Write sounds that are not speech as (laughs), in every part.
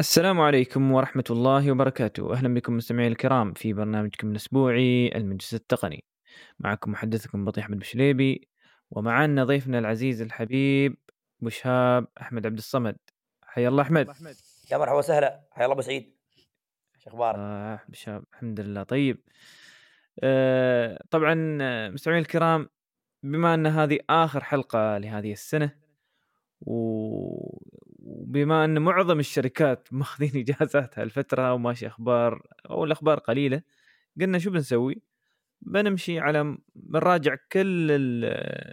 السلام عليكم ورحمة الله وبركاته. أهلا بكم مستمعي الكرام في برنامجكم الأسبوعي المجلس التقني. معكم محدثكم بطيح أحمد بشليبي ومعنا ضيفنا العزيز الحبيب أبو شهاب أحمد عبد الصمد. حيا الله أحمد. يا مرحبا وسهلا. حيا الله أبو سعيد. شو أخبارك؟ آه أبو شهاب الحمد لله. طيب. آه طبعا مستمعي الكرام بما أن هذه آخر حلقة لهذه السنة و- وبما أن معظم الشركات (laughs) ماخذين اجازات هالفتره وماشي أخبار أو الأخبار قليلة قلنا شو بنسوي؟ بنمشي على بنراجع كل ال-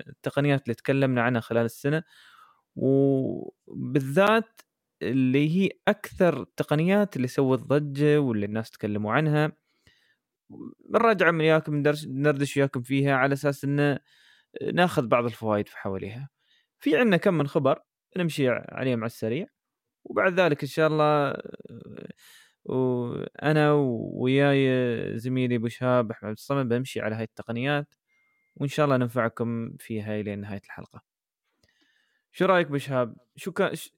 التقنيات اللي تكلمنا عنها خلال السنة وبالذات اللي هي أكثر التقنيات اللي سوت ضجة واللي الناس تكلموا عنها بنراجع من وياكم ندردش وياكم فيها على أساس انه ناخذ بعض الفوائد في حواليها. في عندنا كم من خبر نمشي عليهم على السريع وبعد ذلك إن شاء الله آه، وأنا وياي زميلي أبو شهاب أحمد الصمد بنمشي على هاي التقنيات وإن شاء الله ننفعكم فيها إلى نهاية الحلقة. شو رأيك أبو شهاب؟ شو كان ش...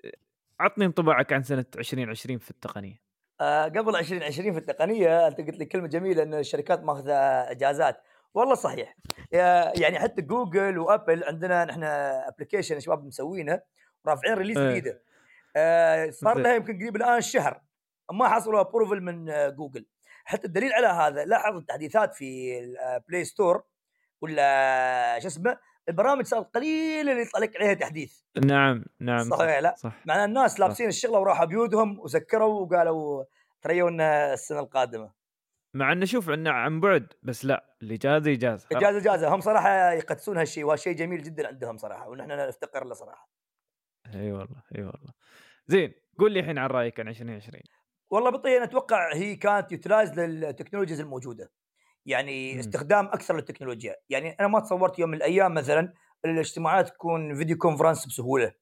عطني انطباعك عن سنة 2020 في التقنية. آه قبل 2020 في التقنية أنت قلت لي كلمة جميلة إن الشركات ماخذة إجازات والله صحيح يا- يعني حتى جوجل وأبل عندنا نحن application شباب مسوينه ورافعين release إيه. جديدة. آه صار. لها يمكن قريب الآن شهر. ما حصلوا approval من آه، جوجل حتى الدليل على هذا لاحظ التحديثات في ال Play Store ولا شو اسمه البرامج صارت قليلة اللي يطلع لك عليها تحديث. نعم نعم صح ولا لا؟ صح. مع الناس لابسين الشغلة وراحوا بيوتهم وسكروا وقالوا تريونا السنة القادمة. مع انه شوف عنا عن بعد بس لا الاجازه اجازه خلاص. اجازه اجازه هم صراحة يقدسون هالشيء وهالشيء جميل جدا عندهم صراحة ونحن نفتقر له صراحة. إي والله إي والله. زين قول لي الحين عن رأيك عن 2020. والله بالطيب أنا أتوقع هي كانت utilize لل technologies الموجودة. يعني مم. استخدام أكثر للتكنولوجيا. يعني أنا ما تصورت يوم من الأيام مثلا الاجتماعات تكون video conference بسهولة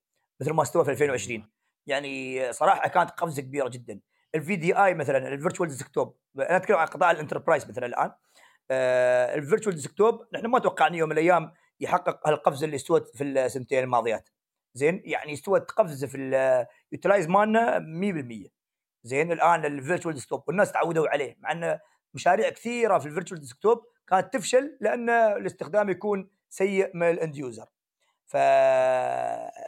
مثل ما استوى في 2020 يعني صراحة كانت قفزة كبيرة جدا. ال VDI مثلا ال virtual desktop أنا أتكلم عن قطاع ال enterprise مثلا الآن. آه ال virtual desktop نحن ما توقعنا يوم من الأيام يحقق هالقفزة اللي استوت في السنتين الماضيات. زين؟ يعني استوت قفزه في ال utilize مالنا 100% زين؟ الآن ال virtual desktop والناس تعودوا عليه مع انه مشاريع كثيرة في ال virtual desktop كانت تفشل لأن الاستخدام يكون سيء من ال end user فالازمه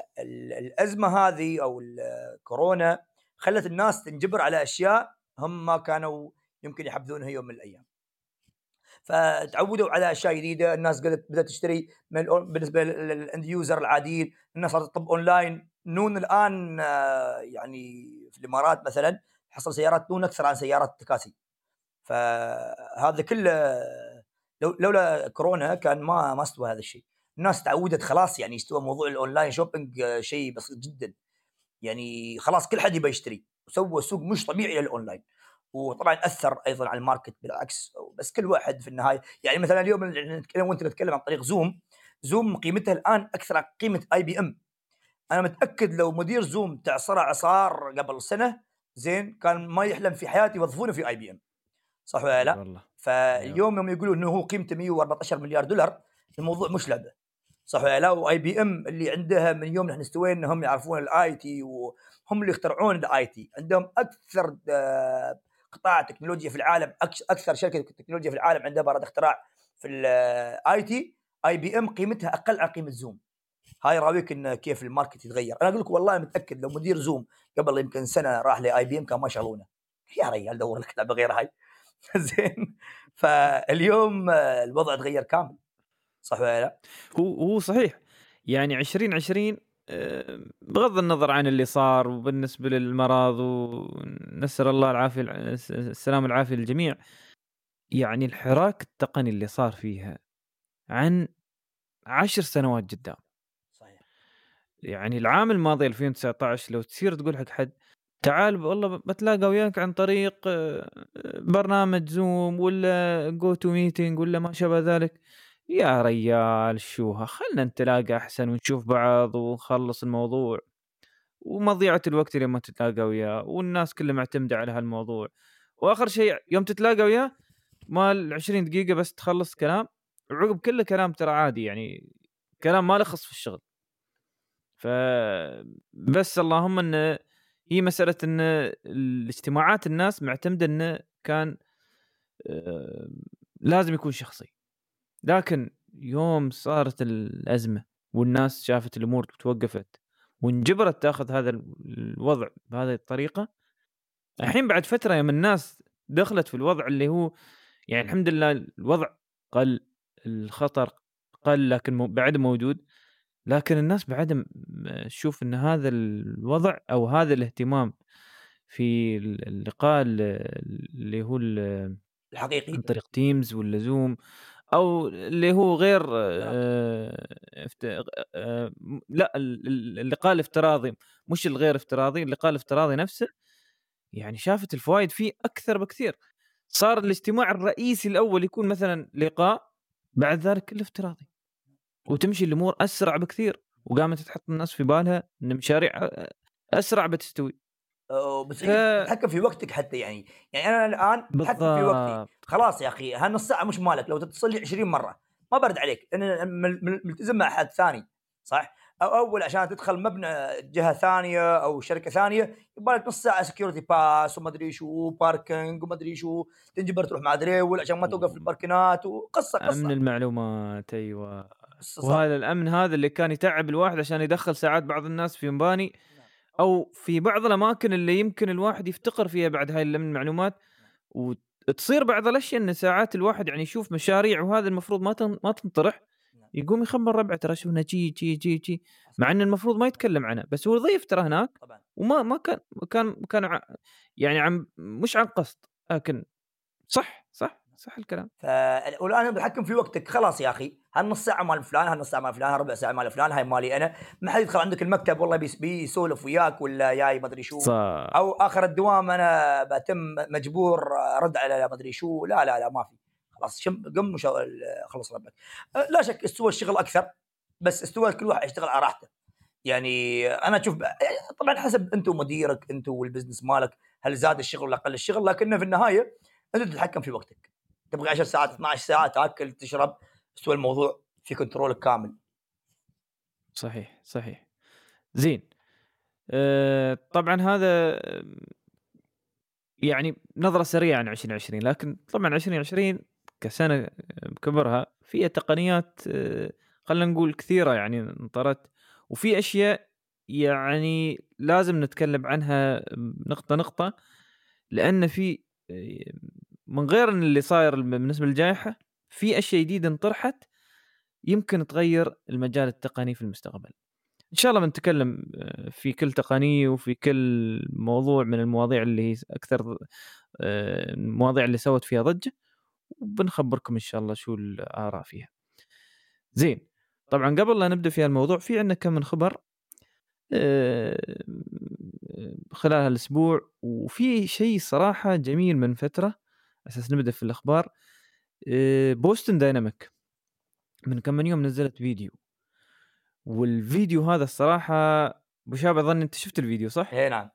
هذه أو الكورونا خلت الناس تنجبر على أشياء هم ما كانوا يمكن يحبذونها يوم من الأيام. فتعودوا على أشياء جديدة الناس بدات بدأت تشتري من بالنسبة لل end user العاديين الناس صارت تطب أونلاين. نون الآن آه، يعني في الإمارات مثلا حصل سيارات نون أكثر عن سيارات التكاسي فهذا كله لو لولا كورونا كان ما ما استوى هذا الشيء. الناس تعودت خلاص يعني استوى موضوع ال online shopping آه، شيء بسيط جدا. يعني خلاص كل حد يبغى يشتري. وسوى سوق مش طبيعي للأونلاين. وطبعا أثر أيضا على ال market بالعكس بس كل واحد في النهاية. يعني مثلا اليوم نتكلم وأنت نتكلم عن طريق زوم زوم قيمتها الآن أكثر قيمة IBM أنا متأكد لو مدير زوم تعصره عصار قبل سنة زين كان ما يحلم في حياته يوظفونه في IBM صح ولا لا؟ والله. فاليوم يوم يقولوا إنه هو قيمته 114 مليار دولار الموضوع مش لعبة. صح ولا لا؟ و IBM اللي عندها من يوم نحن استوينا هم يعرفون ال IT وهم اللي يخترعون ال IT عندهم أكثر آه، قطاع تكنولوجيا في العالم أكثر شركة تكنولوجيا في العالم عندها براءه اختراع في ال IT IBM قيمتها أقل عن قيمة زوم. هاي راويك إن كيف ال market يتغير. أنا أقول لك والله متأكد لو مدير زوم قبل يمكن سنة راح لاي بي إم كان ما شغلونه يا ريال دور لك لعبة غير هاي. (laughs) زين. فاليوم آه، الوضع تغير كامل. صح ولا لا؟ هو هو صحيح. يعني 2020 آه، بغض النظر عن اللي صار وبالنسبة للمرض ونسأل الله العافية السلام والعافية للجميع يعني الحراك التقني اللي صار فيها عن عشر سنوات قدام. صحيح. يعني العام الماضي 2019 لو تصير تقول حق حد تعال والله بتلاقى وياك عن طريق آه، برنامج Zoom ولا GoTo Meeting ولا ما شابه ذلك. يا ريال شوها خلنا نتلاقى أحسن ونشوف بعض ونخلص الموضوع. ومضيعة الوقت لما تتلاقى وياه والناس كلها معتمدة على هالموضوع. وآخر شيء يوم تتلاقى وياه مال 20 دقيقة بس تخلص كلام. وعقب كله كلام ترى عادي يعني كلام ما لخص في الشغل. فبس اللهم انه هي مسألة إن الاجتماعات الناس معتمدة انه كان آه، لازم يكون شخصي. لكن يوم صارت الأزمة والناس شافت الأمور توقفت وانجبرت تاخذ هذا الوضع بهذه الطريقة الحين بعد فترة يوم الناس دخلت في الوضع اللي هو يعني الحمد لله الوضع قل الخطر قل لكن بعد موجود لكن الناس بعد تشوف إن هذا الوضع أو هذا الاهتمام في اللقاء اللي هو الحقيقي. عن طريق تيمز ولا زوم أو اللي هو غير آه آه لا اللقاء الافتراضي مش الغير افتراضي اللقاء الافتراضي نفسه يعني شافت الفوائد فيه أكثر بكثير. صار الاجتماع الرئيسي الأول يكون مثلا لقاء بعد ذلك كله افتراضي وتمشي الأمور أسرع بكثير وقامت تحط الناس في بالها إن مشاريع أسرع بتستوي. بس. تتحكم في وقتك حتى يعني. يعني أنا الآن بتحكم في وقتي. خلاص يا أخي هالنص ساعه مش مالك. لو تتصل لي 20 مرة ما برد عليك. أنا ملتزم مع حد ثاني صح؟ أو أول عشان تدخل مبنى جهة ثانية أو شركة ثانية يبغى لك نص ساعة security pass وما أدري شو parking وما أدري شو. تنجبر تروح مع دريول عشان ما توقف في الباركنات وقصه قصة أمن المعلومات أيوه. وهذا الأمن هذا اللي كان يتعب الواحد عشان يدخل ساعات بعض الناس في مباني أو في بعض الأماكن اللي يمكن الواحد يفتقر فيها بعد هاي المعلومات وتصير بعض الأشياء إن ساعات الواحد يعني يشوف مشاريع وهذا المفروض ما ما تنطرح يقوم يخبر ربعه ترى شوفنا جي جي جي جي مع إن المفروض ما يتكلم عنها بس هو ضيف ترى هناك وما ما كان كان كان يعني عن مش عن قصد لكن صح صح. صح الكلام. والان بتحكم في وقتك. خلاص يا أخي هالنص ساعة مال فلان هالنص ساعة مال فلان هالربع ساعة مال فلان هاي مالي أنا. ما حد يدخل عندك المكتب والله بيسولف وياك ولا جاي ما أدري شو. صح. أو آخر الدوام أنا بتم مجبور ارد على ما أدري شو. لا لا لا ما في. خلاص شم قم خلص ربك. لا شك استوى الشغل أكثر بس استوى كل واحد يشتغل على راحته. يعني أنا أشوف طبعا حسب أنت ومديرك أنت وال business مالك هل زاد الشغل ولا قل الشغل لكنه في النهاية أنت تتحكم في وقتك. تبغى 10 ساعات 12 ساعة تاكل تشرب استوى الموضوع في control كامل. صحيح صحيح. زين. أه طبعا هذا يعني نظرة سريعة عن 2020 لكن طبعا 2020 كسنة بكبرها فيها تقنيات آه، خلينا نقول كثيرة يعني انطرت وفي أشياء يعني لازم نتكلم عنها نقطة نقطة لأن في آه، من غير اللي صاير بالنسبة للجائحة في أشياء جديدة انطرحت يمكن تغير المجال التقني في المستقبل. إن شاء الله بنتكلم آه، في كل تقنيه وفي كل موضوع من المواضيع اللي هي أكثر المواضيع اللي سوت فيها ضجه وبنخبركم إن شاء الله شو الآراء فيها. زين طبعا قبل لا نبدأ في الموضوع في عندنا كم من خبر آه، خلال هالأسبوع وفي شيء صراحة جميل من فترة أساس نبدأ في الأخبار آه، Boston Dynamics من كم من يوم نزلت فيديو والفيديو هذا الصراحة أبو شاب أظن أنت شفت الفيديو صح؟ اي نعم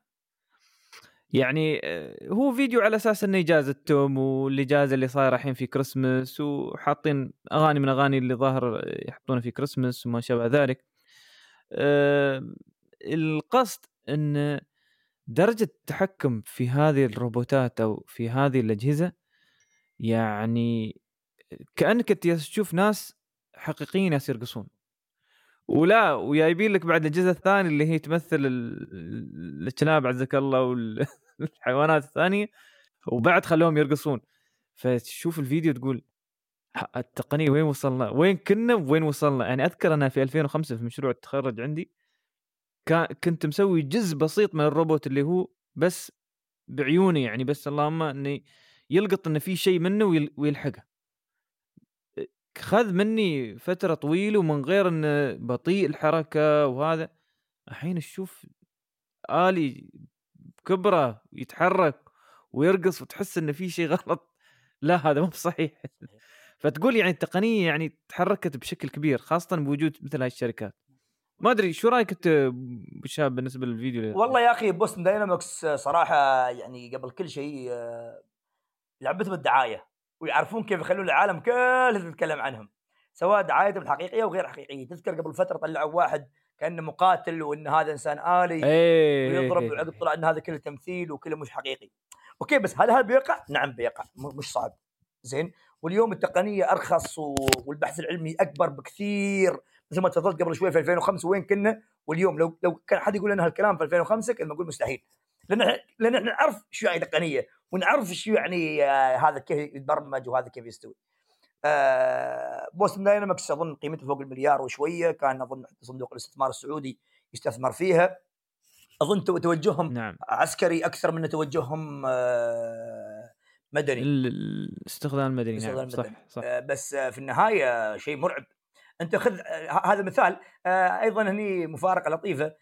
يعني آه، هو فيديو على أساس إنه اجازه توم والاجازه اللي صايره الحين في كريسمس وحاطين أغاني من أغاني اللي ظاهر يحطونها في كريسمس وما شابه ذلك. القصد إن درجة التحكم في هذه الروبوتات أو في هذه الأجهزة يعني كأنك تشوف ناس حقيقيين يرقصون ولا وجايبين لك بعد الجزء الثاني اللي هي تمثل الكلاب عزك الله والحيوانات (laughs) الثانية وبعد خلوهم يرقصون فتشوف الفيديو تقول التقنية وين وصلنا؟ وين كنا وين وصلنا؟ يعني أذكر أنا في 2005 في مشروع التخرج عندي كنت مسوي جزء بسيط من الروبوت اللي هو بس بعيوني يعني بس اللهم إني يلقط ان في شيء منه ويلحقه. خذ مني فترة طويلة ومن غير إنه بطيء الحركة وهذا. الحين تشوف آلي بكبره يتحرك ويرقص وتحس إنه في شيء (laughs) غلط. لا هذا مو بصحيح فتقول يعني التقنية يعني تحركت بشكل كبير خاصة بوجود مثل هاي الشركات. ما أدري شو رأيك أنت بالنسبة للفيديو والله يا أخي Boston Dynamics صراحة يعني قبل كل شيء آه، لعبتهم الدعاية ويعرفون كيف يخلون العالم كله تتكلم عنهم سواء دعايتهم الحقيقيه وغير حقيقية. تذكر قبل فترة طلعوا واحد كأنه مقاتل وإن هذا إنسان آلي إيه. ويضرب إيه، وعقب طلع إن هذا كله تمثيل وكله مش حقيقي. okay بس هل هذا بيقع؟ نعم بيقع مش صعب. زين واليوم التقنية أرخص والبحث العلمي أكبر بكثير. مثل ما تفضلت قبل شوي في 2005 وين كنا واليوم لو لو كان حد يقول لنا هالكلام في 2005 كنا نقول مستحيل. لأن لأن إحنا نعرف شو يعني تقنيه ونعرف شو يعني آه هذا كيف يتبرمج وهذا كيف يستوي. آه Boston Dynamics أظن قيمته فوق المليار وشوية كان أظن صندوق الاستثمار السعودي يستثمر فيها. أظن تو- توجههم نعم. عسكري أكثر من توجههم آه، مدني. ال- ال- الاستخدام المدني نعم. صح المدني. صح آه، بس في النهاية شيء مرعب. أنت خذ هذا مثال. أيضا هني مفارقة لطيفة.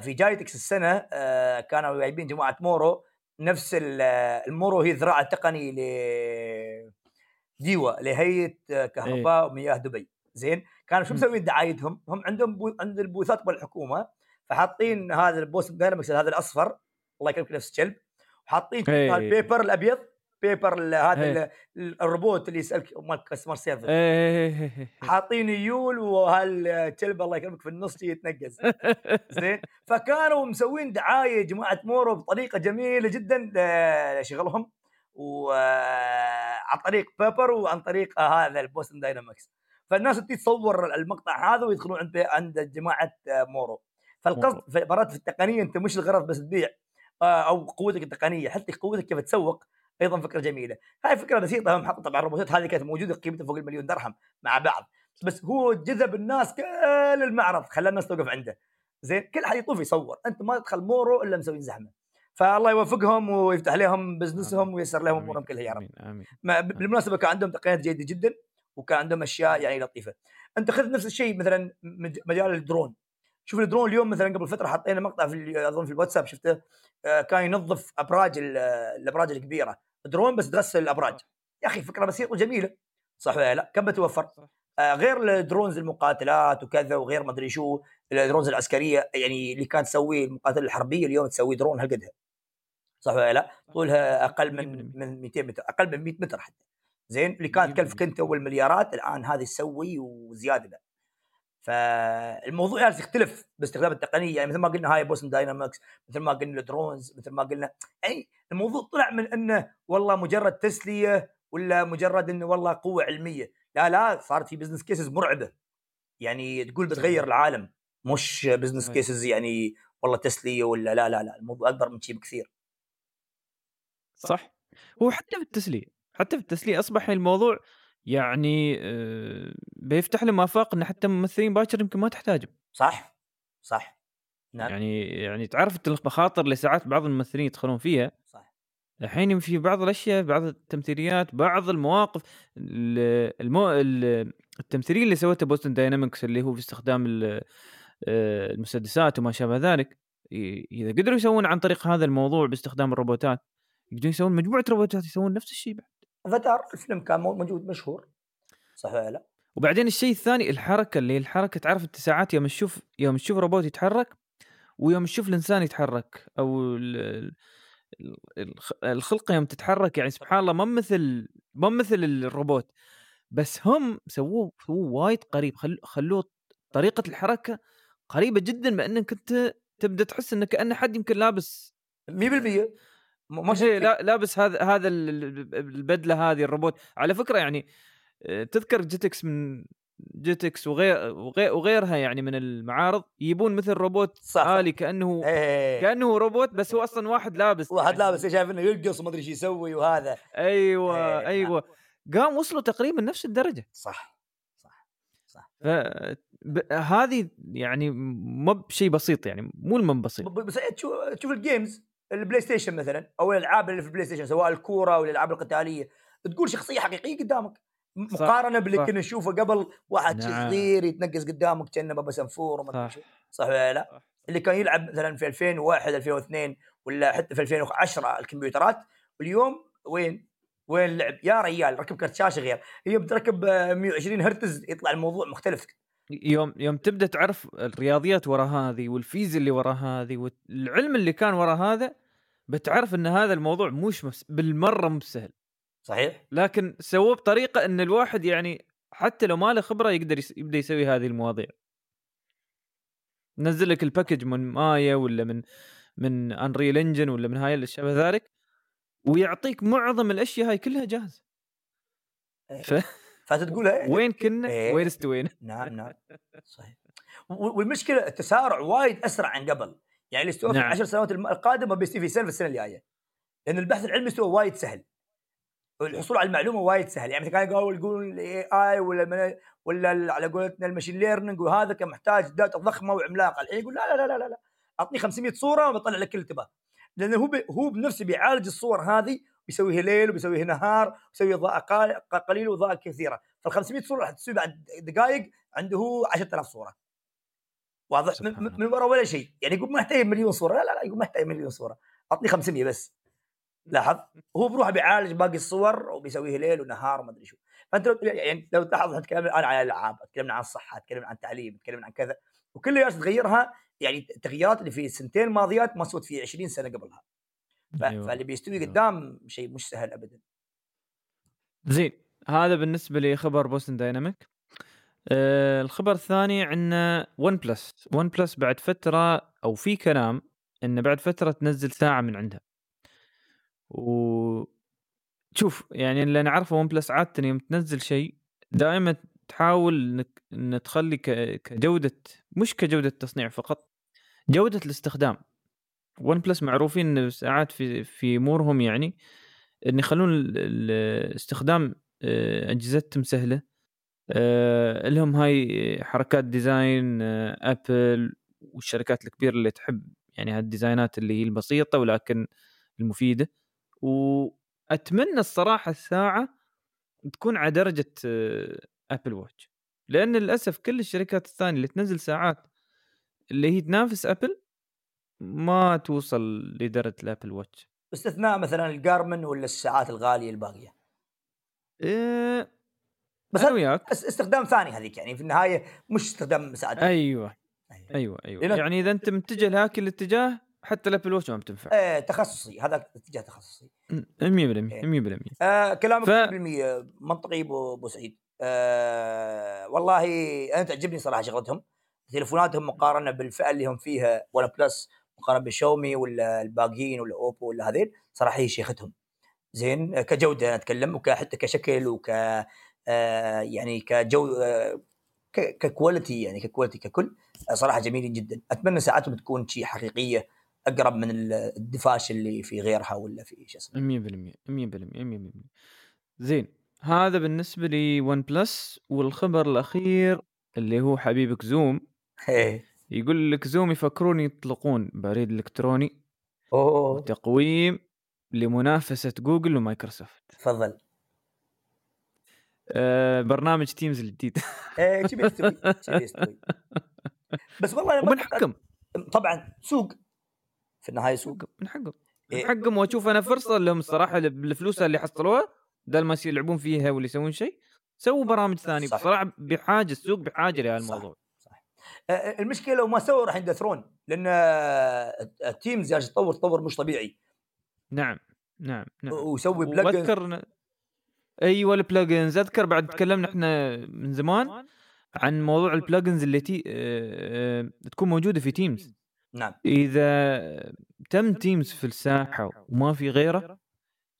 في GITEX السنة آه، كانوا جايبين جماعة Moro نفس آه، ال Moro هي الذراع التقني ل DEWA لهيئة آه، كهرباء ومياه دبي. زين؟ كانوا شو مم. مسوين دعايتهم. هم عندهم بو... عند البوثات بالحكومة فحاطين هذا ال Boston Dynamics هذا الأصفر الله يكرمك نفس الكلب وحاطين إيه. ال Pepper الأبيض Pepper هذا إيه. ال- ال- الروبوت اللي يسألك مال customer service حاطين يول وهالكلب الله يكرمك في النص يتنقز. (laughs) زين؟ فكانوا مسوين دعاية جماعة Moro بطريقة جميلة جدا لشغلهم وعن طريق Pepper وعن طريق هذا ال Boston Dynamics فالناس تجي تصور المقطع هذا ويدخلون عند عند جماعة Moro. فالقصد مرات في التقنية أنت مش الغرض بس تبيع آه، أو قوتك التقنية حتى قوتك كيف تسوق أيضا فكرة جميلة. هاي فكره بسيطة هم حطوا طبعا الروبوتات هذه كانت موجودة قيمتها فوق المليون درهم مع بعض. بس هو جذب الناس كل المعرض خلى الناس توقف عنده. زين كل حد يطوف يصور. أنت ما تدخل مورو إلا مسوي زحمة. فالله يوفقهم ويفتح لهم بزنسهم وييسر لهم أمورهم كلها يا رب. آمين. آمين. بالمناسبة كان عندهم تقنيات جيدة جدا وكان عندهم أشياء يعني لطيفة. أنت خذ نفس الشيء مثلا مج- مجال الدرون. شوف الدرون اليوم مثلا قبل فترة حطينا مقطع في أظن في الواتساب شفته؟ آه، كان ينظف أبراج ال- الأبراج الكبيرة. درون بس تغسل الأبراج. يا أخي فكرة بسيطة وجميلة. صح ولا لا؟ كم بتوفر. آه، غير ال drones المقاتلات وكذا وغير ما أدري شو ال drones العسكرية يعني اللي كانت تسوي المقاتلة الحربية اليوم تسوي درون هالقدها. صح ولا لا؟ طولها أقل من 100%. من 200 متر أقل من 100 متر حتى. زين؟ اللي كانت 100%. تكلفك انت أول مليارات الآن هذه تسوي وزيادة فالموضوع يعني يختلف باستخدام التقنية. يعني مثل ما قلنا هاي Boston Dynamics مثل ما قلنا ال drones مثل ما قلنا يعني الموضوع طلع من إنه والله مجرد تسلية ولا مجرد إنه والله قوة علمية. لا لا صارت في business cases مرعبة. يعني تقول بتغير العالم مش business. cases يعني والله تسلية ولا لا لا لا الموضوع أكبر من شيء بكثير. صح. هو حتى في التسلية حتى في التسلية أصبح الموضوع يعني آه، بيفتح لهم آفاق إن حتى ممثلين باكر يمكن ما تحتاجهم. صح صح. نعم. يعني يعني تعرف المخاطر اللي ساعات بعض الممثلين يدخلون فيها؟ صح. الحين في بعض الأشياء بعض التمثيليات بعض المواقف. ال- المو... ال- التمثيلية اللي سوتها بوستن داينامكس اللي هو في استخدام آه، المسدسات وما شابه ذلك إذا قدروا يسوون عن طريق هذا الموضوع باستخدام الروبوتات يقدرون يسوون مجموعة روبوتات يسوون نفس الشيء بعد. أفاتار الفيلم كان مو- موجود مشهور. صح ولا لا؟ وبعدين الشيء الثاني الحركة اللي الحركة تعرف انت ساعات يوم تشوف يوم تشوف روبوت يتحرك ويوم تشوف الإنسان يتحرك أو ال- ال- الخ- الخلقة يوم تتحرك يعني سبحان الله ما مثل ما مثل الروبوت. بس هم سووه سووه وايد قريب. خل خلوه طريقة الحركة قريبة جدا بانك أنت تبدأ تحس انه كانه حد يمكن لابس 100% م- مش إيه، لا لابس هذا هذا ال- ال- البدلة هذه الروبوت. على فكرة يعني آه، تذكر GITEX من GITEX وغير وغير وغيرها يعني من المعارض يبون مثل روبوت صح، صح. آلي كأنه إيه كأنه روبوت بس هو أصلا واحد لابس واحد يعني. لابس شايف إنه يرقص وما أدري إيش يسوي وهذا. أيوه إيه، أيوه. قام وصلوا تقريبا نفس الدرجة. صح ف ب- هذه يعني ما بشيء بسيط يعني مو المن بسيط. بس تشوف تشوف ال games البلاي ستيشن مثلا أو الألعاب اللي في البلاي ستيشن سواء الكورة أو الألعاب القتالية تقول شخصية حقيقية قدامك مقارنة باللي. كنا نشوفه قبل واحد نعم. صغير يتنقز قدامك كأنه بابا سنفور وما أدري صح صح ولا لا؟ صح. اللي كان يلعب مثلا في 2001 2002 ولا حتى في 2010 الكمبيوترات واليوم وين؟ وين اللعب؟ يا ريال ركب كرت شاشة غير هي بتركب آه، 120 هرتز يطلع الموضوع مختلف يوم يوم تبدأ تعرف الرياضيات ورا هذه والفيزياء اللي ورا هذه والعلم اللي كان ورا هذا بتعرف إن هذا الموضوع مش مس... بالمرة مش سهل صحيح؟ لكن سووه بطريقة إن الواحد يعني حتى لو ما له خبرة يقدر يس... يبدأ يسوي هذه المواضيع نزل لك ال package من مايا ولا من من Unreal Engine ولا من هاي الاشياء ذلك ويعطيك معظم الأشياء هاي كلها جاهزة إيه. ف... (laughs) فتقول إيه، وين كنا؟ إيه. وين؟ استوينا نعم نعم. (laughs) صحيح. والمشكلة التسارع وايد أسرع عن قبل. يعني اللي استوى في نعم. العشر سنوات القادمة بيصير في سنه في السنة الجاية. لأن البحث العلمي استوى وايد سهل. والحصول على المعلومة وايد سهل. يعني مثلا كانوا يقولون ال AI ولا ولا على قولتنا ال machine learning وهذا كان محتاج data ضخمة وعملاقة. الحين يقول لا لا لا لا لا. أعطني 500 صورة وبطلع لك كل تباه لأنه هو هو بنفسه بيعالج الصور هذه بيسويها ليل وبيسويها نهار ويسوي اضاءه قليله واضاءه كثيرة. فال 500 صورة راح تسوي بعد دقائق عنده هو 10000 صورة. واضح؟ من, سبحان من من وراء ولا شيء. يعني يقول ما احتاج مليون صورة. لا لا لا يقول ما احتاج مليون صورة. أعطني 500 بس. لاحظ؟ هو بروحه بيعالج باقي الصور وبيسويه ليل ونهار وما أدري شو. فأنت لو يعني لو تلاحظ إحنا تكلمنا الآن عن الألعاب تكلمنا عن الصحة تكلمنا عن التعليم تكلمنا عن كذا. وكل جالس تغيرها يعني التغييرات اللي في السنتين الماضيات ما سوت في 20 سنة قبلها. أيوة. فاللي بيستوي أيوة. قدام شيء مش سهل ابدا زين هذا بالنسبة لخبر Boston Dynamics آه الخبر الثاني عندنا OnePlus OnePlus بعد فترة أو في كلام انه بعد فترة تنزل ساعة من عندها و شوف يعني اللي نعرفه OnePlus عادة يوم تنزل شيء دائما تحاول إنك إن تخلي كجودة مش كجودة تصنيع فقط جودة الاستخدام OnePlus معروفين إن ساعات في في امورهم يعني إن يخلون استخدام آه، أجهزتهم سهلة. آه، لهم هاي حركات design آه، Apple والشركات الكبيرة اللي تحب يعني هال design ات اللي هي البسيطة ولكن المفيدة. وأتمنى الصراحة الساعة تكون على درجة آه، Apple Watch لأن للأسف كل الشركات الثانية اللي تنزل ساعات اللي هي تنافس Apple ما توصل لدرجة ال Apple Watch باستثناء مثلا ال Garmin ولا الساعات الغالية الباقية؟ إيه بس أنا وياك. اس- استخدام ثاني هذيك يعني في النهاية مش استخدام ساعات أيوه. أيوة. أيوه أيوه. لأن- يعني إذا أنت متجه لهاك الاتجاه حتى ال Apple Watch ما بتنفع. آه تخصصي. هذا اتجاه تخصصي. 100% 100% آه كلامك ف- 100% منطقي أبو سعيد. آه والله أنا تعجبني صراحة شغلتهم. تليفوناتهم مقارنة بالفئة اللي هم فيها ولا بلس مقارنة بالشاومي ولا الباقيين ولا Oppo ولا هذيل صراحة هي شيختهم. زين كجودة أنا أتكلم وكحتى كشكل وك آه يعني كجو آه ك quality يعني ك quality ككل صراحة جميلين جدا. أتمنى ساعاتهم تكون شيء حقيقية أقرب من ال- الدفاش اللي في غيرها ولا في شو اسمه. 100% 100% 100% زين هذا بالنسبة لي OnePlus والخبر الأخير اللي هو حبيبك Zoom. إيه. يقول لك Zoom يفكرون يطلقون بريد إلكتروني أوه. وتقويم لمنافسة جوجل ومايكروسوفت. تفضل. آه برنامج Teams الجديد. (laughs) إيه شو بيستوي شو بيستوي (laughs) بس والله أنا ومن حقهم طبعا سوق. في النهاية سوق. من حقهم من إيه. حقهم وأشوف أنا فرصة لهم الصراحة بالفلوس اللي حصلوها بدل ما يلعبون فيها ولا يسوون شيء سووا برامج ثانية. بصراحة بحاجة السوق بحاجة لهالموضوع المشكلة لو ما سووا راح يندثرون لأن آه، ال Teams جالس يتطور تطور مش طبيعي. نعم نعم نعم. ويسوي plugins وأذكر أيوه ال plugins أذكر بعد تكلمنا إحنا من زمان عن موضوع ال plugins اللي تي... آه، آه، تكون موجودة في Teams نعم. إذا تم Teams في الساحة وما في غيره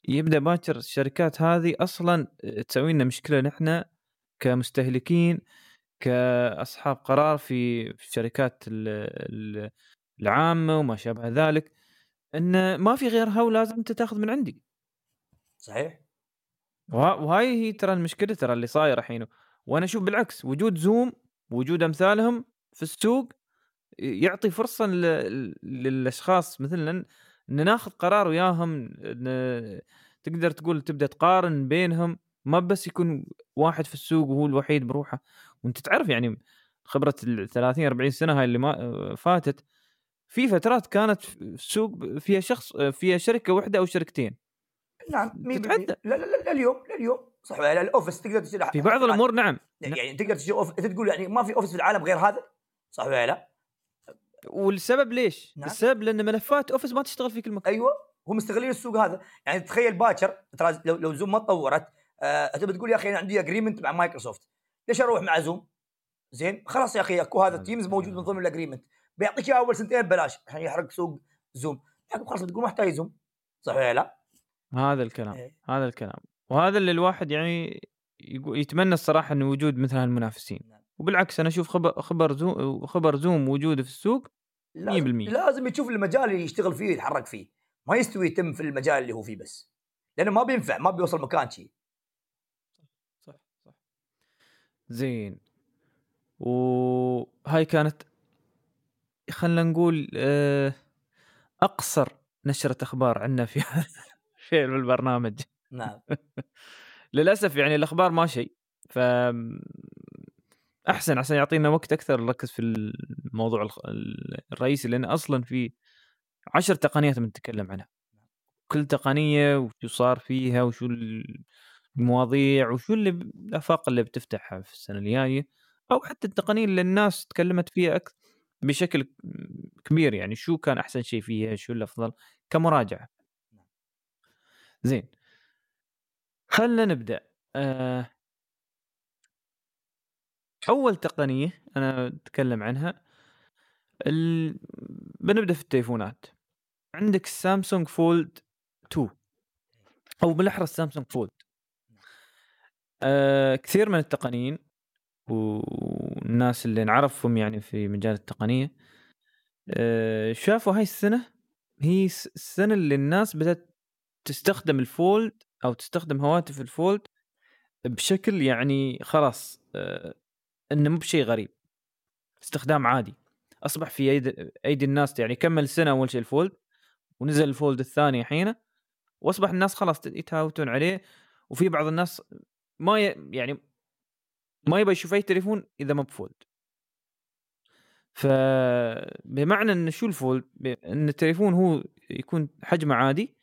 يبدأ باكر الشركات هذه أصلا تسوي لنا مشكلة نحن كمستهلكين كأصحاب قرار في في الشركات ال- ال- العامة وما شابه ذلك إن ما في غيرها ولازم أنت تاخذ من عندي. صحيح. وه- وهاي هي ترى المشكلة ترى اللي صاير الحين. وأنا أشوف بالعكس وجود زوم وجود أمثالهم في السوق يعطي فرصة للأشخاص مثلنا إن ناخذ قرار وياهم تقدر تقول تبدأ تقارن بينهم. ما بس يكون واحد في السوق وهو الوحيد بروحه. وانت تعرف يعني خبرة ال 30 40 سنة هاي اللي ما فاتت في فترات كانت السوق فيها شخص فيها شركة واحدة أو شركتين. نعم تتعدى. لا لا لا لليوم لليوم. صح ولا لا ال Office تقدر تشتري في بعض الأمور نعم. يعني تقدر تشتري Office. انت تقول يعني ما في Office في العالم غير هذا؟ صح ولا لا؟ والسبب ليش؟ نعم. السبب لأن ملفات Office ما تشتغل في كل مكان. أيوه. هم مستغلين السوق هذا. يعني تخيل باكر ترى لو, لو Zoom ما تطورت آه تبي تقول يا أخي أنا عندي agreement مع مايكروسوفت. ليش أروح مع Zoom؟ زين خلاص يا أخي أكو هذا Teams موجود من ضمن ال agreement بيعطيك إياه أول سنتين ببلاش. عشان يحرق سوق Zoom. لكن خلاص تقول ما احتاج Zoom. صح ولا لا؟ هذا الكلام إيه. هذا الكلام. وهذا اللي الواحد يعني يتمنى الصراحة إنه وجود مثل هالمنافسين. نعم. وبالعكس أنا أشوف خبر خبر Zoom خبر Zoom وجوده في السوق 100% لازم, لازم يشوف المجال اللي يشتغل فيه يتحرك فيه. ما يستوي يتم في المجال اللي هو فيه بس. لأنه ما بينفع ما بيوصل مكان شيء صح صح زين. وهاي كانت خلينا نقول آه، أقصر نشرة أخبار عندنا في (laughs) في البرنامج. نعم. (laughs) للأسف يعني الأخبار ما شيء. ف أحسن عشان يعطينا وقت أكثر نركز في الموضوع الرئيسي لأن أصلا في عشر تقنيات بنتكلم عنها. كل تقنية وشو صار فيها وشو المواضيع وشو اللي الآفاق اللي بتفتحها في السنة الجاية أو حتى التقنية اللي الناس تكلمت فيها أكثر بشكل كبير يعني شو كان أحسن شيء فيها شو الأفضل كمراجعة. زين. خلنا نبدأ. آه، أول تقنية أنا أتكلم عنها ال... بنبدأ في التليفونات. عندك السامسونج Fold 2 أو بالأحرى السامسونج Fold آه كثير من التقنيين والناس اللي نعرفهم يعني في مجال التقنية آه شافوا هاي السنة هي السنة اللي الناس بدأت تستخدم ال Fold أو تستخدم هواتف ال Fold بشكل يعني خلاص آه إنه مو بشيء غريب استخدام عادي. أصبح في ايدي أيدي الناس يعني كمل سنة أول شيء ال Fold ونزل ال Fold الثاني الحين وأصبح الناس خلاص يتهافتون عليه وفي بعض الناس ما ي... يعني ما يبغى يشوف أي تليفون إذا ما ب Fold. فبمعنى إن شو ال Fold؟ إن التليفون هو يكون حجمه عادي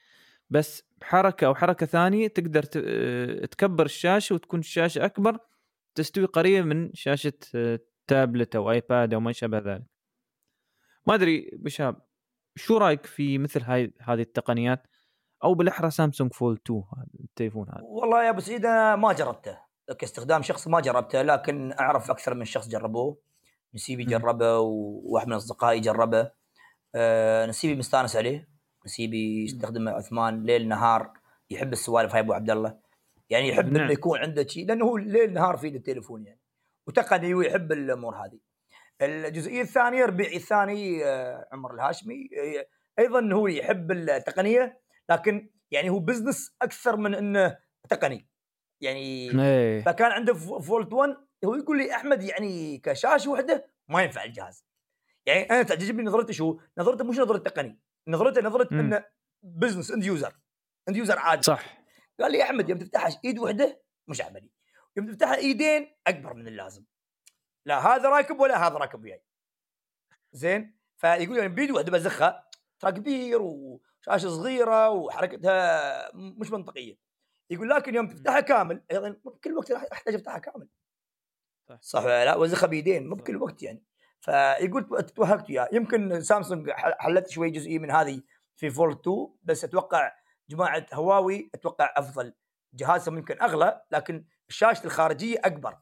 بس بحركه أو حركة ثانية تقدر. آه، تكبر الشاشة وتكون الشاشة أكبر تستوي قريبه من شاشة آه، تابلت أو آيباد أو ما شابه ذلك. ما أدري بشاب شو رأيك في مثل هاي هذه التقنيات؟ أو بالأحرى سامسونج فولد 2 هذا التليفون هذا. والله يا أبو سعيد أنا ما جربته. كاستخدام شخص ما جربته لكن أعرف أكثر من شخص جربوه. نسيبي. جربه وواحد من أصدقائي جربه. آه نسيبي مستانس عليه. نسيبي يستخدمه عثمان ليل نهار يحب السوالف هاي أبو عبد الله. يعني يحب نعم. إنه يكون عنده شيء لأنه هو ليل نهار في التليفون يعني. وتقني ويحب الأمور هذه. الجزئية الثانية ربيعي الثاني آه، عمر الهاشمي. آه، أيضا هو يحب التقنية. لكن يعني هو business أكثر من إنه تقني. يعني إيه. فكان عنده Fold 1 هو يقول لي أحمد يعني كشاشة وحدة ما ينفع الجهاز. يعني أنا تعجبني نظرته شو؟ نظرته مش نظرة تقني نظرته نظرة مم. إنه business end user end user عادي. صح. قال لي يا أحمد يوم تفتحها إيد واحدة مش عملي. يوم تفتحها إيدين أكبر من اللازم. لا هذا راكب ولا هذا راكب وياي. زين؟ فيقول يعني بيد واحدة بزخها ترى كبير وشاشه صغيرة وحركتها مش منطقية. يقول لكن يوم تفتحها كامل أيضا مو بكل وقت راح احتاج افتحها كامل. صح. صح ولا لا؟ وزخها بيدين مو بكل وقت يعني. فيقول توهقت وياه. يمكن سامسونج حلت شوي جزئية من هذه في Fold 2 بس أتوقع جماعة هواوي أتوقع أفضل. جهازهم يمكن أغلى لكن الشاشة الخارجية أكبر.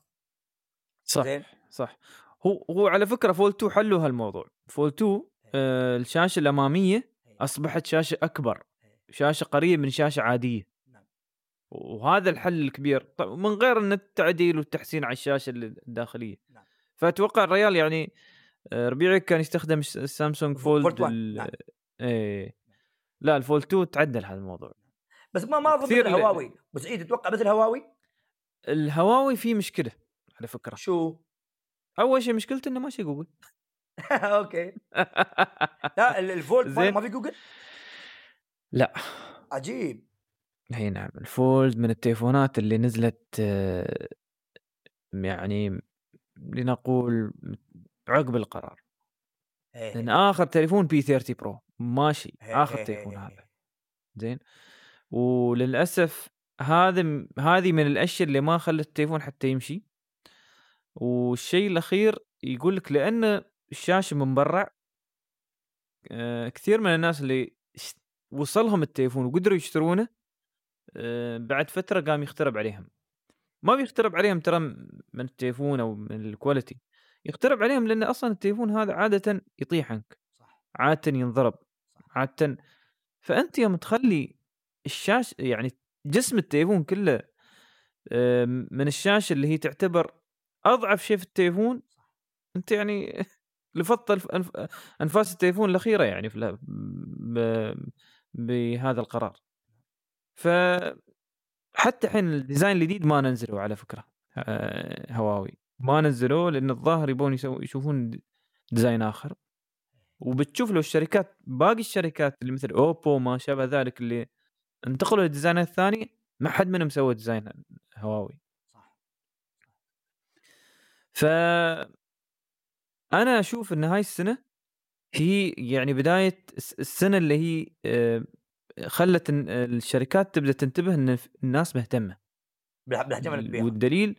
صح زين؟ صح. هو هو على فكرة Fold 2 حلوا هالموضوع. Fold 2 آه الشاشة الأمامية أصبحت شاشة أكبر شاشة قريب من شاشة عادية. نعم. وهذا الحل الكبير. طب من غير إن التعديل والتحسين على الشاشة الداخلية. نعم. فأتوقع الريال يعني آه، ربيعي كان يستخدم الس- السامسونج Fold Fold 1 ال... نعم. إيه. لا ال Fold 2 تعدل هذا الموضوع. بس ما ما ل- الهواوي. بس عيد تتوقع مثل هواوي الهواوي فيه مشكلة على فكرة. شو؟ أول شيء مشكلته إنه ماشي جوجل. (laughs) okay. (laughs) لا ال- ال Fold ما- في جوجل؟ لا. عجيب. اي نعم ال Fold من التليفونات اللي نزلت يعني لنقول عقب القرار. لأن آخر تليفون P30 Pro. ماشي. آخر تليفون هذا. زين. وللأسف هذا هذه من الأشياء اللي ما خلت التليفون حتى يمشي. والشيء الأخير يقول لك لأن الشاشة من برا آه، كثير من الناس اللي وصلهم التليفون وقدروا يشترونه آه، بعد فترة قام يخترب عليهم. ما بيخترب عليهم ترى من التليفون أو من الكواليتي يخترب عليهم لأن أصلا التليفون هذا عادة يطيح عنك صح. عادة ينضرب صح. عادة. فأنت يوم تخلي الشاشه يعني جسم التليفون كله آم، من الشاشة اللي هي تعتبر أضعف شيء في التليفون أنت يعني (laughs) لفظت الف- أنفاس التليفون الأخيرة يعني في ال- ب- بهذا القرار. ف حتى الحين ال design الجديد ما نزلوا على فكرة آه، هواوي. ما نزلوه لأن الظاهر يبون يشوفون design آخر. وبتشوف لو الشركات باقي الشركات اللي مثل اوبو ما شابه ذلك اللي انتقلوا لل designات الثانية ما حد منهم سوى design هواوي. صح. ف أنا أشوف إن هاي السنة هي يعني بداية الس- السنة اللي هي آه، خلت الشركات تبدأ تنتبه إن الناس مهتمة. بالح- بالحجم الكبير والدليل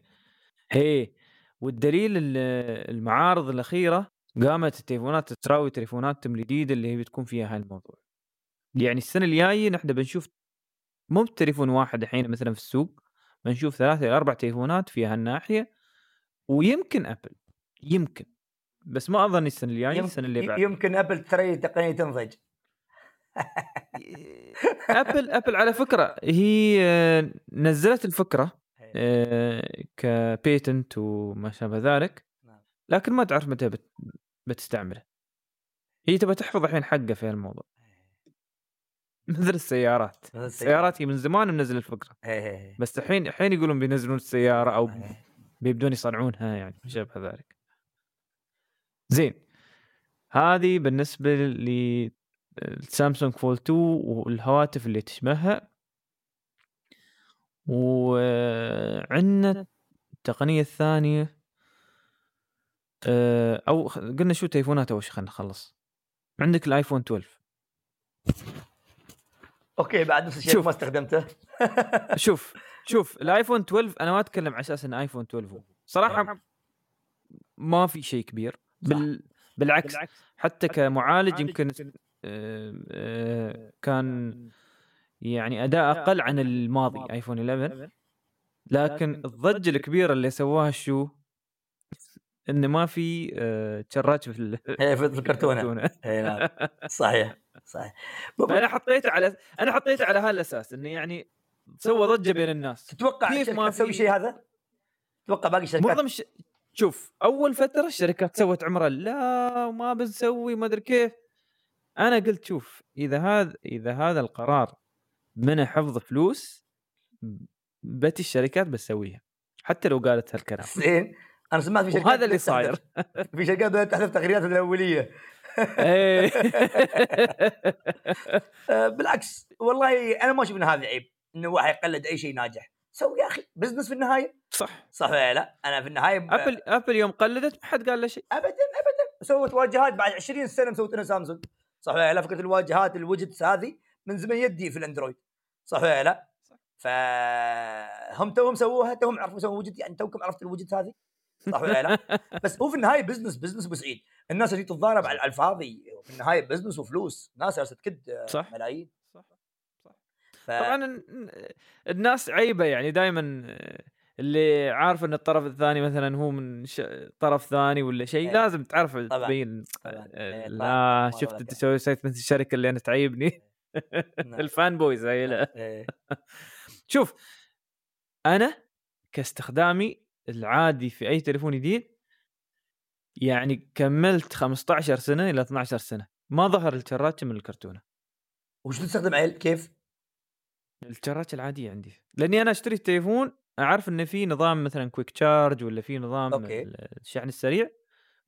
هي والدليل ال- المعارض الأخيرة قامت التليفونات تراوي تليفوناتهم الجديدة اللي هي بتكون فيها هالموضوع يعني السنة الجاية نحن بنشوف مو بتليفون واحد الحين مثلا في السوق بنشوف ثلاثة إلى أربع تليفونات في هالناحية ويمكن أبل يمكن. بس ما أظن السنة الجاية السنة اللي بعد. يمكن أبل ترى تقنيه تنضج. (laughs) أبل أبل على فكرة هي آه، نزلت الفكرة آه، ك patent وما شابه ذلك نعم. لكن ما تعرف متى بت- بتستعمله. هي تبى تحفظ الحين حقه في الموضوع مثل السيارات. مثل السيارات. هي من زمان منزل الفكرة. إيه. بس الحين الحين يقولون بينزلون السيارة أو إيه. بيبدون يصنعونها يعني ما شابه ذلك. زين. هذه بالنسبة للسامسونج فول 2 والهواتف اللي تشبهها. وعندنا التقنية الثانية آه، أو قلنا شو تليفونات أول شيء خلينا نخلص. عندك الآيفون 12 okay بعد نفس الشيء. ما استخدمته. (laughs) شوف شوف الآيفون 12 أنا ما أتكلم على أساس انه آيفون 12 هو. صراحة ما في شيء كبير. بال... بالعكس حتى كمعالج يمكن آه، آه، كان يعني أداء أقل عن الماضي ايفون 11 لكن الضجة الكبيرة اللي سواها شو؟ إنه ما في آه، شراج (laughs) في في الكرتونة. اي نعم. صحيح صحيح. فأنا حطيته على أنا حطيته على هالأساس إنه يعني سوى ضجة بين الناس. تتوقع كيف ما الشركات تسوي شيء هذا؟ تتوقع باقي الشركات معظم الش... شوف أول فترة الشركات سوت عمره لا ما بنسوي ما أدري كيف. أنا قلت شوف إذا هذا إذا هذا القرار من حفظ فلوس بتي الشركات بتسويها حتى لو قالت هالكلام. (laughs) زين أنا سمعت في شركات وهذا اللي صاير. في شركات بدأت تحذف تغريداتها الأولية. (laughs) إيه. (laughs) آه، بالعكس والله أنا ما أشوف إن هذا عيب إنه واحد يقلد أي شيء ناجح. سوي يا أخي business في النهاية. صح. صح ولا لا؟ أنا في النهاية ب- ابل ابل يوم قلدت ما حد قال له شيء. ابدا ابدا. سوت واجهات بعد 20 سنة مسوتها سامسونج صح ولا لا؟ فكرة الواجهات ال widgets هذه من زمن يدي في الأندرويد. صح ولا لا؟ فهم توهم سووها توهم عرفوا يسوون وجد يعني توكم عرفت الوجد هذه. صح ولا لا؟ (laughs) بس هو في النهاية بزنس بزنس بسعيد الناس اللي تتضارب على الفاضي في النهاية بزنس وفلوس. ناس جالسة تكد. ملايين. ف... طبعا ال- الناس عيبة يعني دائما اللي عارف إن الطرف الثاني مثلا هو من ش... طرف ثاني ولا شيء إيه. لازم تعرف طبعاً. تبين طبعاً. آه، إيه، لا طبعاً. شفت أنت. سوي سويت مثل الشركة اللي أنا تعيبني (laughs) نعم. ال fan boys هاي لا إيه. (laughs) شوف أنا كاستخدامي العادي في أي تليفون جديد يعني كملت 15 سنة إلى 12 سنة ما ظهر الشراجة من الكرتونة وش تستخدم عيل كيف؟ الشراجة العادية عندي. لأني أنا أشتري التليفون أعرف انه في نظام مثلا quick charge ولا في نظام okay. الشحن السريع.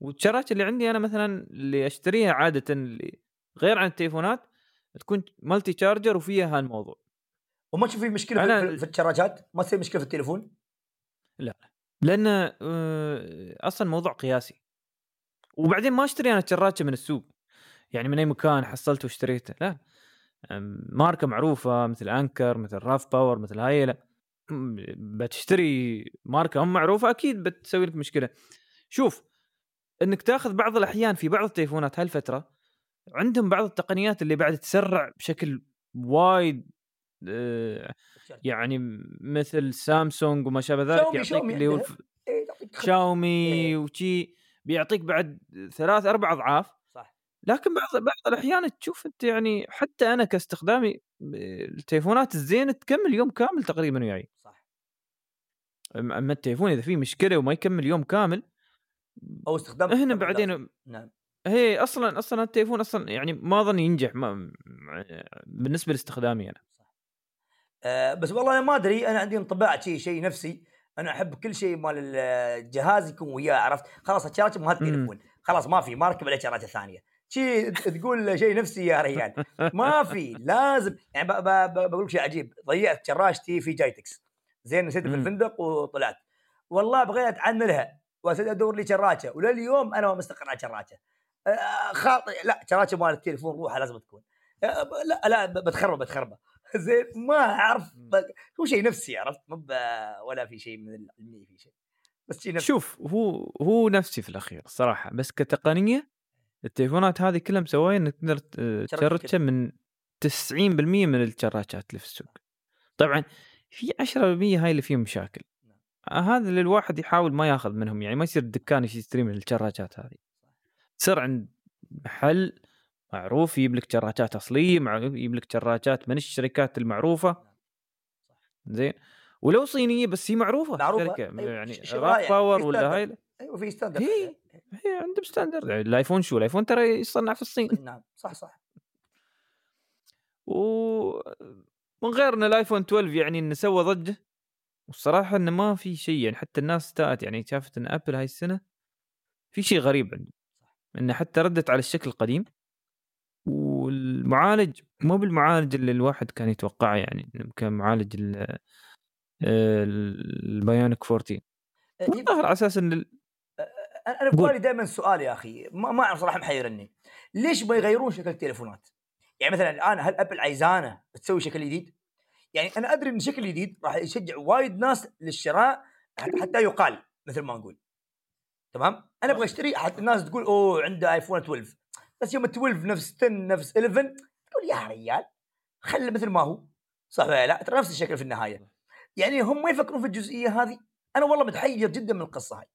والشراجة اللي عندي أنا مثلا اللي أشتريها عاده اللي غير عن التليفونات تكون multi charger وفيها هالموضوع وما تشوف في مشكلة أنا- في, الشراجات؟ ما تصير مشكلة في التليفون؟ لأن آه، أصلا موضوع قياسي. وبعدين ما أشتري أنا شراجة من السوق. يعني من أي مكان حصلته واشتريته. لا. ماركة معروفة مثل Anker مثل RAVPower مثل هاي لا م- بتشتري ماركة هم معروفة أكيد بتسوي لك مشكلة. شوف إنك تاخذ بعض الأحيان في بعض التليفونات هالفترة عندهم بعض التقنيات اللي بعد تسرع بشكل وايد آه، يعني مثل سامسونج وما شابه ذلك شاومي- يعطيك شاومي اللي هو إيه، خ- شاومي إيه. وشي بيعطيك بعد ثلاث أربع أضعاف. لكن بعض بعض الأحيان تشوف أنت يعني حتى أنا كاستخدامي التليفونات الزين تكمل يوم كامل تقريبا وياي. صح. أما التليفون إذا فيه مشكلة وما يكمل يوم كامل أو استخدام هنا بعدين نعم. هي أصلا أصلا التليفون أصلا يعني ما اظن ينجح ما بالنسبة لاستخدامي أنا. آه بس والله أنا ما أدري أنا عندي انطباع شيء شيء نفسي. أنا أحب كل شيء مال الجهاز يكون وياه عرفت؟ خلاص الشاشه مو هذا التليفون خلاص ما في ما ركب عليه شرايط ثانية. شيء تقول شيء نفسي يا ريال. ما في لازم يعني بقول لك شيء عجيب. ضيعت شراشتي في جايتكس. زين نسيت في الفندق وطلعت. والله بغيت اعنلها وادور لي شراكه ولليوم أنا ما مستقر على شراكه آه، خاطئ. لا شراكه مال التليفون روحها لازم تكون. لا لا بتخربه بتخربه. (laughs) زين ما أعرف. هو شيء نفسي عرفت؟ مو ولا في شيء من العلمي في شيء. بس شيء نفسي. شوف هو هو نفسي في الأخير صراحة. بس كتقنية التليفونات هذه كلها مسوية إنك تقدر تشرتها من 90% من الشراجات اللي في السوق. طبعا في 10% هاي اللي فيهم مشاكل. نعم. هذا اللي الواحد يحاول ما ياخذ منهم يعني ما يصير الدكان يشتري من الشراجات هذه. تصير عند محل معروف يجيب لك شراجات أصلية معروف يجيب لك شراجات من الشركات المعروفة. نعم. زين. ولو صينية بس هي معروفة. معروفة. شركة أيوة. يعني RAVPower ولا هاي أيوه في standard هي هي عندهم standard يعني الآيفون شو؟ الآيفون ترى يصنع في الصين. نعم. صح صح. و من غير ان الآيفون 12 يعني إنه سوى ضجة. والصراحة إنه ما في شيء يعني حتى الناس استاءت يعني شافت إن ابل هاي السنة في شيء غريب عندهم. إنه حتى ردت على الشكل القديم. والمعالج مو بالمعالج اللي الواحد كان يتوقعه يعني كان معالج ال Bionic 14 ظهر على أساس إن أنا في بالي دائما سؤال يا أخي ما أعرف صراحة محيرني ليش ما يغيرون شكل التليفونات؟ يعني مثلا الآن هل أبل عايزانة تسوي شكل جديد؟ يعني أنا أدري إن شكل جديد راح يشجع وايد ناس للشراء حتى يقال مثل ما نقول تمام؟ أنا أبغى أشتري حتى الناس تقول أوه عنده آيفون 12 بس يوم 12 نفس 10 نفس 11 تقول يا ريال خله مثل ما هو صح ولا لا؟ ترى نفس الشكل في النهاية يعني هم ما يفكرون في الجزئية هذه أنا والله متحير جدا من القصة هاي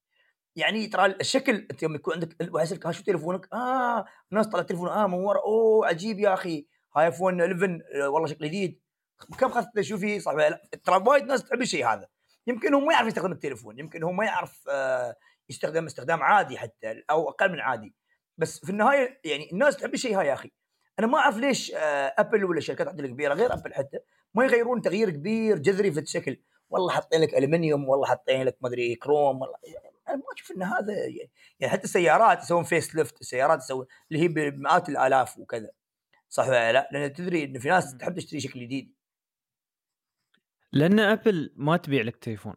يعني ترى الشكل أنت يوم يكون عندك واحد يسألك شو تليفونك؟ آه الناس طلع تليفون آه من ورا أوه عجيب يا أخي. هاي ايفون 11 آه، والله شكله جديد. كم اخذت شو فيه؟ صح ترى وايد ناس تحب الشيء هذا. يمكن هو ما يعرف يستخدم التليفون يمكن هو ما يعرف آه يستخدم استخدام عادي حتى أو أقل من عادي. بس في النهاية يعني الناس تحب الشيء هذا يا أخي. أنا ما أعرف ليش آه ابل ولا الشركات الكبيره غير ابل حتى ما يغيرون تغيير كبير جذري في الشكل. والله حاطين لك ألمنيوم والله حاطين لك ما أدري كروم والله أنا ما أشوف إن هذا يعني, حتى السيارات يسوون facelift السيارات يسوون اللي هي بمئات الآلاف وكذا. صح ولا لا؟ لأن تدري إن في ناس تحب تشتري شكل جديد. لأن أبل ما تبيع لك تليفون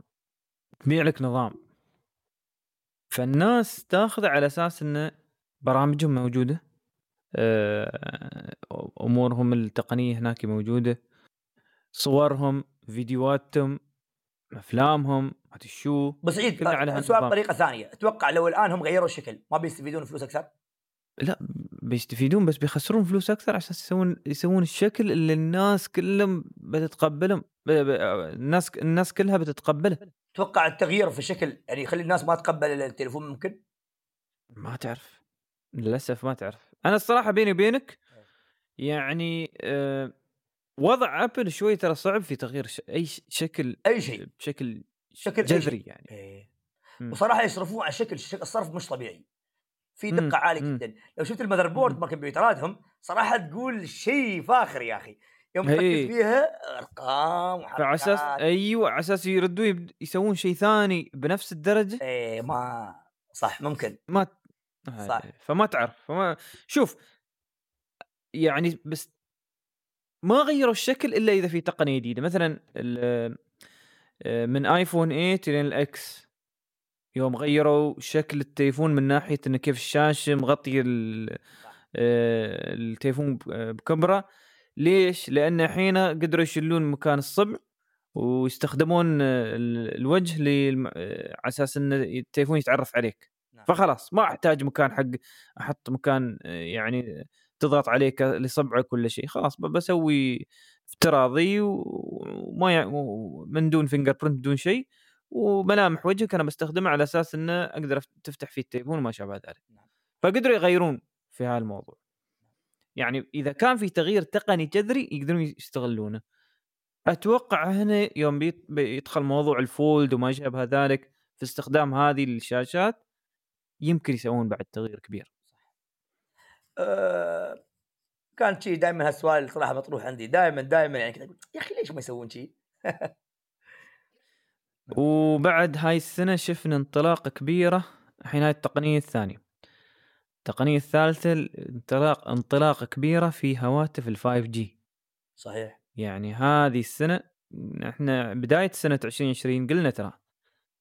تبيع لك نظام. فالناس تاخذه على أساس انه برامجهم موجودة آه، أمورهم التقنية هناك موجودة صورهم فيديوهاتهم أفلامهم. شو؟ بس عيد سؤال بطريقة ثانية. أتوقع لو الآن هم غيروا الشكل ما بيستفيدون فلوس أكثر؟ لا بيستفيدون بس بيخسرون فلوس أكثر عشان يسوون يسوون الشكل اللي الناس كلهم بتتقبلهم الناس الناس كلها بتتقبله. تتوقع التغيير في الشكل يعني يخلي الناس ما تقبل التليفون ممكن؟ ما تعرف. للأسف ما تعرف. أنا الصراحة بيني وبينك يعني أه وضع أبل شوي ترى صعب في تغيير ش... أي شكل أي شيء. بشكل شكل جذري يعني. إيه. وصراحة يصرفون على شكل الصرف مش طبيعي. في دقة عالية جدا. لو شفت ال motherboard مال كمبيوتراتهم صراحة تقول شيء فاخر يا أخي. يوم تركز إيه. فيها أرقام وحركات فعلى أساس أيوه على أساس يردوا يسوون شيء ثاني بنفس الدرجة؟ إيه ما صح ممكن. ما صح. فما تعرف فما شوف يعني بس ما غيروا الشكل إلا إذا في تقنية جديدة. مثلا من آيفون 8 لين الاكس يوم غيروا شكل التليفون من ناحية إنه كيف الشاشة مغطيه آه، التليفون بكاميرا ليش؟ لأن الحين قدروا يشيلون مكان الصبع ويستخدمون الوجه على أساس ان التليفون يتعرف عليك نعم. فخلاص ما أحتاج مكان حق أحط مكان آه، يعني تضغط عليه لصبعك ولا شيء خلاص بسوي افتراضي وما من دون fingerprint بدون شيء وملامح وجهك أنا بستخدمها على أساس إنه أقدر تفتح فيه التليفون وما شابه ذلك. نعم. فقدروا يغيرون في هذا الموضوع يعني إذا كان في تغيير تقني جذري يقدرون يستغلونه. أتوقع هنا يوم بيدخل موضوع الفولد وما شابه ذلك في استخدام هذه الشاشات يمكن يسوون بعد تغيير كبير. كان شيء دائما هالسؤال صراحة مطروح عندي. دائما دائما يعني أقول، يا أخي ليش ما يسوون شيء؟ (laughs) وبعد هاي السنة شفنا انطلاقة كبيرة الحين هاي التقنية الثانية. التقنية الثالثة انطلاق انطلاقة كبيرة في هواتف ال 5G صحيح. يعني هذه السنة إحنا بداية سنة 2020 قلنا ترى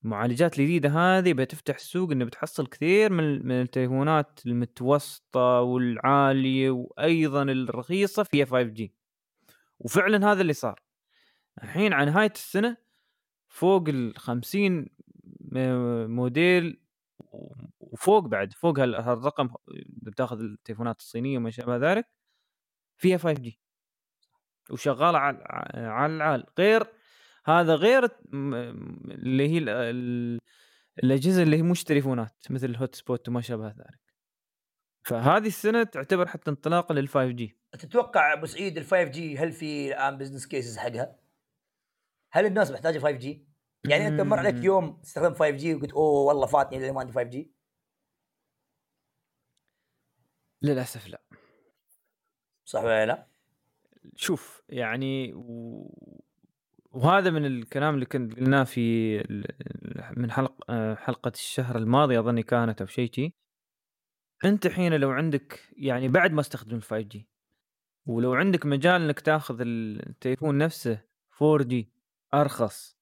المعالجات الجديدة هذه بتفتح السوق إنه بتحصل كثير من من التليفونات المتوسطة والعالية وأيضا الرخيصة فيها 5G وفعلا هذا اللي صار. الحين عن نهاية السنة فوق ال 50 م- موديل وفوق بعد فوق هال- هالرقم بتاخذ التليفونات الصينية وما شابه ذلك فيها 5 G وشغالة على العال. غير هذا غير اللي هي ال- ال- الأجهزة اللي هي مش تليفونات مثل ال hotspot وما شابه ذلك فهذه السنة تعتبر حتى انطلاقه لل 5 G تتوقع أبو سعيد ال 5 G هل في الآن business cases حقها؟ هل الناس محتاجة 5 G؟ يعني أنت مر عليك. يوم استخدمت 5 G وقلت أوه والله فاتني اللي ما عندي 5 G للأسف لا صح ولا لا؟ شوف يعني و... وهذا من الكلام اللي كنت قلناه في من حلق آه، حلقة الشهر الماضي أظني كانت أو شيء شي. أنت حين لو عندك يعني بعد ما استخدم ال 5 جي ولو عندك مجال إنك تاخذ التليفون نفسه 4 جي أرخص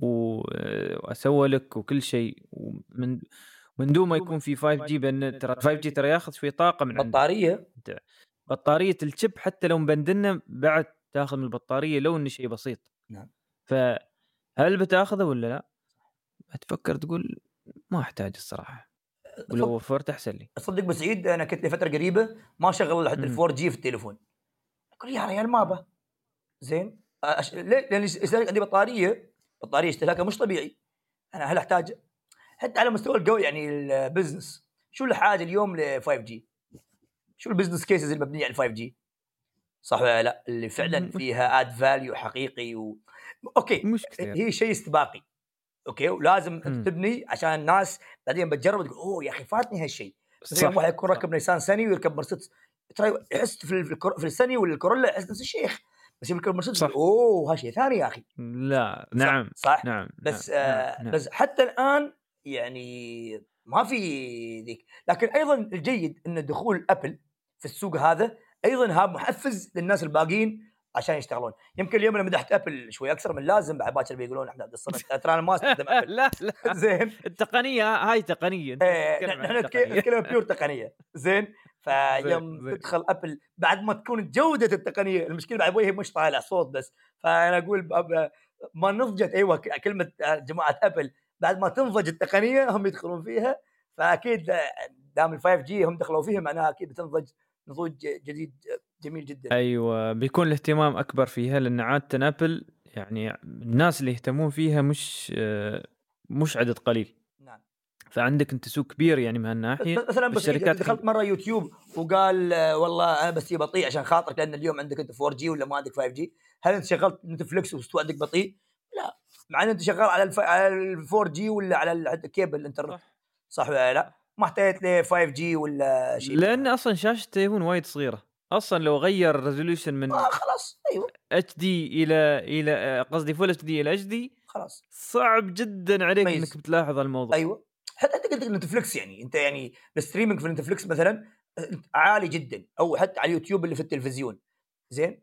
واسوى لك وكل شيء ومن من دون ما يكون في 5 G بأن ترى 5 G ترى ياخذ شوي طاقة من عندك. بطارية. بطارية ال chip حتى لو مبندلنا بعد تاخذ من البطارية لو إنه شيء بسيط. نعم. فهل بتاخذه ولا لا؟ تفكر تقول ما أحتاج الصراحة ولو وفرت أحسن لي تصدق ابو سعيد أنا كنت لفترة قريبة ما شغل لحد مم. ال 4 G في التليفون أقول يا ريال ما به زين أش... ليه؟ لأن يستهلك عندي بطارية بطارية استهلاكها مش طبيعي أنا هل احتاج حتى على مستوى الجو يعني ال business شو الحاجة اليوم ل 5 G؟ شو ال business cases المبنية على 5 G؟ صح ولا لا؟ اللي فعلا. فيها add value حقيقي و... okay مش كثير هي شيء استباقي okay ولازم مم. تبني عشان الناس بعدين بتجرب تقول أوه يا أخي فاتني هالشيء مثلا صح واحد يكون صح. ركب نيسان سني ويركب مرسيدس ترى يحس في ال- في السني ولا الكورولا يحس نفس الشي بس يركب مرسيدس صح. أوه هالشيء ثاني يا أخي لا نعم صح نعم بس نعم. آه نعم. نعم. بس حتى الآن يعني ما في ذيك لكن أيضا الجيد إن دخول ابل في السوق هذا أيضا هذا محفز للناس الباقيين عشان يشتغلون. يمكن اليوم أنا مدحت أبل شوي أكثر من لازم بعد باكر بيقولون إحنا عبد الصمد ترى أنا ما استخدم (laughs) أبل. لا لا. زين. التقنية هاي تقنية. إيه، نحن. نتكلم pure تقنية. زين. (laughs) فيوم. تدخل أبل بعد ما تكون جودة التقنية المشكلة بعد وجهي مش طالع صوت بس. فأنا أقول ما نضجت أيوه كلمة آه، جماعة أبل بعد ما تنضج التقنية هم يدخلون فيها. فأكيد آه، دام ال 5 G هم دخلوا فيها معناها أكيد بتنضج نضوج جديد جميل جدا أيوه بيكون الاهتمام أكبر فيها لأن عادة ابل يعني الناس اللي يهتمون فيها مش مش عدد قليل نعم فعندك أنت سوق كبير يعني من هالناحية مثلا بس الشركات دخلت مرة يوتيوب وقال والله أنا بس بطيء عشان خاطرك لأن اليوم عندك أنت 4 G ولا ما عندك 5 G هل أنت شغلت نتفلكس ومستوي عندك بطيء؟ لا مع إن أنت شغال على الف... على ال 4G ولا على ال- الكيبل الإنترنت صح. صح ولا لا؟ ما احتاجت ل 5G ولا شيء لأن أصلا شاشة التليفون وايد صغيرة. أصلا لو غير resolution من آه خلاص أيوه. اتش دي إلى إلى آه، قصدي full HD إلى HD خلاص. صعب جدا عليك ميز. إنك بتلاحظ الموضوع. أيوه. حتى أنت قلت نتفلكس يعني. أنت يعني ال streaming في نتفلكس مثلا آه، عالي جدا. أو حتى على اليوتيوب اللي في التلفزيون. زين؟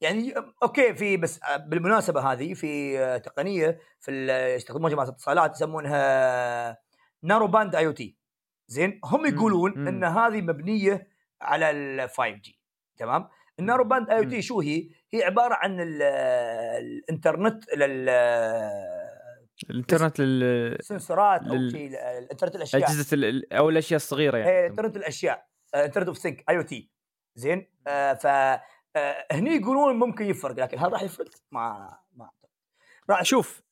يعني okay في بس آه، بالمناسبة هذه في آه، تقنية في يستخدمونها جماعة الاتصالات يسمونها narrowband IoT زين هم يقولون مم. إن هذه مبنية على ال 5G تمام ال narrowband IoT شو هي؟ هي عبارة عن ال- الإنترنت لل الإنترنت لل sensor ات أو شيء الإنترنت الاشياء أجهزة ال- أو الأشياء الصغيرة إيه يعني انترنت الاشياء internet of things IoT زين آه ف آه هني يقولون ممكن يفرق لكن هل راح يفرق؟ ما ما. راح شوف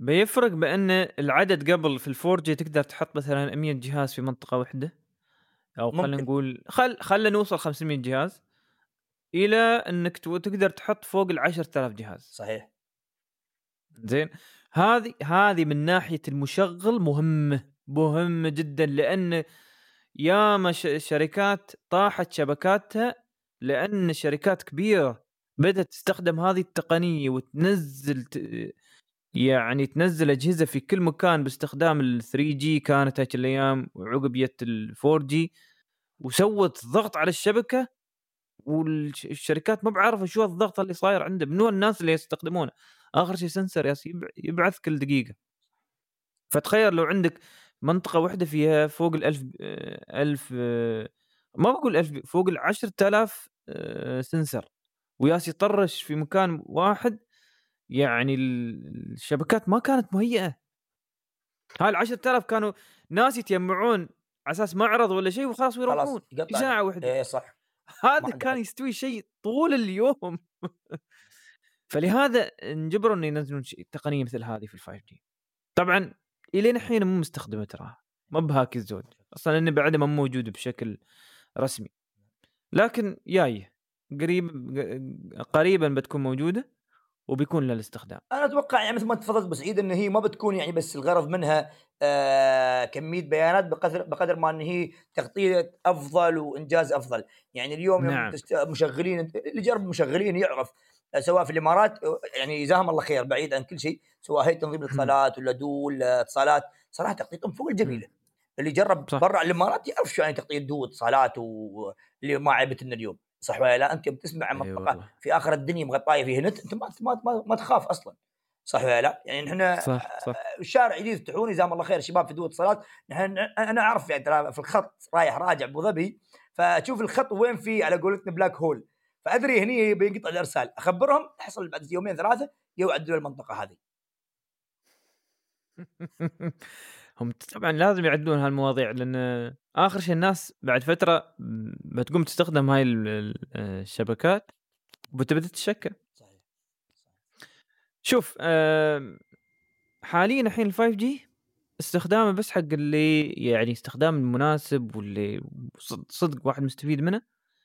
بيفرق بأن العدد قبل في ال four G تقدر تحط مثلا 100 جهاز في منطقة واحدة أو خلينا. نقول خل خلينا نوصل 500 جهاز إلى إنك تقدر تحط فوق ال 10000 جهاز صحيح زين هذه هذه من ناحية المشغل مهمة مهمة جدا لأن ياما شركات طاحت شبكاتها لأن شركات كبيرة بدأت تستخدم هذه التقنية وتنزل. يعني تنزل أجهزة في كل مكان باستخدام ال 3G كانت هيك الأيام وعقب جت ال 4G وسوت ضغط على الشبكة والشركات ما بعرفة شو الضغط اللي صاير عنده منو الناس اللي يستخدمونه. آخر شيء sensor يبعث كل دقيقة. فتخيل لو عندك منطقة واحدة فيها فوق الألف آه، ألف آه، ما بقول ألف فوق العشرة آلاف آه، سنسر وياس يطرش في مكان واحد يعني ال- الشبكات ما كانت مهيئة. هاي ال 10000 كانوا ناس يتجمعون على أساس معرض ولا شيء وخلاص ويروحون. ساعة واحدة. إيه صح. هذا كان. يستوي شيء طول اليوم. (laughs) فلهذا انجبروا إنه ينزلون تقنية مثل هذه في ال five G طبعا الين الحين مو مستخدمة تراها. ما بهاك الزود. أصلا إنه بعد ما موجود بشكل رسمي. لكن جاي قريب قريبا بتكون موجودة. وبيكون لها الاستخدام أنا أتوقع يعني مثل ما تفضلت بو سعيد إن هي ما بتكون يعني بس الغرض منها آه كمية بيانات بقدر بقدر ما إن هي تغطية أفضل وإنجاز أفضل. يعني اليوم يوم نعم. تست... مشغلين اللي جرب مشغلين يعرف آه، سواء في الإمارات آه، يعني جزاهم الله خير بعيد عن كل شيء سواء هي تنظيم الاتصالات ولا دول ولا اتصالات صراحة تغطيتهم فوق الجميله اللي جرب. برا الإمارات يعرف شو يعني تغطيه دول اتصالات واللي ما عيبتنا اليوم. صح ولا لا؟ أنت بتسمع عن أي منطقة والله. في آخر الدنيا مغطايه فيها نت أنت ما ما ما, تخاف أصلا. صح ولا لا؟ يعني إحنا صح صح. الشارع جديد يفتحون جزاهم الله خير الشباب في دول اتصالات. نحن أنا أعرف يعني ترى في الخط رايح راجع أبو ظبي فتشوف الخط وين في على قولتنا black hole فأدري هني بينقطع الأرسال. أخبرهم تحصل بعد يومين ثلاثة يعدلوا المنطقة هذه. (laughs) هم طبعا لازم يعدلون هالمواضيع لأن آخر شيء الناس بعد فترة بتقوم تستخدم هاي ال- ال- الشبكات وبتبدا تتشكى صحيح شوف حاليا الحين ال 5G استخدامه بس حق اللي يعني استخدام المناسب واللي صد- صدق واحد مستفيد منه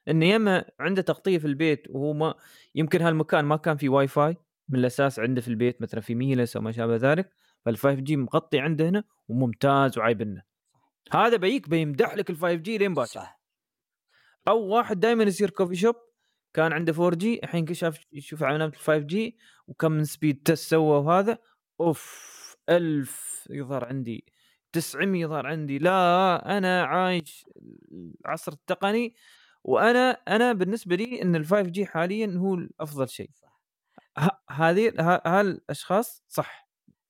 إنه ياما عنده تغطية في البيت وهو ما يمكن هالمكان ما كان فيه واي فاي من الاساس عنده في البيت مثلا في ميلس أو ما شابه ذلك فال 5G مغطي عنده هنا وممتاز وعايبنه هذا بيك بيمدح لك ال 5G لين باكر. صح. أو واحد دائما يصير coffee shop كان عنده 4G الحين شاف يشوف علامات ال 5G وكم من speed test سوى وهذا أوف 1000 يظهر عندي. 900 يظهر عندي. لا أنا عايش العصر التقني وأنا أنا بالنسبة لي إن ال 5G حاليا هو الأفضل شيء. هذه هالأشخاص صح.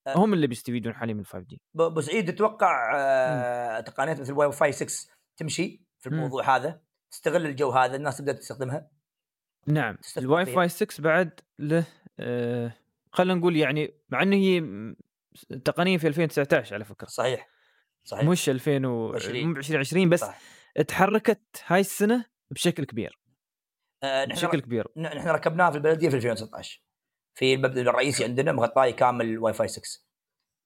هم اللي بيستفيدون حاليا من ال 5G بو سعيد تتوقع آه تقنيات مثل واي فاي 6 تمشي في. الموضوع هذا؟ تستغل الجو هذا الناس تبدأ تستخدمها؟ نعم. الواي. فاي 6 بعد له آه خلينا نقول يعني مع إنه هي م- تقنية في 2019 على فكرة. صحيح صحيح. مش 2000 و... عشرين. مو 2020 بس صح. تحركت هاي السنة بشكل كبير. آه نحن بشكل كبير. نحن ركبناها في البلدية في 2016 في المبدا الرئيسي عندنا مغطاي كامل واي فاي 6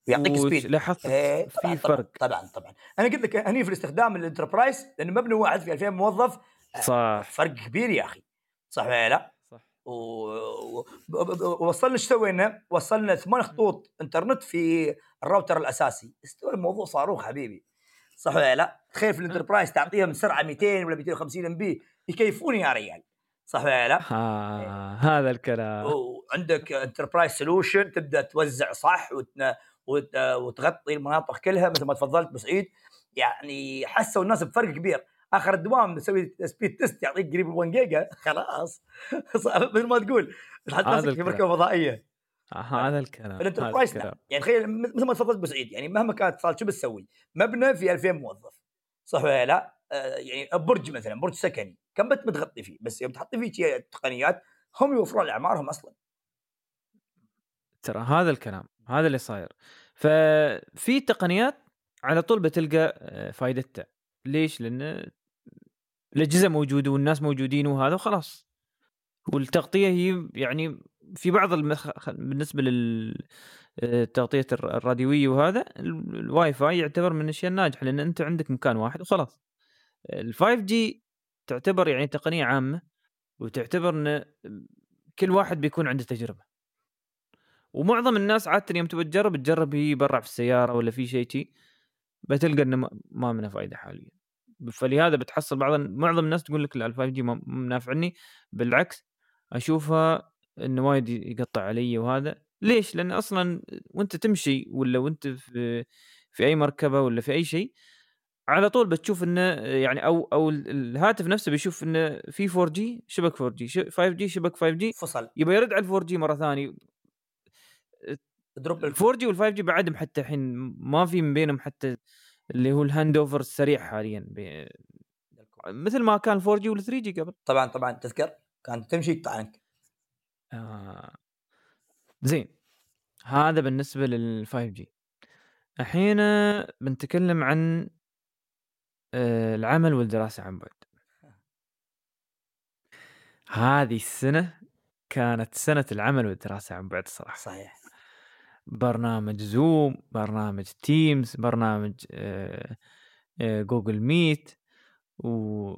ويعطيك speed لاحظت إيه، في فرق. طبعا طبعا. أنا قلت لك هني في الاستخدام ال enterprise لأنه مبنى واحد في 2000 موظف صح. فرق كبير يا أخي. صح ولا لا؟ صح. و- و- ب- ب- وصلنا إيش سوينا؟ وصلنا ثمان خطوط إنترنت في الراوتر الأساسي، استوى الموضوع صاروخ حبيبي. صح ولا لا؟ تخيل في ال enterprise تعطيهم سرعة 200 ولا 250 MB يكيفون يا ريال. صح ولا لا؟ آه هذا الكلام. وعندك enterprise solution تبدأ توزع صح وتن... وت... وتغطي المناطق كلها مثل ما تفضلت بو سعيد يعني حسوا الناس بفرق كبير. آخر الدوام تسوي speed test يعطيك قريب 1 جيجا خلاص. (laughs) مثل ما تقول. تحط نفسك في. مركبه فضائيه آه هذا الكلام. هذا ال enterprise. يعني تخيل مثل ما تفضلت بو سعيد يعني مهما كانت اتصال شو بتسوي؟ مبنى في 2000 موظف. صح ولا لا؟ آه يعني برج مثلا برج سكني. كم بيت بتغطي فيه بس يوم تحطي فيه تقنيات هم يوفرون اعمارهم أصلا. ترى هذا الكلام هذا اللي صاير. ففي تقنيات على طول بتلقى آه، فائدتها ليش؟ لأن الأجهزة موجودة والناس موجودين وهذا وخلاص. والتغطية هي يعني في بعض المخ... بالنسبة للتغطيه الراديوية وهذا الواي فاي يعتبر من الأشياء الناجحة لأن أنت عندك مكان واحد وخلاص. ال 5G تعتبر يعني تقنية عامة وتعتبر إن كل واحد بيكون عنده تجربة. ومعظم الناس عاده يوم تبغى تجرب تجرب هي برا في السيارة ولا في شيء شي بتلقى إنه ما منها فائده حاليا. فلهذا بتحصل بعض معظم الناس تقول لك لا ال 5G ما نافعني بالعكس أشوفها إنه وايد يقطع علي وهذا. ليش؟ لأن أصلا وأنت تمشي ولا وأنت في في أي مركبة ولا في أي شيء على طول بتشوف إنه يعني أو أو الهاتف نفسه بيشوف إنه في 4 جي شبك 4 جي 5 جي شبك 5 جي فصل. يبغى يرد على 4G مرة ثانية. دروب ال 4 جي وال 5 جي بعدهم حتى الحين ما في من بينهم حتى اللي هو ال handover السريع حاليا. بي... مثل ما كان 4 جي وال 3 جي قبل. طبعا طبعا تذكر؟ كانت تمشي يقطع عنك آه. زين. هذا بالنسبة لل 5G الحين بنتكلم عن آه، العمل والدراسة عن بعد. هذه السنة كانت سنة العمل والدراسة عن بعد صراحة. صحيح. برنامج Zoom برنامج Teams برنامج آه، آه، Google Meet و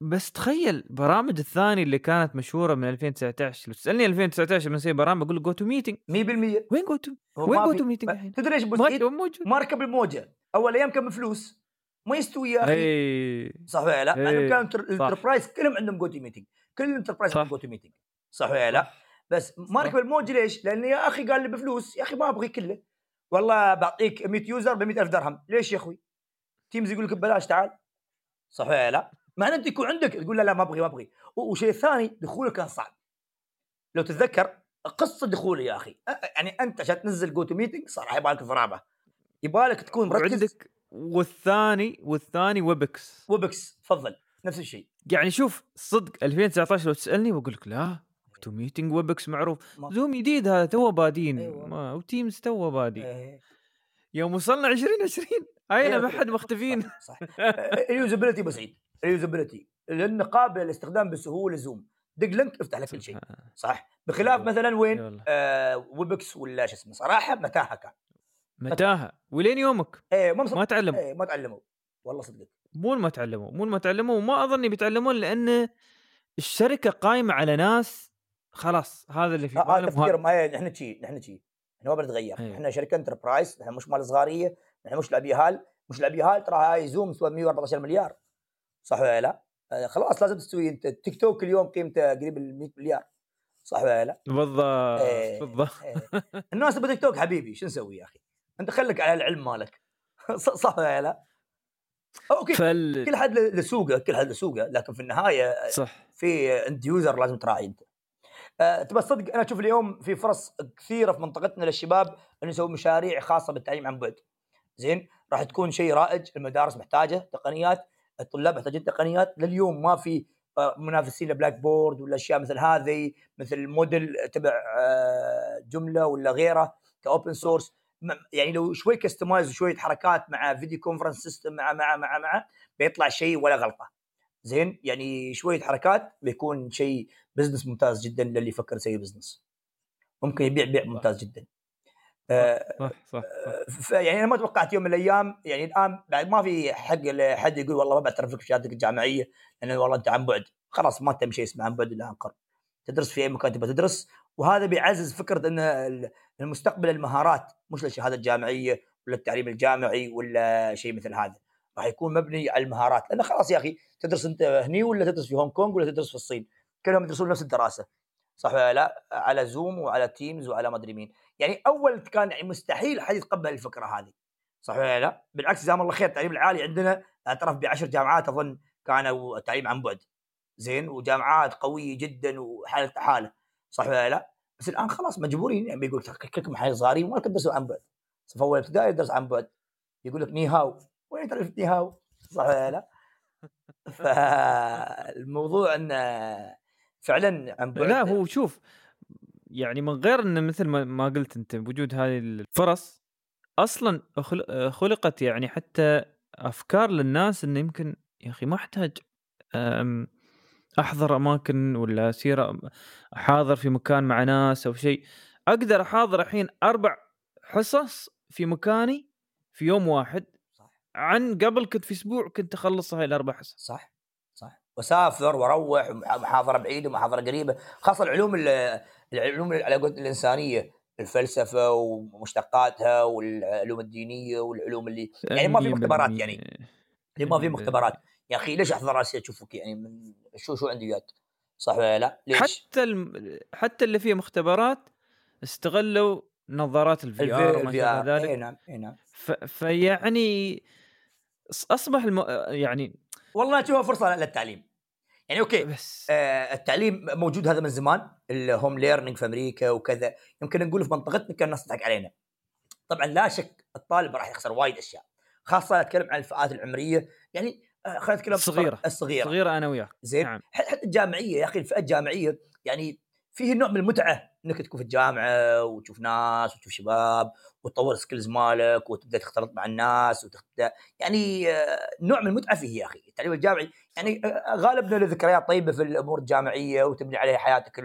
بس تخيل برامج الثانية اللي كانت مشهورة من 2019 لو تسألني 2019 من سوي برامج أقول لك جو تو ميتنج 100% وين جو تو وين جو تو ميتنج تدري إيش موجود. ما ركب الموجة أول أيام كان بفلوس ما يستوي يا أخي. صح ولا لا؟ كان ال enterprise كلهم عندهم GoToMeeting كل ال enterprise عندهم GoToMeeting صح ولا لا؟ بس ما ركب الموج ليش؟ لأن يا أخي قال لي بفلوس. يا أخي ما أبغي كله. والله بعطيك 100 user ب 100000 درهم. ليش يا أخوي؟ Teams يقول لك ببلاش تعال. صح ولا لا؟ مع ان أنت يكون عندك تقول لا لا ما أبغي ما أبغي. وشيء ثاني دخوله كان صعب. لو تتذكر قصة دخوله يا أخي. يعني أنت عشان تنزل GoToMeeting صراحة يبغى لك فرابه يبغى لك تكون مركز. عندك والثاني والثاني Webex Webex تفضل. نفس الشيء. يعني شوف صدق 2019 لو تسألني بقول لك لا. تو ميتنج ويبكس معروف. زوم جديد هذا تو بادين. أيوة. وتيمز تو بادين. أيوة. يوم وصلنا 2020 هاي ما حد مختفين؟ صح, صح. اليوزابيلتي بسيط. اليوزابيلتي لأنه قابل للاستخدام بسهولة زوم دق لينك افتح لك كل شيء. صح. بخلاف مثلا وين؟ آه ويبكس ولا شو اسمه صراحة متاهة كان. متاهة ولين يومك إيه ما, ما تعلموا إيه ما تعلموا والله صدق مو ما تعلموا مو ما تعلموا وما اظني بيتعلمون لأن الشركة قايمة على ناس خلاص هذا اللي في بالهم هذا تفكير ما نحن شي نحن شي إحنا ما بنتغير أيه. إحنا شركة enterprise إحنا مش مال صغارية إحنا مش لابيهال مش لابيهال ترى هاي Zoom تسوى 114 مليار صح ولا لا؟ آه، خلاص لازم تسوي انت تيك توك اليوم قيمته قريب ال 100 مليار صح ولا لا؟ بالضبط إيه بالضبط إيه. الناس تبغى تيك توك حبيبي شو نسوي يا أخي؟ انت خليك على العلم مالك. (laughs) صح ولا لا؟ okay فل... كل حد لسوقه كل حد لسوقه لكن في النهاية صح. في انت user لازم تراعي أنت. أه تبى تصدق أنا أشوف اليوم في فرص كثيرة في منطقتنا للشباب إنه يسوي مشاريع خاصة بالتعليم عن بعد. زين راح تكون شيء رائج المدارس محتاجة تقنيات الطلاب محتاجين تقنيات. لليوم ما في آه، منافسين ل Blackboard ولا أشياء مثل هذه مثل Moodle تبع آه، جملة ولا غيره ك open source يعني لو شوي customize وشويه حركات مع video conference system مع مع مع مع بيطلع شيء ولا غلطة. زين؟ يعني شوية حركات بيكون شيء business ممتاز جدا للي يفكر يسوي business ممكن يبيع بيع ممتاز جدا. آه، صح صح, صح. يعني أنا ما توقعت يوم من الأيام يعني الآن بعد ما في حق حد يقول والله ما بعترف لك بشهادتك الجامعية لأن والله أنت عن بعد. خلاص ما تم شيء اسمه عن بعد الا عن قرب. تدرس في أي مكان تبغى تدرس وهذا بيعزز فكرة إن المستقبل المهارات مش الشهاده الجامعية ولا التعليم الجامعي ولا شيء مثل هذا. راح يكون مبني على المهارات. لأن خلاص يا أخي تدرس أنت هني ولا تدرس في هونغ كونغ ولا تدرس في الصين؟ كلهم يدرسون نفس الدراسة. صح ولا لا؟ على Zoom وعلى Teams وعلى ما أدري مين. يعني أول كان يعني مستحيل حد يتقبل الفكرة هذه. صح ولا لا؟ بالعكس جزاهم الله خير. التعليم العالي عندنا اعترف بعشر جامعات أظن كانوا تعليم عن بعد. زين وجامعات قوية جدا وحالة حالة. صح ولا لا؟ بس الآن خلاص مجبورين يعني بيقول كلكم حي صغارين ما تدرسوا عن بعد. صف اول ابتدائي يدرس عن بعد. يقول لك نيهاو وين تعرف نيهاو صح ولا لا؟ (laughs) فالموضوع انه فعلا عن بعد. لا هو شوف يعني من غير انه مثل ما قلت أنت بوجود هذه الفرص أصلا خلقت يعني حتى أفكار للناس إنه يمكن يا أخي ما أحتاج أحضر أماكن ولا أسير أحاضر في مكان مع ناس أو شيء. أقدر أحاضر الحين أربع حصص في مكاني في يوم واحد. صح. عن قبل كنت في أسبوع كنت أخلص هاي الأربع حصص. صح صح. وأسافر وأروح محاضره بعيده ومحاضرة قريبة. خاصة العلوم العلوم على قولة الإنسانية. الفلسفة ومشتقاتها والعلوم الدينية والعلوم اللي يعني ما في مختبرات يعني. اللي ما في مختبرات. يا أخي ليش أحضر اسئله اشوفك يعني من شو شو عندي وياك صح ولا لا؟ ليش؟ حتى الم... حتى اللي فيه مختبرات استغلوا نظارات ال VR وما شابه ذلك. اي نعم اي نعم. ف... فيعني أصبح الم... يعني والله اشوفها فرصة للتعليم. يعني okay بس. آه التعليم موجود هذا من زمان ال home learning في أمريكا وكذا. يمكن نقول في منطقتنا كان الناس تضحك علينا. طبعا لا شك الطالب راح يخسر وايد أشياء خاصة أتكلم عن الفئات العمرية. يعني خلينا نتكلم الصغيره الصغيرة. صغيرة أنا وياك. زين؟ نعم. حتى الجامعية يا أخي الفئة الجامعية يعني فيه نوع من المتعة إنك تكون في الجامعة وتشوف ناس وتشوف شباب وتطور سكيلز مالك وتبدأ تختلط مع الناس وتبدا يعني آه، نوع من المتعة فيه يا أخي. التعليم الجامعي يعني آه، غالبنا ذكريات طيبة في الأمور الجامعية وتبني عليها حياتك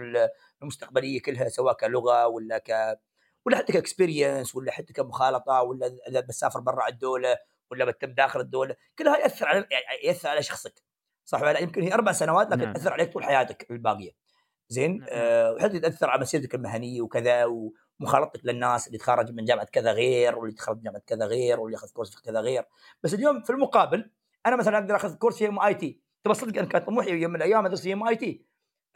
المستقبلية كلها سواء كلغة ولا ك ولا حتى ك experience ولا حتى كمخالطة ولا اذا بتسافر برا الدولة ولا بتتم داخل الدولة كلها يأثر على يعني يأثر على شخصك. صح ولا يمكن هي أربع سنوات لكن نعم. تأثر عليك طول حياتك الباقية. زين؟ نعم. آه وحتى تأثر على مسيرتك المهنية وكذا ومخالطتك للناس اللي تخرج من جامعة كذا غير واللي تخرج من جامعة كذا غير واللي ياخذ course في كذا غير. بس اليوم في المقابل أنا مثلا أقدر أخذ course في MIT. تبى صدق أنا كان طموحي يوم من الأيام أدرس في MIT.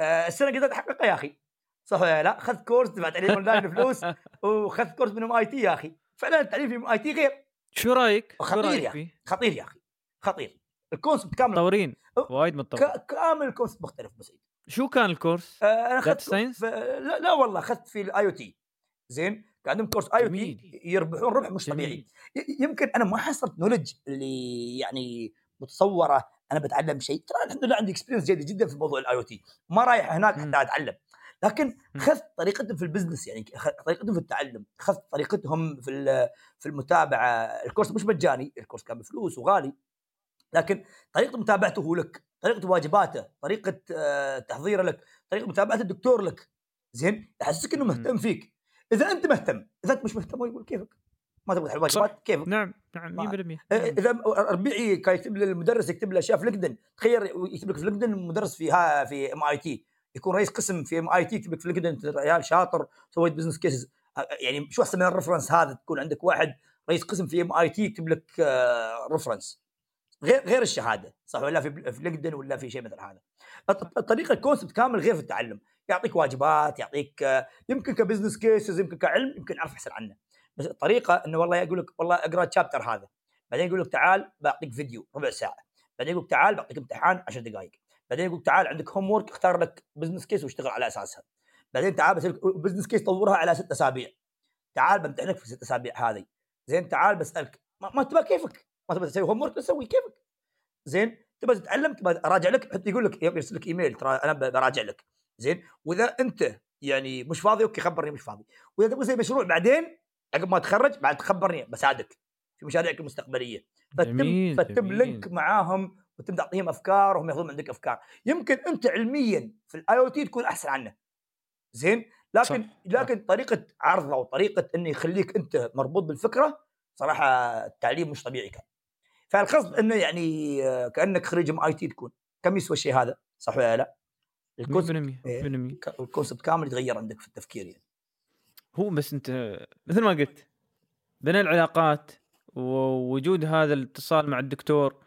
آه السنة قدرت أحققها يا أخي. صح ولا لا؟ اخذت course دفعت عليه اونلاين فلوس (laughs) واخذت course من MIT يا أخي. فعلا التعليم في MIT غير. شو رأيك؟ خطير يا أخي خطير يا أخي خطير. ال concept كامل متطورين وايد متطور. كامل ال concept مختلف بسيط. شو كان ال course؟ آه أنا أخذت science؟ لا, لا والله أخذت في ال IoT زين؟ كان عندهم course IoT يربحون ربح مش طبيعي. يمكن أنا ما حصلت knowledge اللي يعني متصورة. أنا بتعلم شيء. ترى الحمد لله عندي experience جيدة جدا في موضوع ال IoT ما رايح هناك حتى أتعلم. لكن اخذت طريقتهم في ال business يعني طريقتهم في التعلم اخذت طريقتهم في في المتابعة. الكورس مش مجاني الكورس كان بفلوس وغالي لكن طريقة متابعته لك طريقة واجباته طريقة آه، تحضيره لك طريقة متابعة الدكتور لك. زين؟ يحسسك إنه مهتم فيك. إذا أنت مهتم إذا أنت مش مهتم يقول كيفك؟ ما تبغى الواجبات كيفك؟ نعم نعم 100% إذا ربيعي كان يكتب للمدرس يكتب له اشياء في لينكدين. تخيل يكتب لك في لينكدين مدرس في ها في ام اي تي يكون رئيس قسم في ام آي تي يكتب لك في لينكدين ريال شاطر سويت business cases يعني شو أحسن من ال reference هذا؟ تكون عندك واحد رئيس قسم في ام آي تي يكتب لك reference آه، غير غير الشهادة صح ولا في في لينكدين ولا في شيء مثل هذا. الطريقة ال concept كامل غير في التعلم. يعطيك واجبات يعطيك آه، يمكن ك business cases يمكن كعلم يمكن أعرف أحسن عنه. بس الطريقة إنه والله يقول لك والله أقرأ ال chapter هذا. بعدين يقول لك تعال بعطيك فيديو ربع ساعة. بعدين يقول لك تعال بعطيك امتحان 10 دقائق بعدين يقول تعال عندك homework اختار لك business case واشتغل على أساسها. بعدين تعال بس business case طورها على ست أسابيع. تعال بمتحنك في ست أسابيع هذه. زين تعال بسألك ما, ما تبغى كيفك؟ ما تبغى تسوي homework تسوي كيفك؟ زين تبغى تتعلم؟ تبغى أراجع لك؟ حتى يقول لك يرسل لك ايميل ترى أنا براجع لك. زين وإذا أنت يعني مش فاضي okay خبرني مش فاضي. وإذا تبغى تسوي مشروع بعدين عقب ما تخرج بعد تخبرني بساعدك في مشاريعك المستقبلية. فتم فتم link معاهم وتم تعطيهم أفكار وهم ياخذون عندك أفكار. يمكن أنت علميا في ال IoT تكون أحسن عنه. زين؟ لكن صح. لكن طريقة عرضه وطريقه انه يخليك أنت مربوط بالفكرة صراحة التعليم مش طبيعي كان. فالقصد إنه يعني كأنك خريج ام آي تي تكون. كم يسوى الشيء هذا؟ صح ولا لا؟ ال concept كامل يتغير عندك في التفكير يعني. هو بس أنت مثل ما قلت بناء العلاقات ووجود هذا الاتصال مع الدكتور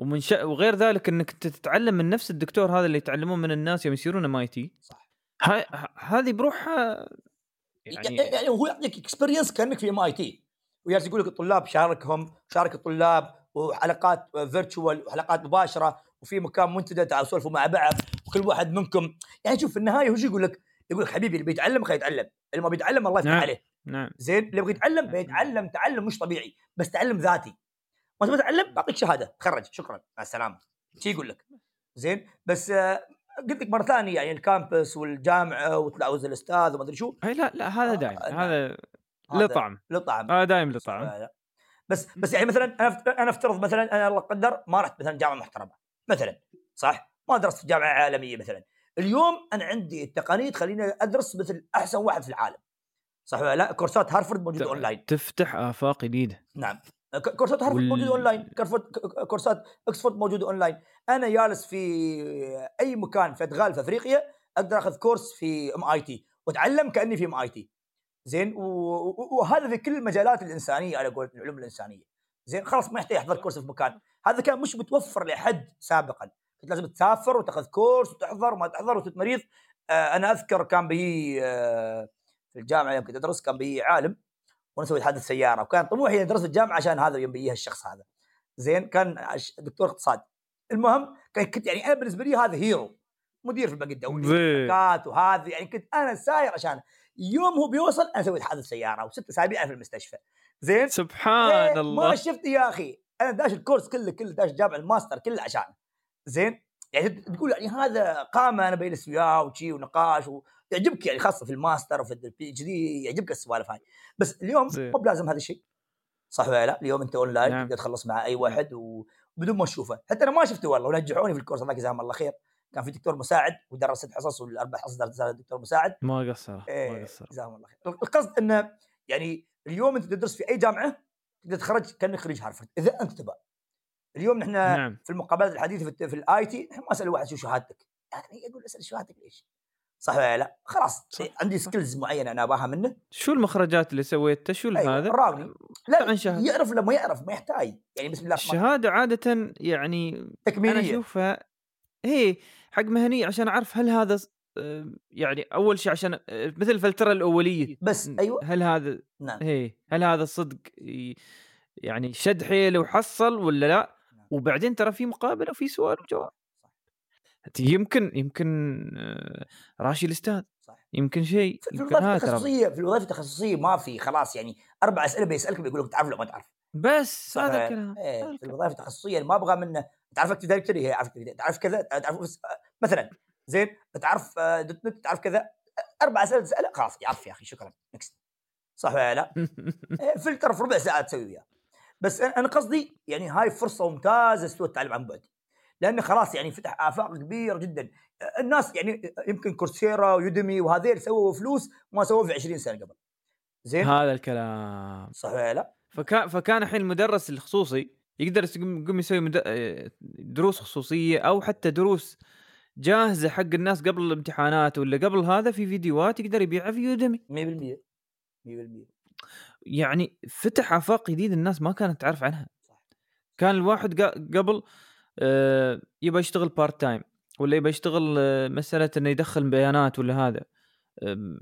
ومن ش... وغير ذلك إنك تتعلم من نفس الدكتور هذا اللي يتعلمون من الناس يوم يصيرون ام آي تي. صح. هذه بروحها يعني يعني هو يعطيك experience كأنك في ام آي تي. ويجلس يقول لك الطلاب شاركهم شارك الطلاب وحلقات virtual وحلقات مباشرة وفي مكان منتدى تعالوا سولفوا مع بعض وكل واحد منكم. يعني شوف في النهاية هو يقول لك يقول لك حبيبي اللي بيتعلم خليه يتعلم. اللي ما بيتعلم الله يفتح نعم. عليه. نعم. زين؟ اللي يبغى يتعلم نعم. بيتعلم. تعلم مش طبيعي بس تعلم ذاتي. ما تبغى تتعلم؟ بعطيك شهادة. تخرج. شكرا. مع السلامة. شي يقول لك؟ زين. بس آه، قلت لك مرة ثانية يعني ال campus والجامعة وتلاوس الأستاذ وما أدري شو. إي لا لا هذا دايم. آه هذا لطعم لطعم هذا دايم لطعم بس بس يعني مثلا أنا أنا أفترض مثلا أنا الله قدر ما رحت مثلا جامعة محترمة. مثلا. صح؟ ما درست في جامعة عالمية مثلا. اليوم أنا عندي التقنيه تخليني أدرس مثل أحسن واحد في العالم. صح ولا لا؟ كورسات هارفرد موجودة اونلاين تفتح آفاق جديدة. نعم. كورسات هارفرد وال- موجودة اونلاين كورسات اكسفورد موجودة اونلاين أنا جالس في أي مكان في أدغال في أفريقيا أقدر أخذ كورس في ام اي تي وأتعلم كأني في ام اي تي زين؟ وهذا في كل المجالات الإنسانية على قولة العلوم الإنسانية. زين؟ خلاص ما يحتاج يحضر كورس في مكان. هذا كان مش متوفر لاحد سابقا. كنت لازم تسافر وتأخذ كورس وتحضر وما تحضر وتتمريض. آه أنا أذكر كان بي آه في الجامعة يوم كنت أدرس كان بي عالم. ونسوي حادث سيارة. وكان طموحي أدرس في الجامعة عشان هذا يوم بيجيه الشخص هذا. زين كان دكتور اقتصاد. المهم كنت يعني أنا بالنسبة لي هذا hero مدير في البنك الدولي زين. وهذا يعني كنت أنا ساير عشان يوم هو بيوصل أنا سويت حادث سيارة. وست أسابيع في المستشفى. زين؟ سبحان إيه، الله. ما شفت يا أخي. أنا داش الكورس كله كله داش جامعة الماستر كله عشان. زين؟ يعني تقول يعني هذا قامه أنا بجلس وياه وشي ونقاش ويعجبك يعني خاصة في الماستر وفي ال PhD يعجبك السوالف هاي. بس اليوم. مو بلازم هذا الشيء. صح ولا لا؟ اليوم أنت اونلاين نعم. تقدر تخلص مع أي واحد وبدون ما تشوفه. حتى أنا ما شفته والله ونجحوني في الكورس الله جزاهم الله خير. كان في دكتور مساعد ودرس ست حصص والأربع حصص درسها دكتور مساعد. ما قصر ما إيه، قصر جزاهم الله خير. القصد إنه يعني اليوم أنت تدرس في أي جامعة تقدر تخرج كأنك خريج هارفرد إذا أنت تبغى. اليوم نحن نعم. في المقابلات الحديثة في, في ال IT نحن ما اسال واحد شو شهادتك. يعني يقول أسأل شهادتك ليش؟ صح ولا لا؟ خلاص صح. عندي skills معينة أنا أباها منه شو المخرجات اللي سويتها شو أيوة، هذا راضي. لا عن شهادة. يعرف ولا ما يعرف ما يحتاج يعني بسم الله الشهاده عادة يعني أنا تكميلية أشوفها هي حق مهنية عشان أعرف هل هذا يعني أول شيء عشان مثل الفلترة الأولية بس أيوه هل هذا نعم هي هل هذا صدق ي- يعني شد حيله وحصل ولا لا نعم. وبعدين ترى في مقابلة وفي سؤال وجواب يمكن يمكن آه، راشي الاستاذ صح يمكن شيء في الوظائف التخصصية في الوظائف التخصصية ما في خلاص يعني أربع أسئلة بيسألك بيقول لك تعرف ولا ما تعرف. بس هذا الكلام إيه في. الوظائف التخصصية ما أبغى منه تعرف اكتب directory تعرف كذا تعرف بس- مثلا زين تعرف آه، .NET تعرف كذا أربع أسئلة تسأله خلاص يعرف يا أخي شكرا next صح ولا لا؟ (laughs) إيه، فلتر في ربع ساعة تسوي وياه. بس أنا قصدي يعني هاي فرصة ممتازة استوى التعلم عن بعد. لأنه خلاص يعني فتح آفاق كبيرة جدا. الناس يعني يمكن كورسيرا ويوديمي وهذيل سووا فلوس ما سووا في 20 سنة قبل. زين؟ هذا الكلام. صح ولا لا؟ فكان فكان الحين المدرس الخصوصي يقدر يقوم يسوي مد... آه، دروس خصوصية أو حتى دروس جاهزة حق الناس قبل الامتحانات ولا قبل هذا في فيديوهات يقدر يبيعها في يودمي 100% 100% يعني فتح آفاق جديدة الناس ما كانت تعرف عنها. صح. كان الواحد قبل يبغى يشتغل part time ولا يبغى يشتغل آه، مسألة إنه يدخل بيانات ولا هذا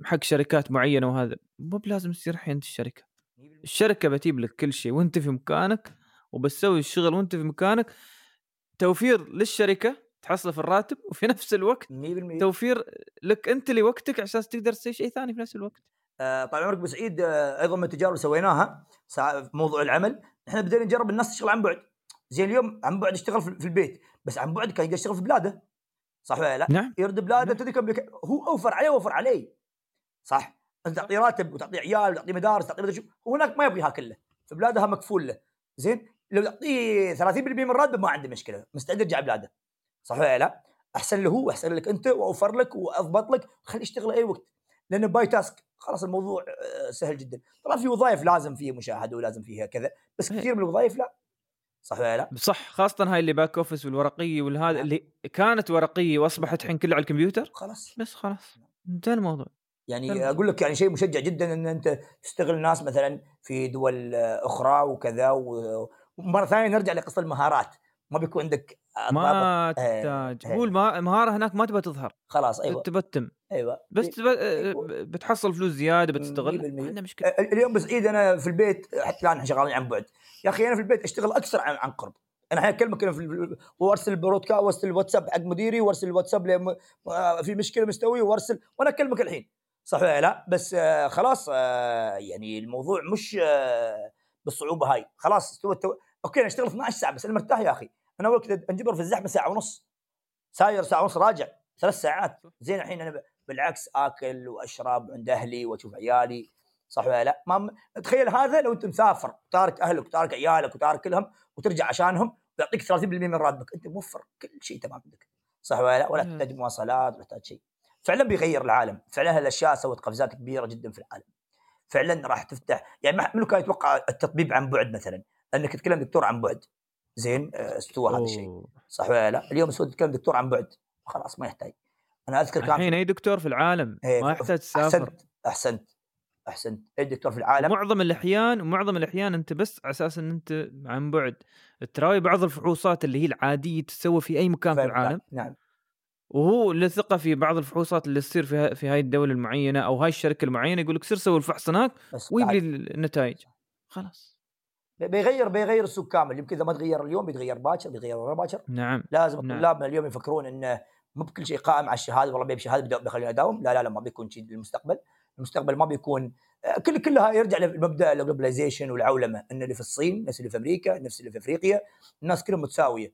حق شركات معينة وهذا. مو بلازم تصير الحين أنت الشركة. 100% الشركة بتجيب لك كل شيء وأنت في مكانك وبتسوي الشغل وأنت في مكانك. توفير للشركة تحصله في الراتب وفي (laughs) نفس الوقت 100% توفير لك أنت لوقتك عشان تقدر تسوي شيء ثاني في نفس الوقت. آه، طال عمرك ابو سعيد آه، أيضا من التجارب اللي سويناها في موضوع العمل. إحنا بدينا نجرب الناس تشتغل عن بعد. زين اليوم عن بعد يشتغل في البيت بس عن بعد كان يقدر يشتغل في بلاده. صح ولا لا؟ نعم. يرد بلاده نعم. تدري. هو أوفر عليه ووفر عليه صح؟ أنت تعطيه راتب وتعطيه عيال وتعطيه مدارس تعطيه مدري شو. هناك ما يبغيها كله في بلادها مكفول له. زين؟ لو تعطيه 30% من راتبه ما عنده مشكلة. مستعد يرجع بلاده. صح ولا لا؟ أحسن له هو أحسن لك أنت وأوفر لك وأضبط لك خليه يشتغل أي وقت. لأنه by task خلاص الموضوع آه، سهل جدا. طبعا في وظائف لازم فيها مشاهدة ولازم فيها كذا بس إيه. كثير من الوظائف لا. صح ولا لا؟ صح خاصة هاي اللي back office والورقية والهذا نعم. اللي كانت ورقية وأصبحت الحين كلها على الكمبيوتر خلاص بس خلاص انتهى الموضوع يعني تمام. أقول لك يعني شيء مشجع جدا إن أنت تشتغل الناس مثلا في دول أخرى وكذا ومرة ثانية نرجع لقصة المهارات ما بيكون عندك آه،. ما إيه، تحتاج. إيه. هو الما- المهاره هناك ما تبغى تظهر. خلاص أيوه. تبى تتم أيوه. بس إيه. تبى بتحصل فلوس زيادة بتستغل. 100%. ما عندنا مشكلة. آه، اليوم بسعيد أنا في البيت حتى الآن شغالين عن بعد. يا أخي أنا في البيت أشتغل أكثر عن عن قرب. أنا الحين أكلمك أنا في ال- وأرسل برودكاست وأرسل الواتساب حق مديري وأرسل الواتساب لم... آه، في مشكلة مستوي وأرسل. وأنا أكلمك الحين. صح ولا لا؟ بس آه، خلاص آه، يعني الموضوع مش آه، بالصعوبة هاي. خلاص استوى التو... أوكي أنا أشتغل 12 ساعة بس أنا مرتاح يا أخي. أنا اول كذا أنجبر في الزحمة ساعة ونص. ساير ساعة ونص راجع. ثلاث ساعات. زين الحين أنا بالعكس آكل وأشرب عند أهلي وأشوف عيالي. صح ولا لا؟ ما تخيل هذا لو أنت مسافر تارك أهلك وتارك عيالك وتارك كلهم وترجع عشانهم ويعطيك 30% من راتبك. أنت موفر كل شيء تمام عندك. صح ولا لا؟ ولا. تحتاج مواصلات ولا تحتاج شيء. فعلا بيغير العالم. فعلا هالأشياء سوت قفزات كبيرة جدا في العالم. فعلا راح تفتح. يعني منو كان يتوقع التطبيب عن بعد مثلا؟ انك تتكلم دكتور عن بعد. زين آه، استوى هذا الشيء. صح ولا لا؟ اليوم سوى تتكلم دكتور عن بعد. خلاص ما يحتاج. أنا أذكر كان الحين أي دكتور في العالم؟ إيه، ما يحتاج تسافر. أحسنت أحسنت أحسنت. أي دكتور في العالم؟ معظم الأحيان ومعظم الأحيان أنت بس على أساس إن أنت عن بعد. تراوي بعض الفحوصات اللي هي العادية تسوى في أي مكان في العالم. نعم. وهو له ثقه في بعض الفحوصات اللي تصير في في هاي الدولة المعينة أو هاي الشركة المعينة يقول لك سير سوي الفحص هناك وييب لي النتائج. خلاص. بيغير بيغير السوق كامل. يمكن إذا ما تغير اليوم بيتغير باكر بيتغير ورا باكر. نعم لازم نعم. الطلاب من اليوم يفكرون انه مو بكل شيء قائم على الشهادة. والله بيمشي هذا بدأ- بيخليني أداوم. لا لا لا ما بيكون شيء للمستقبل. المستقبل ما بيكون آه، كل كلها يرجع لمبدا ال globalization والعولمة. إن اللي في الصين نفس اللي في أمريكا نفس اللي في أفريقيا. الناس كلهم متساوية.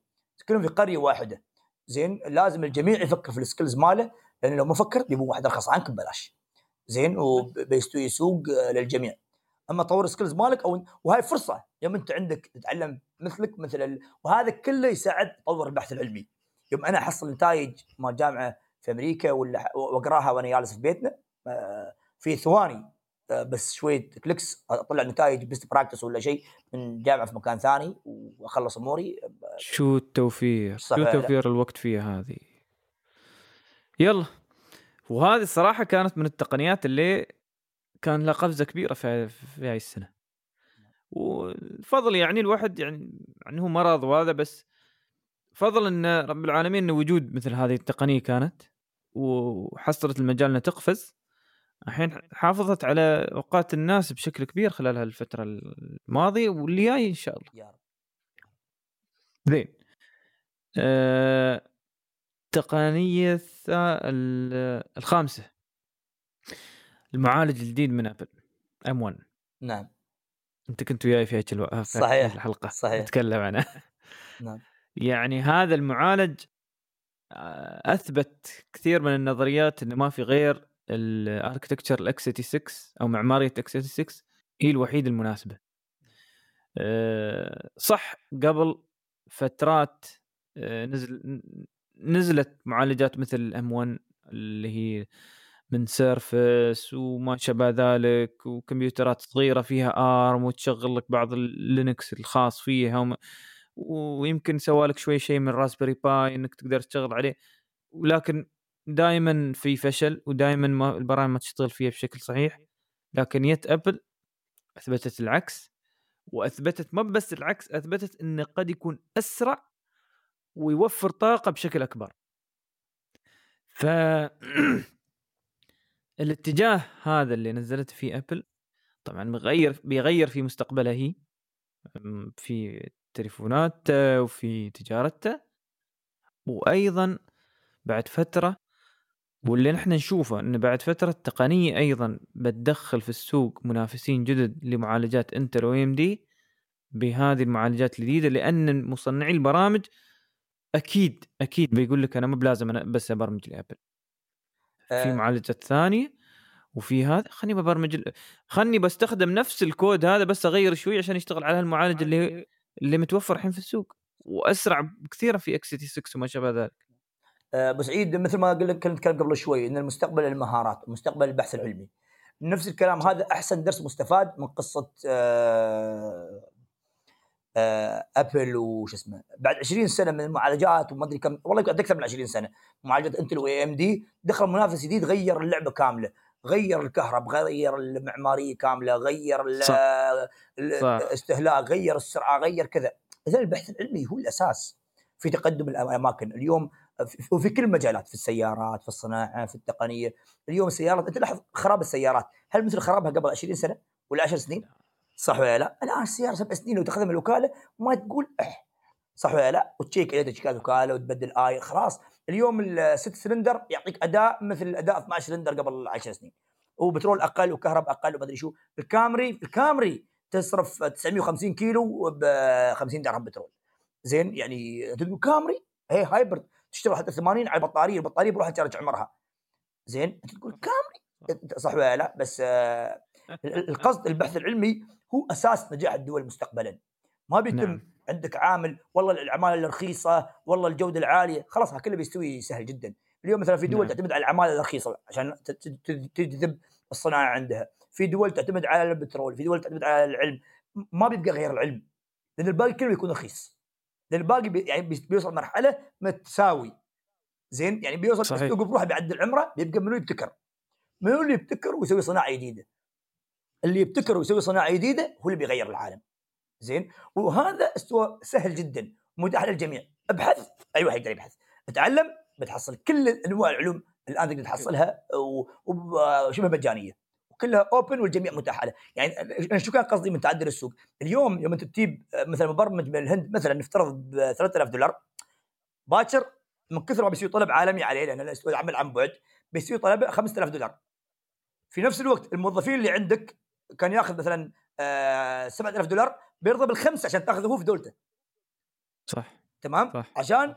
كلهم في قرية واحدة. زين لازم الجميع يفكر في ال skills ماله. لأن لو ما فكر بيبون واحد أرخص عنك ببلاش. زين وبيستوي سوق آه، للجميع. أما طور ال skills مالك أو وهاي فرصة. يوم أنت عندك تتعلم مثلك مثل ال... وهذا كله يساعد تطور البحث العلمي. يوم أنا أحصل نتائج مال جامعة في أمريكا ولا وأقراها وأنا جالس في بيتنا آه، في ثواني آه، بس شوية clicks أطلع نتائج best practice ولا شيء من جامعة في مكان ثاني وأخلص أموري. شو التوفير؟ شو؟ توفير الوقت فيها هذه؟ يلا. وهذه الصراحة كانت من التقنيات اللي كان لها قفزة كبيرة في في هاي السنة. والفضل يعني الواحد يعني يعني هو مرض وهذا بس فضل ان رب العالمين ان وجود مثل هذه التقنية كانت وحصلت المجال إنها تقفز. الحين حافظت على أوقات الناس بشكل كبير خلال هالفترة الماضية واللي جاي إن شاء الله. يا رب. زين. آه، التقنية الخامسة. المعالج الجديد من ابل ام 1 نعم أنت كنت وياي في هيك ألو... صحيح. الحلقة صحيح. نتكلم عنه نعم يعني هذا المعالج آه، أثبت كثير من النظريات انه ما في غير ال architecture ال x86 أو معمارية x86 هي الوحيدة المناسبة. آه، صح قبل فترات آه، نزل نزلت معالجات مثل ال M1 اللي هي من Surface وما شابه ذلك وكمبيوترات صغيرة فيها ARM وتشغل لك بعض ال Linux الخاص فيها وم... ويمكن سوى لك شوي شيء من Raspberry Pi إنك تقدر تشتغل عليه. ولكن دائما في فشل ودائما ما البرامج ما تشتغل فيها بشكل صحيح. لكن يت Apple أثبتت العكس وأثبتت ما بس العكس أثبتت إنه قد يكون أسرع ويوفر طاقة بشكل أكبر. ف (clears throat) الاتجاه هذا اللي نزلته فيه Apple طبعا بيغير بيغير في مستقبلها هي. في تليفوناته وفي تجارته. وأيضا بعد فترة واللي نحن نشوفه إنه بعد فترة التقنيه أيضا بتدخل في السوق منافسين جدد لمعالجات انتل و ام دي بهذه المعالجات الجديدة لأن مصنعي البرامج أكيد أكيد بيقول لك أنا مو بلازم أنا بس أبرمج لأبل. في آه. معالجات ثانية وفي هذا خليني ببرمج ال- خلني بستخدم نفس الكود هذا بس أغير شوي عشان يشتغل على المعالج اللي اللي متوفر الحين في السوق وأسرع كثيرا في x86 وما شابه ذلك. آه، ابو سعيد مثل ما قلت كنت قبل شوي إن المستقبل المهارات مستقبل البحث العلمي. نفس الكلام هذا أحسن درس مستفاد من قصة آه، آه، Apple وش اسمه بعد 20 سنة من المعالجات وما أدري كم والله يمكن أكثر من 20 سنة معالجات إنتل وإي إم دي دخل منافس جديد غير اللعبة كاملة غير الكهرب غير المعمارية كاملة غير صح. ال- صح. الاستهلاك غير السرعة غير كذا. إذا البحث العلمي هو الأساس في تقدم الأماكن. اليوم في- وفي كل المجالات في السيارات في الصناعة في التقنية. اليوم السيارات أنت لاحظ خراب السيارات. هل مثل خرابها قبل 20 سنة ولا 10 سنين؟ صح ولا لا؟ الآن السياره سبع سنين وتخدم الوكالة ما تقول أح. صح ولا لا؟ وتشيك عليه تشيكات وكالة وتبدل اي خلاص. اليوم الست سلندر يعطيك أداء مثل أداء 12 سلندر قبل 10 سنين. وبترول أقل وكهرب أقل وما أدري شو. الكامري الكامري تصرف 950 كيلو ب 50 درهم بترول. زين؟ يعني تقول كامري؟ هي hybrid. تشتغل حتى 80 على البطارية البطارية بروح ترجع عمرها. زين؟ أنت تقول كامري؟ صح ولا لا؟ بس آه، القصد البحث العلمي هو أساس نجاح الدول مستقبلا. ما بيتم نعم. عندك عامل والله العماله الرخيصة والله الجودة العالية خلاص كله بيستوي سهل جدا. اليوم مثلا في دول نعم. تعتمد على العماله الرخيصة عشان تجذب الصناعة عندها. في دول تعتمد على البترول في دول تعتمد على العلم. ما بيبقى غير العلم لأن الباقي كله يكون رخيص. لأن الباقي بي يعني بي- بيوصل مرحلة متساوي. زين؟ يعني بيوصل صحيح. بروحه بيعدل عمره بيبقى منو يبتكر؟ منو اللي يبتكر ويسوي صناعة جديدة؟ اللي يبتكر ويسوي صناعة جديدة هو اللي بيغير العالم. زين؟ وهذا استوى سهل جدا متاح للجميع. ابحث أي واحد يقدر يبحث. اتعلم بتحصل كل أنواع العلوم الان تقدر تحصلها وشبه مجانية. وكلها اوبن والجميع متاح له يعني أنا شو كان قصدي من تعدل السوق؟ اليوم يوم أنت تجيب مثلا مبرمج من الهند مثلا نفترض ب 3000 دولار باكر من كثر ما بيصير طلب عالمي عليه لأن العمل عن بعد بيصير طلب 5000 دولار. في نفس الوقت الموظفين اللي عندك كان ياخذ مثلا آه 7000 دولار بيرضى بالخمسه عشان تاخذه هو في دولته. صح. تمام؟ صح. عشان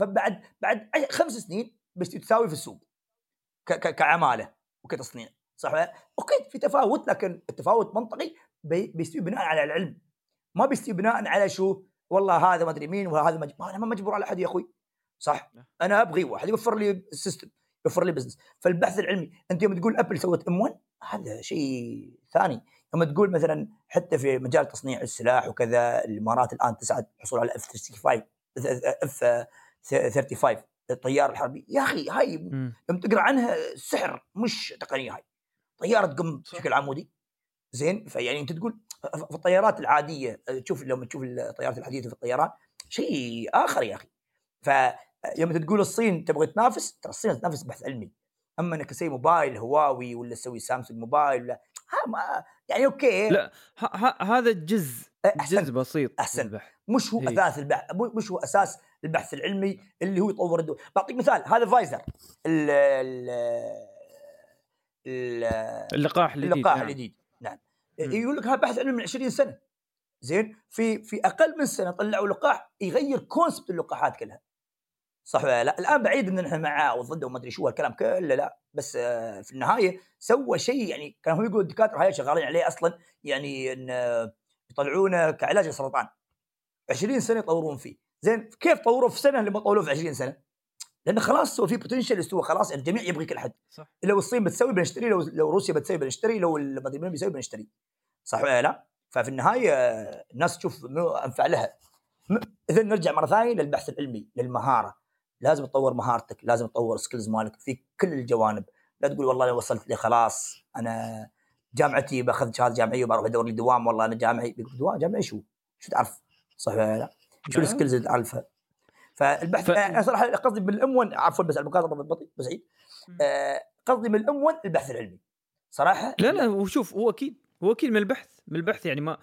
فبعد بعد خمس سنين بس تساوي في السوق كعمالة وكتصنيع صح؟ أوكي في تفاوت لكن التفاوت منطقي بي- بيستوي بناء على العلم. ما بيستوي بناء على شو؟ والله هذا ما أدري مين وهذا. ما أنا ما مجبور على أحد يا أخوي صح؟ أنا أبغي واحد يوفر لي ال system يوفر لي business فالبحث العلمي أنت يوم تقول Apple سوت M1 هذا شيء ثاني. لما تقول مثلا حتى في مجال تصنيع السلاح وكذا الإمارات الآن تسعى الحصول على F 35 F 35 الطيار الحربي. يا أخي هاي. لما تقرأ عنها سحر مش تقنية هاي. طيارة تقوم. بشكل عمودي. زين؟ فيعني أنت تقول في الطيارات العادية تشوف لما تشوف الطيارات الحديثة في الطيران شيء آخر يا أخي. فيوم تقول الصين تبغى تنافس ترى الصين تنافس بحث علمي أما إنك تسوي موبايل هواوي ولا تسوي سامسونج موبايل ولا ها ما يعني أوكي لا هذا جزء احسن جزء بسيط أحسن. البحث. مش هو إيه. أساس البحث مش هو أساس البحث العلمي اللي هو يطور الدول بعطيك مثال هذا فايزر ال ال ال اللقاح الجديد اللقاح نعم. الجديد نعم مم. يقول لك هذا بحث علمي من 20 سنة زين في في أقل من سنة طلعوا لقاح يغير كونسبت اللقاحات كلها صح ولا لا؟ الآن بعيد إن إحنا معاه وضده وما أدري شو هالكلام كله لا. بس آه، في النهاية سوى شيء يعني كان هو يقول الدكاترة هاي شغالين عليه أصلا يعني إن آه، يطلعونه كعلاج السرطان. 20 سنة يطورون فيه. زين كيف طوروه في سنة لما طوروه في 20 سنة؟ لأنه خلاص هو في potential استوى خلاص الجميع يبغي كل حد. صح. لو الصين بتسوي بنشتري لو لو روسيا بتسوي بنشتري لو ما أدري مين بيسوي بنشتري. صح ولا لا؟ ففي النهاية آه، الناس تشوف منو أنفع لها. اذا نرجع مرة ثانية للبحث العلمي للمهارة. لازم تطور مهارتك لازم تطور skills مالك في كل الجوانب لا تقول والله أنا وصلت لي خلاص أنا جامعتي بأخذ شهادة جامعية وبروح أدور لي دوام والله أنا جامعي دوام جامعي شو؟ شو تعرف؟ صح ولا لا؟ شو لا. ال skills اللي تعرفها؟ فالبحث ف- أنا صراحة قصدي بالام 1 عفوا بس المقاطعه بالبطيء بسعيد آه، قصدي من الام 1 البحث العلمي صراحة لا لا وشوف هو أكيد هو أكيد من البحث من البحث يعني ما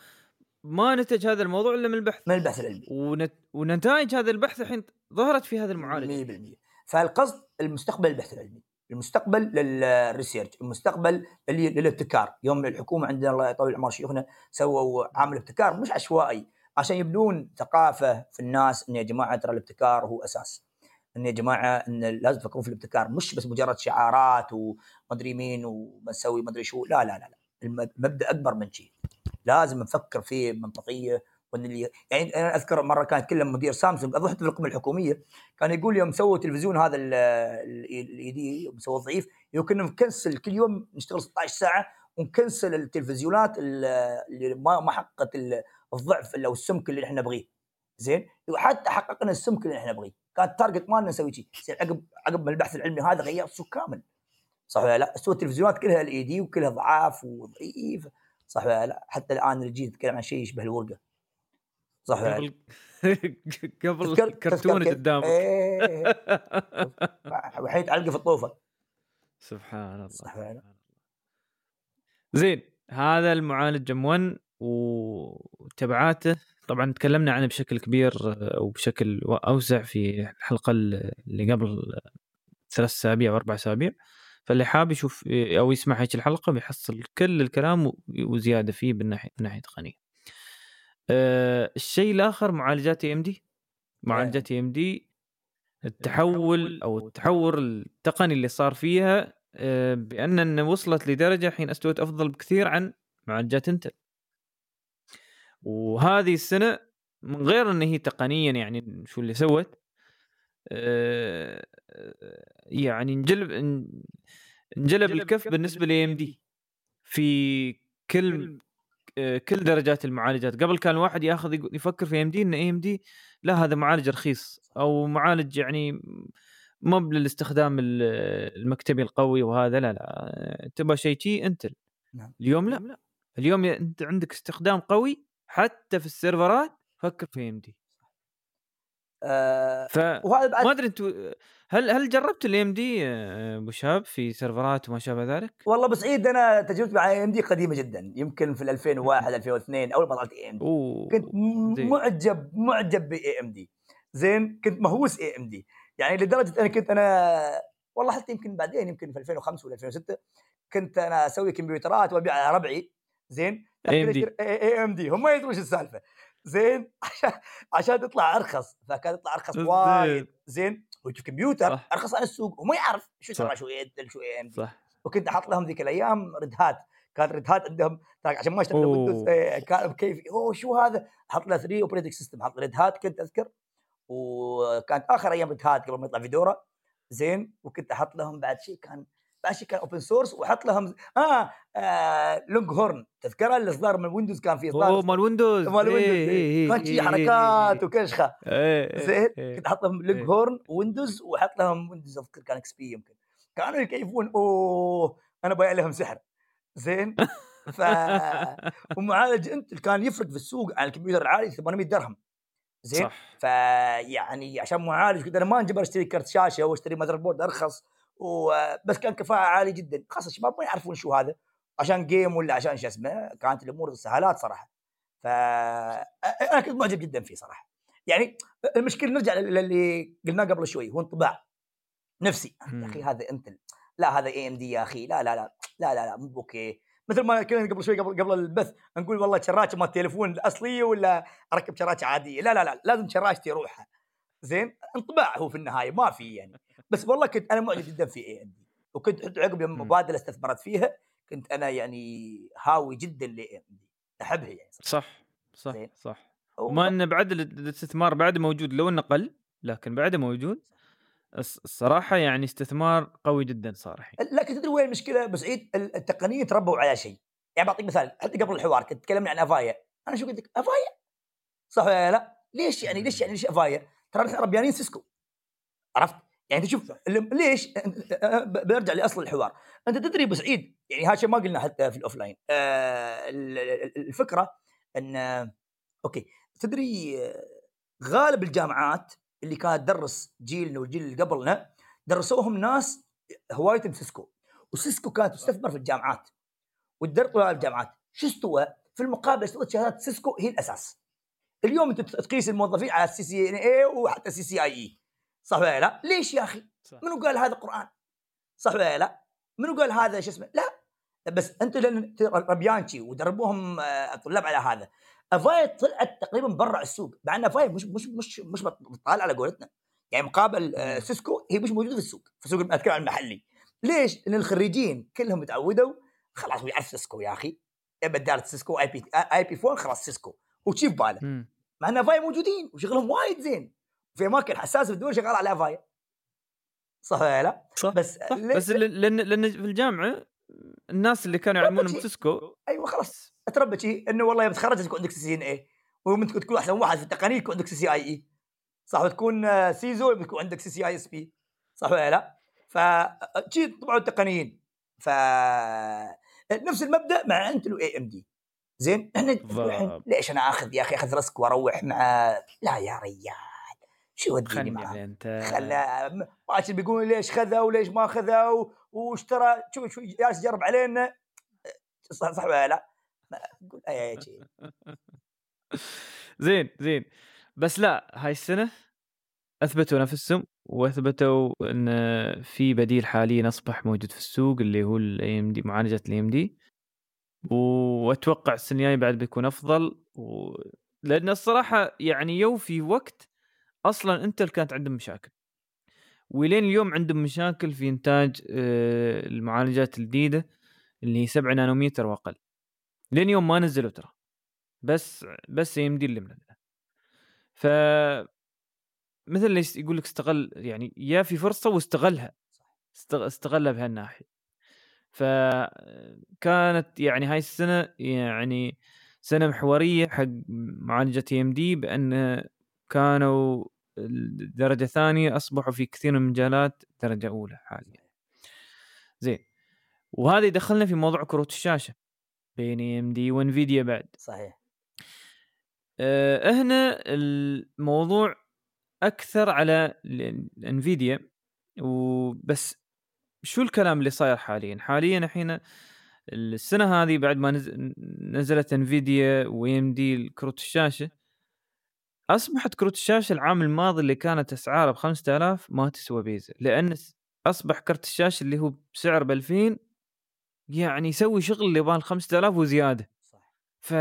ما نتج هذا الموضوع إلا من البحث من البحث العلمي ونت... ونتائج هذا البحث الحين ظهرت في هذا المعالجه 100% فالقصد المستقبل البحث العلمي المستقبل لل research المستقبل للابتكار. يوم الحكومة عندنا الله يطول عمر شيوخنا سووا عامل ابتكار مش عشوائي. عشان يبنون ثقافة في الناس إن يا جماعة ترى الابتكار هو أساس. إن يا جماعة إن لازم تفكرون في الابتكار مش بس مجرد شعارات ومدري مين وبنسوي مدري شو لا لا لا, لا. الم- المبدا أكبر من شيء لازم نفكر فيه بمنطقيه وإن اللي يعني أنا أذكر مرة كان يتكلم مدير سامسونج أظن حتى في القمه الحكومية كان يقول يوم سووا تلفزيون هذا ال- ال- الايدي سووا ضعيف يوم كنا نكنسل كل يوم نشتغل 16 ساعة ونكنسل التلفزيونات ال- اللي ما حققت ال- الضعف أو السمك اللي إحنا نبغيه. زين؟ حتى حققنا السمك اللي إحنا نبغيه. كان ال target مالنا نسوي شيء. عقب عقب ما البحث العلمي هذا غير السوق كامل. صح ولا لا؟ سوى التلفزيونات كلها LED وكلها ضعاف وضعيف. صح ولا لا؟ حتى الآن الجيل يتكلم عن شيء يشبه الورقة. صح؟ قبل (laughs) قبل تذكر- كرتون؟ قدامك إيه. (laughs) والحين تعلقه في الطوفه سبحان الله صح ولا لا؟ زين هذا المعالج ام 1 وتبعاته طبعا تكلمنا عنه بشكل كبير آه، وبشكل أوسع في الحلقة اللي قبل ثلاث أسابيع أو أربع أسابيع فاللي حاب يشوف أو يسمع هيك الحلقة بيحصل كل الكلام وزيادة فيه من ناحية تقنيه. أه الشيء الآخر معالجات اي ام دي معالجات AMD التحول أو التحور التقني اللي صار فيها أه بأن وصلت لدرجة الحين استوت أفضل بكثير عن معالجات Intel. وهذه السنة من غير إن هي تقنيا يعني شو اللي سوت آه، يعني انجلب انجلب الكف بالنسبة ل AMD في كل آه، كل درجات المعالجات. قبل كان الواحد ياخذ يفكر في AMD إن AMD لا هذا معالج رخيص أو معالج يعني مو للاستخدام المكتبي القوي وهذا لا لا تبغى شيء شي Intel. نعم. اليوم لا. اليوم أنت عندك استخدام قوي حتى في السيرفرات فكر في AMD آه ف ما أدري أنتم هل هل جربت ال AMD أبو شاب في سيرفرات وما شابه ذلك؟ والله بس عيد أنا تجربتي مع AMD قديمة جدا يمكن في 2001 2002 أول ما طلعت AMD كنت معجب معجب ب AMD زين كنت مهووس AMD يعني لدرجة أنا كنت أنا والله حتى يمكن بعدين يمكن في 2005 ولا 2006 كنت أنا أسوي كمبيوترات وأبيع على ربعي. زين اي ام دي اي ام دي هم ما يدرون إيش السالفة. زين (laughs) عشان عشان تطلع أرخص فكان يطلع أرخص وايد. زين ويجيب كمبيوتر صح. أرخص عن السوق وما يعرف شو ترى شو اي شو اي ام صح. وكنت أحط لهم ذيك الأيام Red Hat كان Red Hat عندهم عشان ما يشتغل Windows إيه، كان بكيف. أوه شو هذا؟ أحط له 3 operating system أحط Red Hat كنت أذكر. وكانت آخر أيام Red Hat قبل ما يطلع Fedora زين وكنت أحط لهم بعد شيء كان ماشي كان open source واحط لهم آه, آه Longhorn تذكرها الاصدار من Windows كان في اصدار أوه مال Windows مال Windows إيه. إيه كان شي حركات وكشخة. زين كنت أحط لهم Longhorn Windows واحط لهم Windows اذكر كان XP يمكن. كانوا يكيفون أوه أنا بايع لهم سحر. زين؟ ف (laughs) ومعالج Intel كان يفرق في السوق على الكمبيوتر العالي 800 درهم. زين؟ صح. فيعني عشان معالج كذا أنا ما أنجبر أشتري كرت شاشة واشتري motherboard أرخص. وبس كان كفاءة عالية جدا. خاصه الشباب ما يعرفون شو هذا عشان game ولا عشان شو اسمه كانت الأمور سهالات صراحة. ف أنا كنت معجب جدا فيه صراحة. يعني المشكلة نرجع للي قلناه قبل شوي هو انطباع نفسي. يا أخي هذا Intel لا هذا AMD يا أخي. لا لا لا لا لا لا مو okay مثل ما كنا قبل شوي قبل قبل البث نقول والله شراشه مال التليفون الاصليه ولا أركب شراشه عادية؟ لا لا لا لازم شراشتي روحها. زين؟ انطباع هو في النهاية ما في يعني. بس والله كنت أنا معجب (laughs) جدا في AMD وكنت عقب يوم مبادلة استثمرت فيها كنت أنا يعني هاوي جدا ل AMD أحبها يعني صح صح صح, صح. وما انه بعد الاستثمار بعد موجود لو إنه قل لكن بعده موجود الصراحة يعني استثمار قوي جدا صار الحين لكن تدري وين المشكلة؟ بس عيد التقنيين تربوا على شيء. يعني بعطيك مثال حتى قبل الحوار كنت تكلمنا عن افايا أنا شو قلت لك؟ افايا صح ولا لا؟ ليش يعني ليش يعني ليش افايا؟ ترى إحنا ربيانين سيسكو. عرفت؟ يعني تشوف ليش؟ بنرجع لأصل الحوار. أنت تدري أبو سعيد يعني هذا ما قلنا حتى في ال offline. آه الفكرة أن okay تدري غالب الجامعات اللي كانت تدرس جيلنا والجيل اللي قبلنا درسوهم ناس هوايتهم Cisco. و Cisco كانت تستثمر في الجامعات. وتدرسوا الجامعات. شو استوى؟ في المقابل استوت شهادات Cisco هي الأساس. اليوم أنت تقيس الموظفين على ال CCNA وحتى CCIE. صح ولا لا؟ ليش يا أخي؟ صح. منو قال هذا قران؟ صح ولا لا؟ منو قال هذا شو اسمه؟ لا بس انت لأن ربيانشي ودربوهم الطلاب آه، على هذا افاي طلعت تقريبا برا السوق مع إن افاي مش مش مش مش بطال على قولتنا يعني مقابل آه، سيسكو هي مش موجودة في السوق في السوق اتكلم عن المحلي ليش؟ لأن الخريجين كلهم تعودوا خلاص يعرف سيسكو يا أخي بدالة سيسكو آي بي آي بي فون خلاص سيسكو وتشيف باله مع إن Avaya موجودين وشغلهم وايد زين في اماكن حساسه في الدول شغال على Avaya صح ولا لا؟ صح بس صح. بس لأن لأن في الجامعة الناس اللي كانوا يعلمونهم Cisco أيوه خلاص. أتربى شيء إنه والله تخرج تكون عندك CCNA وممكن تكون أحسن واحد في التقنية يكون عندك CCIE صح وتكون CISO يكون عندك سي سي آي إس بي. صح ولا لا؟ ف طبعا التقنيين. ف نفس المبدأ مع Intel و AMD زين إحنا ليش أنا آخذ يا أخي أخذ risk وأروح مع لا يا ريال. شو وديني معاه أنت. خلا ماشي بيقول ليش خذا وليش ما خذا واشترى شو شو جالس يجرب علينا. صح صح ولا لا؟ قول اي شيء. (laughs) زين زين. بس لا هاي السنة أثبتوا نفسهم وأثبتوا إن في بديل حاليا أصبح موجود في السوق اللي هو ال AMD معالجة ال AMD وأتوقع السنة الجاية بعد بيكون أفضل و... لأن الصراحة يعني يو في وقت أصلا Intel كانت عندهم مشاكل. ولين اليوم عندهم مشاكل في إنتاج آه، المعالجات الجديدة اللي هي 7 نانومتر وأقل. لين يوم ما نزلوا ترى. بس بس AMD اللي منزلة. ف مثل اللي يقول لك استغل يعني يا في فرصة واستغلها. استغ- استغلها بهالناحيه فكانت يعني هاي السنة يعني سنة محورية حق معالجة إم دي بأن كانوا درجة ثانية أصبحوا في كثير من المجالات درجة أولى حاليا. زين. وهذا يدخلنا في موضوع كروت الشاشة بين AMD و Nvidia بعد. صحيح. أه هنا الموضوع أكثر على Nvidia وبس شو الكلام اللي صاير حاليا حاليا الحين السنة هذه بعد ما نز- نزلت Nvidia و AMD كروت الشاشه أصبحت كروت الشاشة العام الماضي اللي كانت أسعاره ب 5000 ما تسوى بيزا لأن أصبح كرت الشاشة اللي هو بسعر ب 2000 يعني يسوي شغل اللي يبغى 5000 وزيادة. صح. ف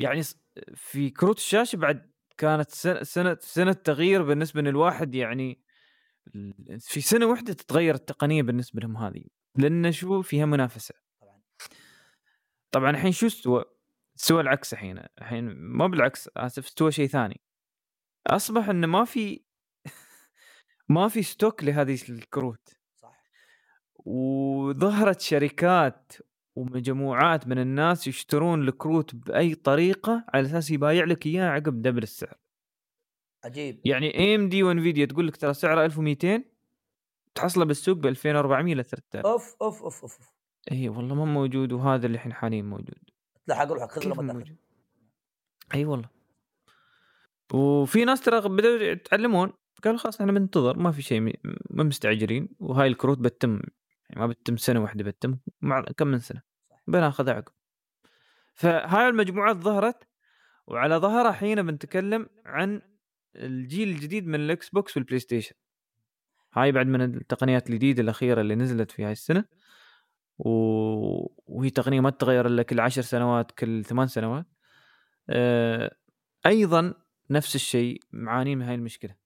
يعني في كروت الشاشة بعد كانت سنة سنة تغيير بالنسبة للواحد يعني في سنة واحدة تتغير التقنية بالنسبة لهم هذه لأن شو؟ فيها منافسة. طبعا. طبعا الحين شو استوى؟ استوى العكس الحين. الحين ما بالعكس آسف استوى شيء ثاني. أصبح إنه ما في (laughs) ما في stock لهذه الكروت. صح. وظهرت شركات ومجموعات من الناس يشترون الكروت بأي طريقة على أساس يبايع لك إياه عقب double السعر. عجيب. يعني AMD و Nvidia تقول لك ترى سعره 1200 تحصله بالسوق ب 2400 ل 3000 أوف أوف أوف أوف. اي والله ما موجود وهذا اللي الحين حاليا موجود. تلحق روحك خذ لما تاخذ أي والله. وفي ناس ترى بدأوا يتعلمون قالوا خلاص إحنا بننتظر ما في شيء ما مستعجلين. وهاي الكروت بتتم يعني ما بتتم سنة واحدة بتتم مع كم من سنة. بناخذها عقب. فهاي المجموعات ظهرت وعلى ظهرها حين بنتكلم عن الجيل الجديد من ال Xbox وال PlayStation. هاي بعد من التقنيات الجديدة الأخيرة اللي نزلت في هاي السنة. و... وهي تقنيه ما تتغير إلا كل عشر سنوات كل ثمان سنوات. آه... أيضا نفس الشيء معانين من هاي المشكلة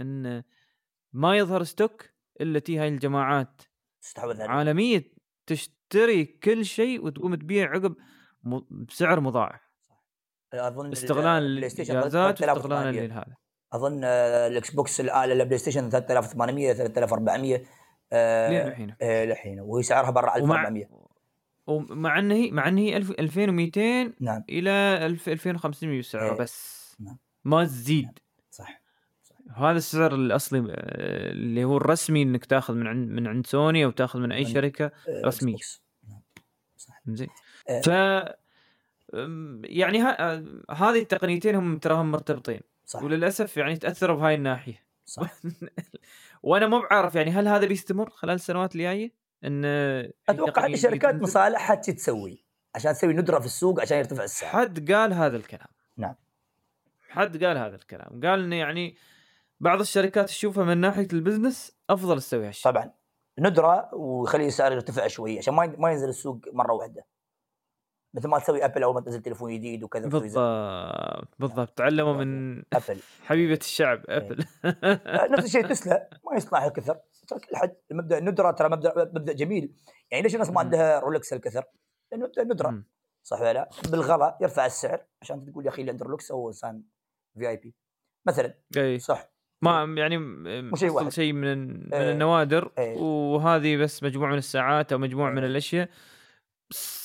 إن ما يظهر stock إلا تي هاي الجماعات تستحوذ عالمية تشتري كل شيء وتقوم تبيع عقب م... بسعر مضاعف. أظن استغلال الجهازات 3800. واستغلال لهذا. أظن ال Xbox الاله ال PlayStation 3800 3400 آه، لين الحين. آه، للحين. وهي سعرها برا ومع 1400 ومع إن هي مع إن هي 1000 2200 نعم. إلى 1000 2500 سعره إيه. بس. نعم. ما تزيد. صح. هذا السعر الأصلي آه، اللي هو الرسمي إنك تاخذ من عند من عند سوني أو تاخذ من أي من- شركة آه، بوكس. نعم. صح. زين. آه. ف يعني. آه، هذه التقنيتين هم تراهم مرتبطين. صح. وللأسف يعني تأثروا بهاي الناحية. صح. (laughs) وأنا مو بعارف يعني هل هذا بيستمر خلال السنوات الجاية؟ إن أتوقع الشركات تنزل؟ مصالحها شي تسوي عشان تسوي ندرة في السوق عشان يرتفع السعر. حد قال هذا الكلام. نعم. حد قال هذا الكلام. قال إنه يعني بعض الشركات تشوفها من ناحية ال business أفضل تسوي هالشيء. طبعا. ندرة ويخلي السعر يرتفع شوي عشان ما ما ينزل السوق مرة واحدة. مثل ما تسوي Apple أول ما تنزل تليفون جديد وكذا بالضبط بالضبط تعلموا من Apple حبيبة الشعب Apple آه، (laughs) نفس الشيء تسلا ما يصلح الكثر ترى كل حد مبدا الندرة ترى مبدأ مبدأ جميل يعني ليش الناس ما. عندها Rolex الكثر؟ لأنه مبدأ الندرة. صح ولا لا؟ بالغلا يرفع السعر عشان تقول يا أخي اللي عنده رولكس هو إنسان VIP مثلا إي صح ما يعني مو شيء واحد. شيء من من إيه. النوادر إيه. وهذه بس مجموعة من الساعات أو مجموعة من إيه. الأشياء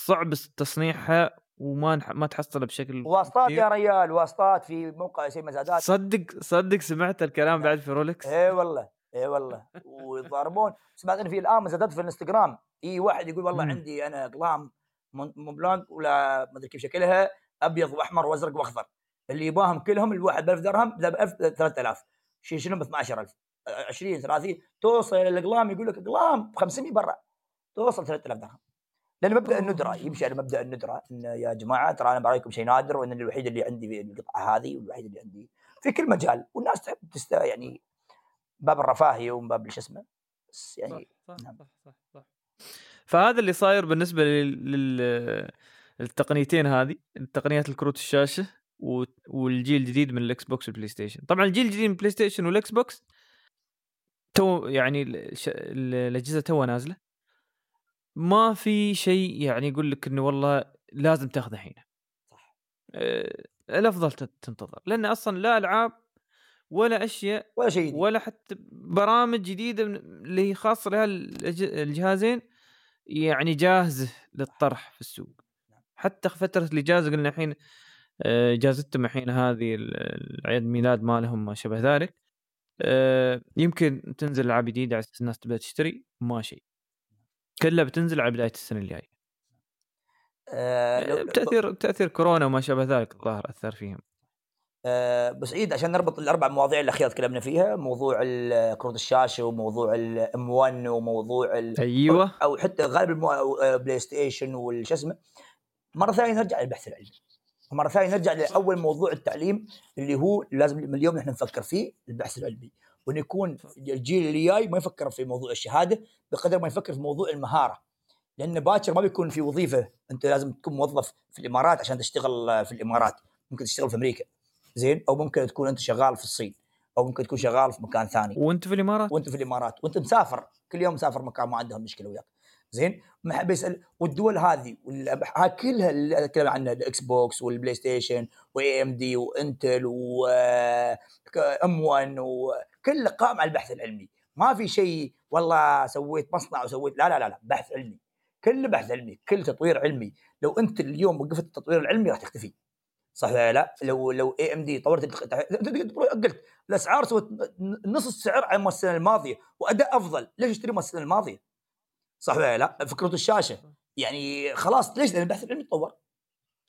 صعب تصنيعها وما نح- ما تحصلها بشكل واسطات. يا ريال واسطات في موقع شيء مزادات. صدق صدق سمعت الكلام. بعد في Rolex. اي والله اي والله. ويضاربون. سمعت إن في الآن مزادات في الإنستغرام. إي واحد يقول والله مم. عندي أنا اقلام Mont Blanc ولا ما أدري كيف شكلها أبيض وأحمر وأزرق وأخضر. اللي يباهم كلهم الواحد ب 1000 درهم ب 1000 3000 شي شنو ب 12000 آه، 20 30 توصل الاقلام يقول لك اقلام ب 500 برا. توصل 3000 درهم. لأن مبدأ الندرة يمشي على مبدأ الندرة إن يا جماعة ترى أنا برايكم شيء نادر وأن الوحيد اللي عندي في القطعة هذه والوحيد اللي عندي في كل مجال والناس تحب تست يعني باب الرفاهية ومن باب شو اسمه بس يعني صح صح نعم. صح صح, صح. فهذا اللي صاير بالنسبة لل... التقنيتين هذه تقنيات الكروت الشاشة. والجيل الجديد من ال Xbox وال PlayStation طبعا الجيل الجديد من ال PlayStation وال Xbox تو يعني الأجهزة توها نازلة ما في شيء يعني يقول لك إنه والله لازم تاخذه الحين. صح. أه، الأفضل تنتظر. لأن أصلا لا ألعاب ولا أشياء ولا شيء. ولا حتى برامج جديدة اللي هي خاصة لها الجهازين يعني جاهزه للطرح في السوق. حتى فترة الاجازه قلنا الحين آه، اجازتهم الحين هذه العيد ميلاد مالهم ما شابه ذلك. آه، يمكن تنزل ألعاب جديدة على أساس الناس تبدأ تشتري ما شيء. كلها بتنزل على بداية السنة الجاية. آه تاثير تأثير كورونا وما شابه ذلك الظاهر أثر فيهم. آه بس عيد عشان نربط الأربع مواضيع الاخيره تكلمنا فيها موضوع كروت الشاشة وموضوع ال M1 وموضوع أيوه. أو حتى غالب المو... PlayStation والش اسمه. مرة ثانية نرجع للبحث العلمي. ومره ثانية نرجع لأول موضوع التعليم اللي هو لازم من اليوم نحن نفكر فيه البحث العلمي. وإن يكون الجيل اللي جاي ما يفكر في موضوع الشهادة بقدر ما يفكر في موضوع المهارة. لأن باكر ما بيكون في وظيفة أنت لازم تكون موظف في الإمارات عشان تشتغل في الإمارات. ممكن تشتغل في أمريكا. زين؟ أو ممكن تكون أنت شغال في الصين. أو ممكن تكون شغال في مكان ثاني. وأنت في الإمارات؟ وأنت في الإمارات. وأنت مسافر. كل يوم مسافر مكان ما عندهم مشكلة وياك. زين؟ ما حب يسال والدول هذه كلها اللي أتكلم عنها ال Xbox وال PlayStation و AMD و Intel و M1 وكله قائم على البحث العلمي ما في شيء والله سويت مصنع وسويت لا لا لا, لا بحث علمي كل بحث علمي كل تطوير علمي لو أنت اليوم وقفت التطوير العلمي راح تختفي صح ولا لا؟ لو لو AMD طورت قلت الأسعار سوت نص السعر عن السنة الماضية وأداء أفضل ليش اشتري السنة الماضية؟ صح ولا لا؟ فكرة الشاشة يعني خلاص ليش؟ لأن البحث العلمي تطور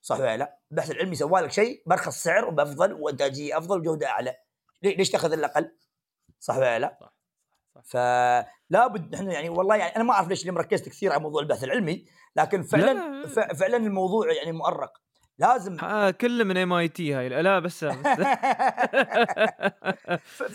صح ولا لا؟ البحث العلمي سوى لك شيء برخص سعر وبأفضل وإنتاجية أفضل وجودة أعلى ليش تأخذ الأقل؟ صح ولا لا؟ صح فلا بد نحن يعني والله يعني أنا ما أعرف ليش اليوم ركزت كثير على موضوع البحث العلمي لكن فعلا لا. فعلا الموضوع يعني مؤرق لازم آه كله من MIT هاي لا بس, بس (laughs)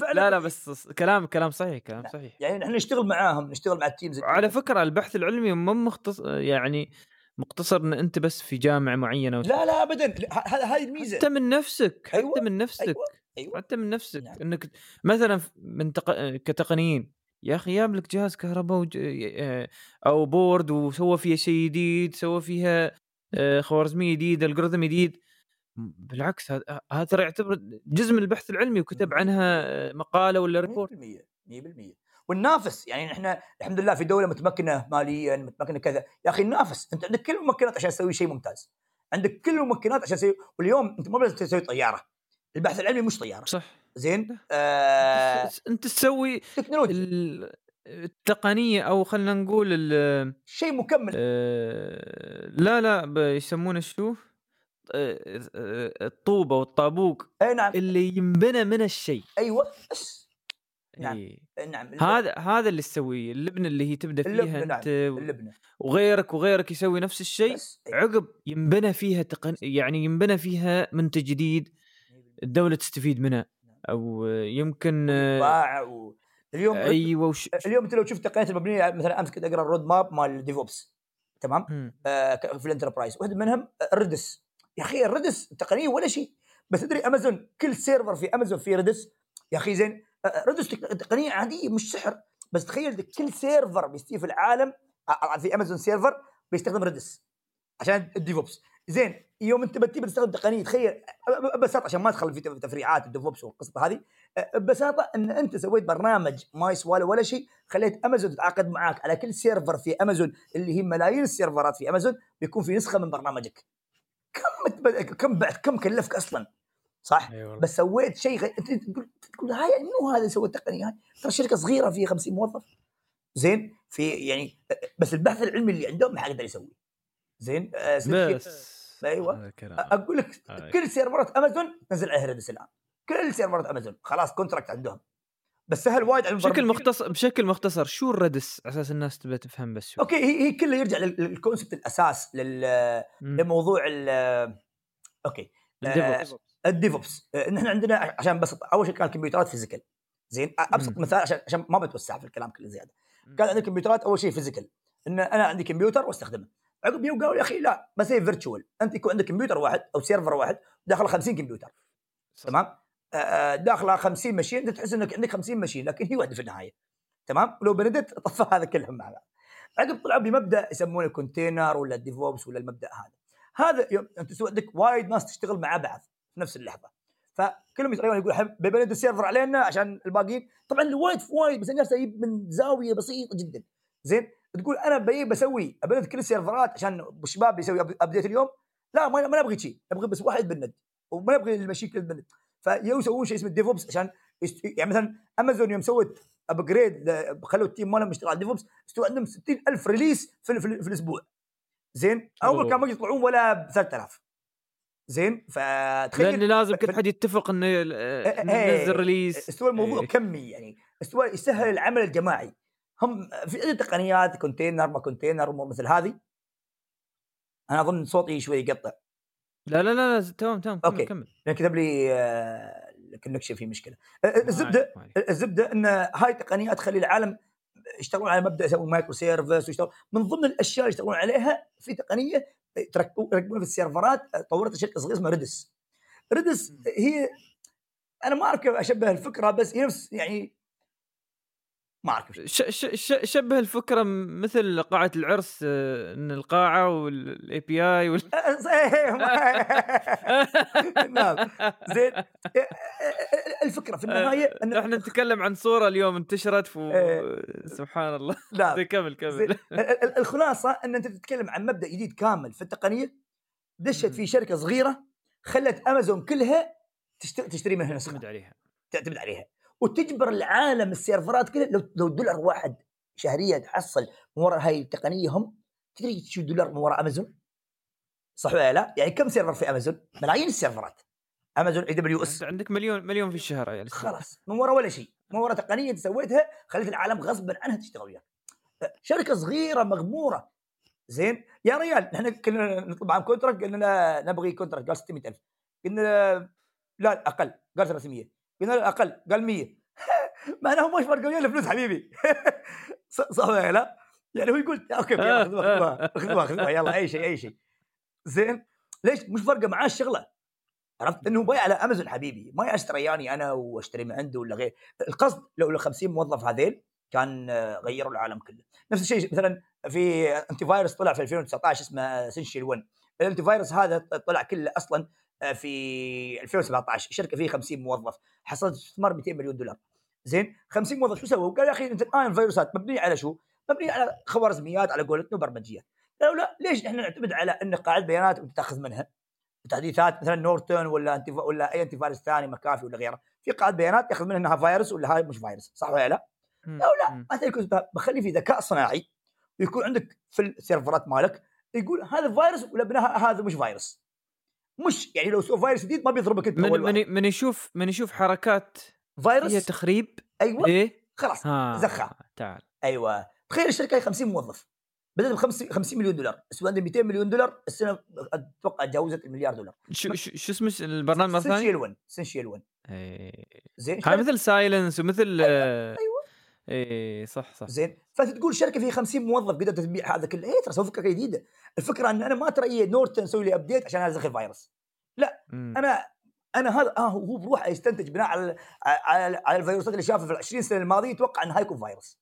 (laughs) لا لا بس كلام كلام صحيح كلام صحيح يعني نحن نشتغل معاهم نشتغل مع ال teams على فكرة البحث العلمي مو مختص يعني مقتصر إن أنت بس في جامعة معينة لا لا ابدا هذه هاي الميزة حتى من نفسك أيوة. حتى من نفسك أيوة. أيوة. حتى من نفسك نعم. إنك مثلا من تق... كتقنيين يا أخي جاب لك جهاز كهرباء وج... أو board وسوى فيها شيء جديد سوى فيها آه، خوارزمية جديدة algorithm جديد. بالعكس هذا ترى يعتبر جزء من البحث العلمي وكتب عنها مقالة ولا ريبورت 100% 100% وننافس يعني إحنا الحمد لله في دولة متمكنة ماليا متمكنة كذا. يا أخي ننافس أنت عندك كل الممكنات عشان تسوي شيء ممتاز. عندك كل الممكنات عشان تسوي واليوم أنت مو لازم تسوي طيارة. البحث العلمي مش طيارة. صح. زين؟ آه أنت تسوي تكنولوجيا. التقنية أو خلينا نقول شيء مكمل. آه لا لا يسمونه شو؟ آه، آه، الطوبة والطابوق أي نعم. اللي ينبنى من الشيء. أيوه بس. نعم إيه. نعم. هذا هذا اللي تسويه اللبنة اللي هي تبدأ فيها اللبنة أنت نعم. اللبنة. وغيرك وغيرك يسوي نفس الشيء عقب ينبنى فيها تقن يعني ينبنى فيها منتج جديد الدولة تستفيد منه نعم. أو يمكن باع و... اليوم أيوه وش... اليوم أنت لو شفت تقنيات المبنية مثلا أمس كنت أقرأ ال roadmap مال DevOps تمام؟ آه في ال enterprise واحدة منهم ال Redis يا أخي ال Redis تقنية ولا شيء بس تدري امازون كل server في امازون في Redis يا أخي زين Redis تقنية عادية مش سحر بس تخيل كل server بيستي في العالم في Amazon server بيستخدم Redis عشان ال DevOps زين يوم انت بتبي تستخدم تقنية تخيل ببساطة عشان ما ادخل في تفريعات ال DevOps والقصة هذه ببساطة إن أنت سويت برنامج ما يسوى ولا شيء خليت أمازون تتعاقد معك على كل server في أمازون اللي هي ملايين السيرفرات في أمازون بيكون في نسخة من برنامجك. كم كم بعد كم كلفك أصلا؟ صح؟ أيوة بس سويت شيء غير أنت تقول تقول هاي منو هذا اللي سوى التقنية هاي؟ ترى شركة صغيرة فيها 50 موظف. زين؟ في يعني بس البحث العلمي اللي عندهم ما حد يسوي زين؟ آه بس. أيوه. أقول لك كل سيرفرات أمازون تنزل عليها Redis الآن. كل سيرفرات أمازون. خلاص contract عندهم. بس سهل وايد على بشكل مختصر بشكل مختصر شو ال Redis على أساس الناس تبي تفهم بس شو. okay هي, هي كلها يرجع لل concept الأساس لل لموضوع ال okay. ال DevOps آه نحن عندنا عشان بس أول شيء كان الكمبيوترات physical زين؟ أبسط مثال عشان عشان ما بتوسع في الكلام كله زيادة. كان عندنا كمبيوترات أول شيء physical إن أنا عندي كمبيوتر وأستخدمه. عقب يوم قالوا يا أخي لا هي virtual أنت يكون عندك كمبيوتر واحد أو server واحد داخل 50 كمبيوتر تمام؟ داخله 50 machine أنت تحس إنك عندك 50 machine لكن هي واحدة في النهاية. تمام؟ ولو بندت طفى (laughs) هذا كلهم مع بعض عقب طلعوا بمبدأ يسمونه ال container ولا ال DevOps ولا المبدأ هذا. هذا يوم أنت عندك وايد ناس تشتغل مع بعض في نفس اللحظة. فكلهم يتغيرون يقول "حب- ببند ال server علينا عشان الباقيين. طبعا وايد وايد بس الناس جايب من زاوية بسيطة جدا. زين؟ تقول أنا بجيب بسوي ابند كل السيرفرات عشان الشباب يسوي update اليوم؟ لا ما ما نبغي شيء نبغي بس واحد يتبند وما نبغي المشي كل البند فيو يسوون شيء اسمه DevOps عشان يست... يعني مثلا أمازون يوم سوت upgrade خلوا ال team مالهم يشتغل على DevOps استوى عندهم 60000 release في, في, في الأسبوع. زين؟ أول. كان ما يطلعون ولا ب 3000 زين؟ فتخيل لأن لازم كل حد يتفق إنه ي- إيه، ينزل release استوى الموضوع إيه. كمي يعني استوى يسهل العمل الجماعي. هم في عدة تقنيات container ما container أمور مثل هذه. أنا أظن صوتي شوي يقطع. لا لا لا, لا تمام تمام okay. كمل. لأن كتب لي آه، ال connection في مشكلة. آه، آه، الزبدة. الزبدة إن هاي تقنيات تخلي العالم يشتغلون على مبدأ يسوون microservice ويشتغلون من ضمن الأشياء اللي يشتغلون عليها في تقنية يركبونها في السيرفرات طورتها شركة صغيرة اسمها Redis Redis هي أنا ما أعرف كيف أشبه الفكرة بس هي نفس يعني ما أعرف شبه الفكرة مثل قاعه العرس آه، إن القاعة وال API وال... (laughs) (laughs) نعم. زين. الفكرة في النهاية إن إحنا نتكلم عن صورة اليوم انتشرت ف... إيه. سبحان الله. (laughs) نعم. كمل. كمل ال- ال- الخلاصة إن أنت تتكلم عن مبدأ جديد كامل في التقنية دشت في شركة صغيرة خلت أمازون كلها تشت- تشتري منها نسخة. اعتمد عليها. تعتمد عليها. وتجبر العالم السيرفرات كلها لو لو دولار واحد شهريا تحصل من وراء هاي التقنية هم تدري شو دولار من وراء امازون؟ صح ولا لا؟ يعني كم server في امازون؟ ملايين السيرفرات. Amazon AWS عندك مليون مليون في الشهر يا خلاص من وراء ولا شيء. من وراء تقنية أنت سويتها خليت العالم غصبا عنها تشتغل وياك. شركة صغيرة مغمورة. زين؟ يا ريال إحنا كنا نطلب عن contract قلنا نبغي contract قال 600000 قلنا لا أقل. قال 300 قلنا لا أقل قال 100 (laughs) معناه مش فرق ويا الفلوس حبيبي. (laughs) صح ولا لا؟ يعني هو يقول okay يلا خذوها خذوها خذوها خذوها يلا أي شيء أي شيء. زين. ليش؟ مش فارقة معاه الشغلة. عرفت؟ انه بايع على امازون حبيبي. ما اشتري يعني أنا وأشتري من عنده ولا غير. القصد لو ال 50 موظف هذيل كان آه، غيروا العالم كله. نفس الشيء مثلا في antivirus طلع في 2019 اسمه Sentinel One ال antivirus هذا طلع كله أصلا آه، في 2017 الشركة فيه 50 موظف حصلت استثمار 200 مليون دولار زين 50 موظف شو سووا؟ قال يا أخي أنت الآن الفيروسات مبنية على شو؟ مبنية على خوارزميات على قولتنا وبرمجيات قالوا لا ليش إحنا نعتمد على إن قاعدة بيانات وأنت تأخذ منها تحديثات مثلا Norton ولا أنتي ولا أي antivirus ثاني McAfee ولا غيره في قاعدة بيانات ياخذ منها إنها فيروس ولا هاي مش فيروس صح ولا لا؟ لا لا. انت يكون بخلي في ذكاء صناعي ويكون عندك في السيرفرات مالك يقول هذا فيروس ولا هذا مش فيروس مش يعني لو سوى فيروس جديد ما بيضربك انت من واحد. من من يشوف من يشوف حركات فيروس فيها تخريب؟ أيوه. إيه؟ خلاص ها زخها. تعال. أيوه. تخيل الشركة هي 50 موظف. بدات ب 50 مليون دولار. السنة عندها 200 مليون دولار السنة أتوقع تجاوزت المليار دولار. شو شو اسمه؟ البرنامج مرة ثانية؟ SentinelOne SentinelOne إيه. زين هاي مثل Cylance ومثل أيوة. إيه صح صح. زين. فأنت تقول شركة فيها 50 موظف قدرت تبيع هذا كله. إيه ترى سوي فكرة جديدة. الفكرة إن أنا ما ترى Norton أسوي لي update عشان ادخل فيروس. مم. أنا أنا هذا آه هو بروحه يستنتج بناء على على, على الفيروسات اللي شافها في ال 20 سنة الماضية يتوقع انه هيكون فيروس.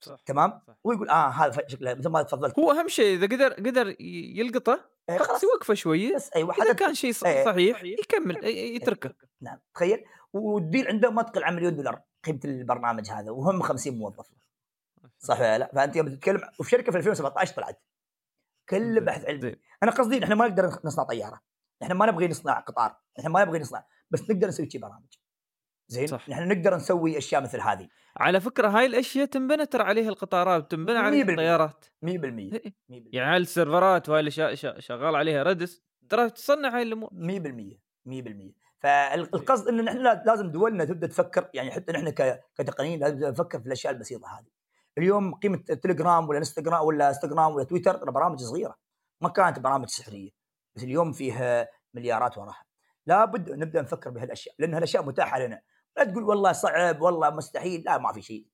صح تمام؟ صح. ويقول آه هذا شكله مثل ما تفضلت. هو أهم شيء إذا قدر قدر يلقطه إيه خلاص يوقفه شوية بس أيوه إذا كان شيء ص- إيه. صحيح يكمل إيه، يتركه. نعم. تخيل. والديل عنده ما تقل عن مليون دولار قيمة البرنامج هذا وهم 50 موظف. صح ولا لا؟ فأنت يوم تتكلم وفي شركة في 2017 طلعت. كل بحث علمي. أنا قصدي إحنا ما نقدر نصنع طيارة. إحنا ما نبغي نصنع قطار. إحنا ما نبغي نصنع بس نقدر نسوي شي برامج. زين؟ صح. نحن نقدر نسوي أشياء مثل هذه. على فكرة هاي الأشياء تنبنى ترى عليها القطارات تنبنى عليها 100%. الطيارات. 100% 100% إيه. يعني هاي السيرفرات وهاي الاشياء شغال عليها ريدس ترى تصنع هاي الأمور. 100% 100% فالقصد ان نحن لا- لازم دولنا تبدأ تفكر يعني حتى نحن كتقنيين لازم نفكر في الأشياء البسيطة هذه. اليوم قيمة تليجرام ولا انستغرام ولا إنستغرام ولا تويتر برامج صغيرة ما كانت برامج سحرية بس اليوم فيها مليارات وراها. لابد نبدأ نفكر بهالأشياء لأن هالأشياء متاحة لنا. لا تقول والله صعب والله مستحيل لا ما في شيء.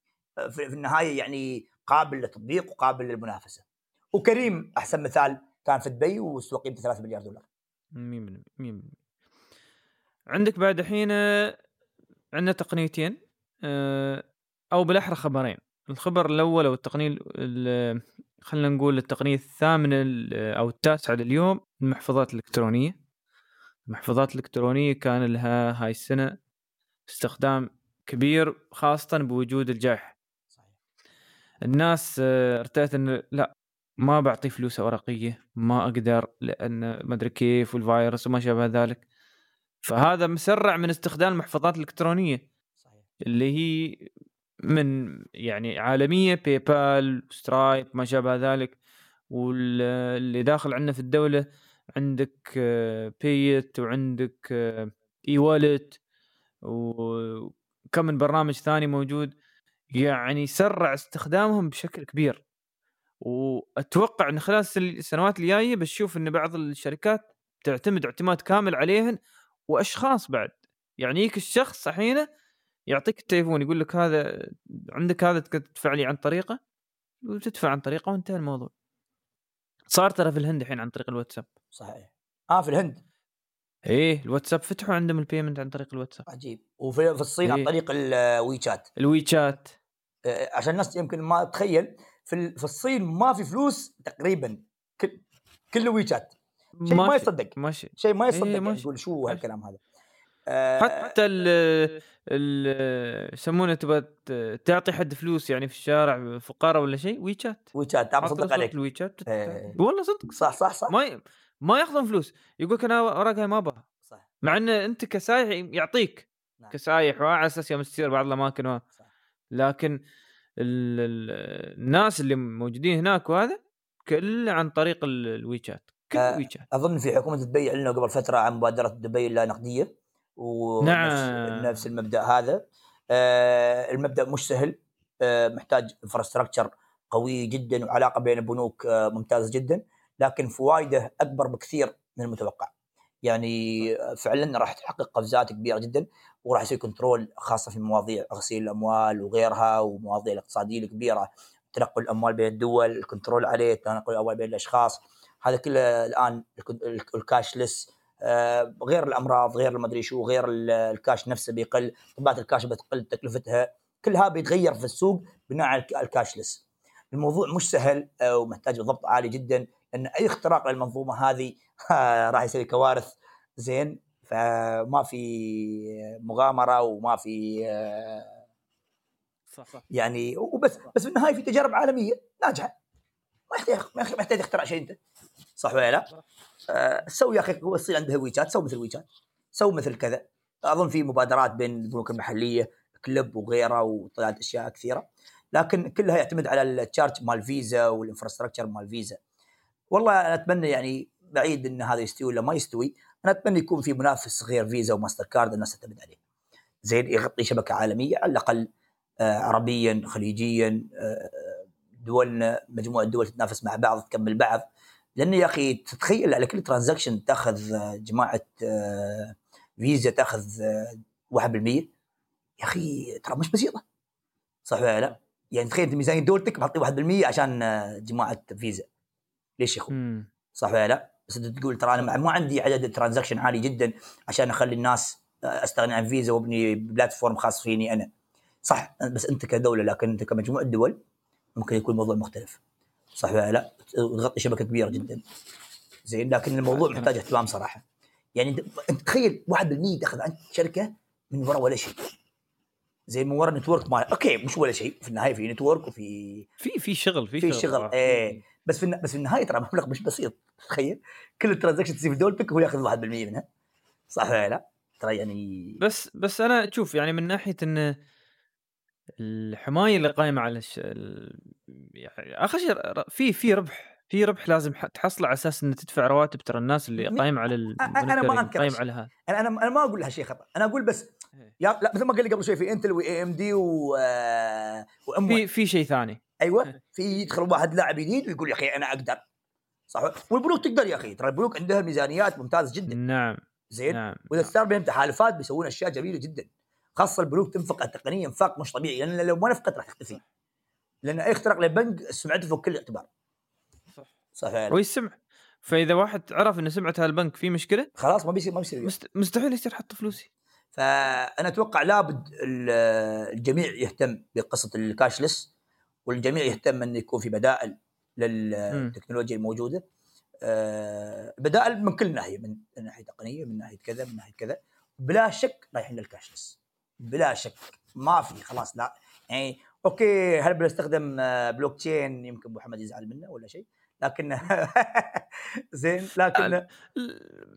في النهاية يعني قابل للتطبيق وقابل للمنافسة. وكريم أحسن مثال كان في دبي واستوى قيمته 3 مليار دولار. 100% 100% عندك بعد الحين آه، عندنا تقنيتين آه، أو بالأحرى خبرين. الخبر الأول أو التقنيه ال- ال- خلينا نقول التقنية الثامنة ال- أو التاسعة لليوم المحفظات الإلكترونية. المحفظات الإلكترونية كان لها هاي السنة استخدام كبير خاصة بوجود الجائحة. الناس آه، ارتأت انه لا ما بعطي فلوس ورقية ما أقدر لأن ما أدري كيف والفيروس وما شابه ذلك. فهذا مسرع من استخدام المحفظات الإلكترونية صحيح. اللي هي من يعني عالمية PayPal Stripe ما شابه ذلك. واللي داخل عندنا في الدولة عندك آه، Payit وعندك eWallet وكم من برنامج ثاني موجود. يعني سرع استخدامهم بشكل كبير. وأتوقع إن خلال السنوات الجاية بتشوف إن بعض الشركات تعتمد اعتماد كامل عليهن وأشخاص بعد. يعني يجيك الشخص الحين يعطيك التليفون يقول لك هذا عندك هذا تدفع لي عن طريقه؟ وتدفع عن طريقه وانتهى الموضوع. صار ترى في الهند الحين عن طريق الواتساب. صحيح. آه في الهند. إيه الواتساب فتحوا عندهم البيمنت عن طريق الواتساب. عجيب. وفي في الصين عن إيه. طريق الويتشات الويتشات. آه، عشان الناس يمكن ما تخيل في في الصين ما في فلوس تقريبا. كل كله ويتشات. شيء ما يصدق. ماشي. شيء ما يصدق إيه، يعني ماشي. تقول شو. هالكلام هذا. آه، حتى ال ال يسمونه تبغى تعطي حد فلوس يعني في الشارع فقراء ولا شيء ويتشات. ويتشات له صدق عليك. الويتشات إيه. والله صدق. صح صح صح. ما ي... ما ياخذون فلوس. يقول لك أنا ورقها ما أبغى صح. مع إن أنت كسايح يعطيك. نعم. كسايح وعلى أساس يوم تصير بعض الأماكن و... لكن ال... ال... الناس اللي موجودين هناك وهذا كله عن طريق ال- الويتشات. كل آه، أظن في حكومة دبي أعلنوا قبل فترة عن مبادرة دبي اللا نقدية ونفس نعم. نفس المبدأ هذا. آه، المبدأ مش سهل. آه، محتاج انفراستراكشر قوي جدا وعلاقة بين البنوك آه، ممتازة جدا لكن فوائده أكبر بكثير من المتوقع. يعني فعلا راح تحقق قفزات كبيرة جدا وراح يصير control خاصة في مواضيع غسيل الأموال وغيرها ومواضيع الاقتصادية الكبيرة تنقل الأموال بين الدول ال control عليه تنقل الأموال بين الأشخاص. هذا كله الآن الك- ال cashless آه، غير الأمراض غير المدري شو غير ال- الكاش نفسه بيقل طبعات الكاش بتقل تكلفتها كلها بيتغير في السوق بناء على الك- الكاشلس الموضوع مش سهل آه، ومحتاج ضبط عالي جدا لأن أي اختراق للمنظومة هذه (laughs) راح يسوي كوارث. زين فما في مغامرة وما في آه، صح صح. يعني وبس بس في النهاية في تجارب عالمية ناجحة. ما يحتاج ما يحتاج تخترع شيء أنت. صح ولا لا؟ آه سوي يا أخي هو الصين عندها ويتشات سوي مثل ويتشات سوي مثل كذا. أظن في مبادرات بين البنوك المحلية Klip وغيرها وطلعت أشياء كثيرة. لكن كلها يعتمد على ال charge مال فيزا وال infrastructure مال فيزا. والله أنا أتمنى يعني بعيد إن هذا يستوي ولا ما يستوي أنا أتمنى يكون في منافس غير Visa و Mastercard الناس تعتمد عليه. زين يغطي شبكة عالمية على الأقل آه عربيا خليجيا آه دولنا مجموعة دول تتنافس مع بعض تكمل بعض لأن يا أخي تتخيل على كل transaction تأخذ آه، جماعة آه، فيزا تأخذ آه، 1% يا أخي ترى مش بسيطة صح ولا لا؟ يعني تخيل أنت ميزانية دولتك معطي 1% عشان آه، جماعة فيزا ليش يا أخوي؟ صح ولا لا؟ بس أنت تقول ترى أنا ما- عندي عدد transaction عالي جدا عشان أخلي الناس آه، أستغني عن فيزا وأبني platform خاص فيني أنا. صح بس أنت كدولة لكن أنت كمجموعة دول ممكن يكون الموضوع مختلف. صح ولا لا؟ وتغطي شبكة كبيرة جدا. زين لكن الموضوع محتاج اهتمام صراحة. يعني انت تخيل 1% تاخذ عن شركة من وراء ولا شيء. زي من وراء network مال أوكي مش ولا شيء في النهاية في network وفي في في شغل في, في شغل صراحة. إيه بس في الن- بس في النهاية ترى مبلغ مش بسيط تخيل كل ال transaction تصير في دولتك هو ياخذ 1% منها صح ولا لا؟ ترى يعني بس بس أنا أشوف يعني من ناحية إن الحماية اللي قائمه على الش... ال... يعني آخر شيء في في ربح في ربح لازم تحصله على أساس ان تدفع رواتب ترى الناس اللي قايمة على ال... أنا ما قايمة هالشيء. على هذا أنا أنا أنا ما أقول هالشيء خطأ. أنا أقول بس يا لا مثل ما قال لي قبل شوي في Intel و AMD و ARM في في شيء ثاني. أيوه. في يدخل واحد لاعب جديد ويقول يا أخي أنا أقدر. صح؟ والبنوك تقدر يا أخي. ترى البنوك عندها ميزانيات ممتازة جدا. نعم. زين؟ نعم. وإذا صار بينهم تحالفات بيسوون أشياء جميلة جدا. خاصة البنوك تنفق التقنيه انفاق مش طبيعي لأن لو ما نفقت راح تختفي لأن أي اختراق للبنك سمعته فوق كل اعتبار صح. صح لا؟ ويسمع فإذا واحد عرف ان سمعه هالبنك في مشكلة خلاص ما بيصير ما بيصير مست... مستحيل يصير حط فلوسي. فأنا أتوقع لابد ال- الجميع يهتم بقصة الكاشلس والجميع يهتم إنه يكون في بدائل للتكنولوجيا الموجودة. آه، بدائل من كل ناحية من ناحية تقنية من ناحية كذا من ناحية كذا. بلا شك رايحين لل cashless. بلا شك. ما في خلاص لا. يعني أوكي هل بنستخدم آه، بلوك تشين؟ يمكن أبو حمد يزعل منه ولا شيء. لكن (laughs) زين لكن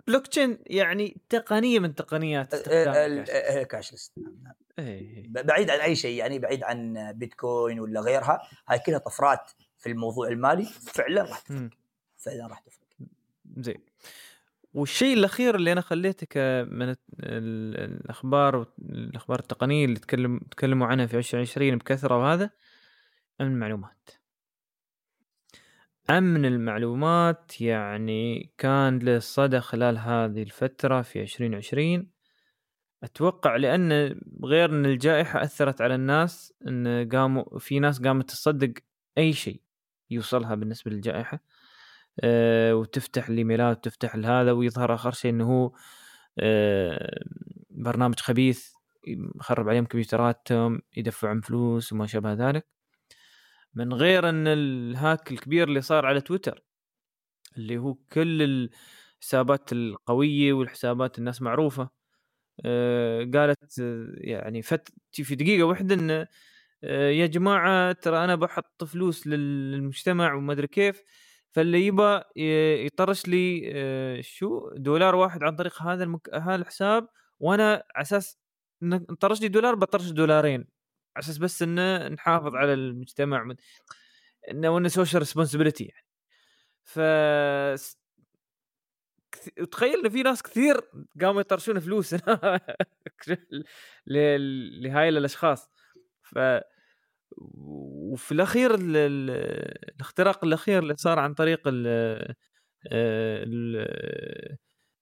بلوك تشين يعني تقنية من تقنيات ال cashless نعم نعم. إيه. بعيد عن أي شيء يعني بعيد عن بيتكوين ولا غيرها هاي كلها طفرات في الموضوع المالي فعلا راح تفرق. فعلا راح تفرق. زين. والشيء الأخير اللي أنا خليتك من الأخبار الأخبار التقنية اللي تكلم تكلموا عنها في 2020 بكثرة وهذا أمن المعلومات. أمن المعلومات يعني كان له صدى خلال هذه الفترة في 2020 أتوقع لأن غير أن الجائحة أثرت على الناس إن قاموا في ناس قامت تصدق أي شيء يوصلها بالنسبة للجائحة. وتفتح الإيميلات وتفتح هذا ويظهر آخر شيء إنه هو أه برنامج خبيث يخرب عليهم كمبيوتراتهم يدفعون فلوس وما شابه ذلك. من غير إن الهاك الكبير اللي صار على تويتر اللي هو كل الحسابات القوية والحسابات الناس معروفة أه قالت يعني فت في دقيقة واحدة إن آه، يا جماعة ترى أنا بحط فلوس للمجتمع وما أدري كيف فاللي يبى يطرش لي آه، شو؟ دولار واحد عن طريق هذا المك... هذا الحساب وأنا على أساس نطرش لي دولار بطرش دولارين. على أساس بس إنه نحافظ على المجتمع إنه انه social responsibility يعني. ف تخيل ان في ناس كثير قاموا يطرشون فلوس (laughs) لهاي الأشخاص. ف وفي الأخير الاختراق الأخير اللي صار عن طريق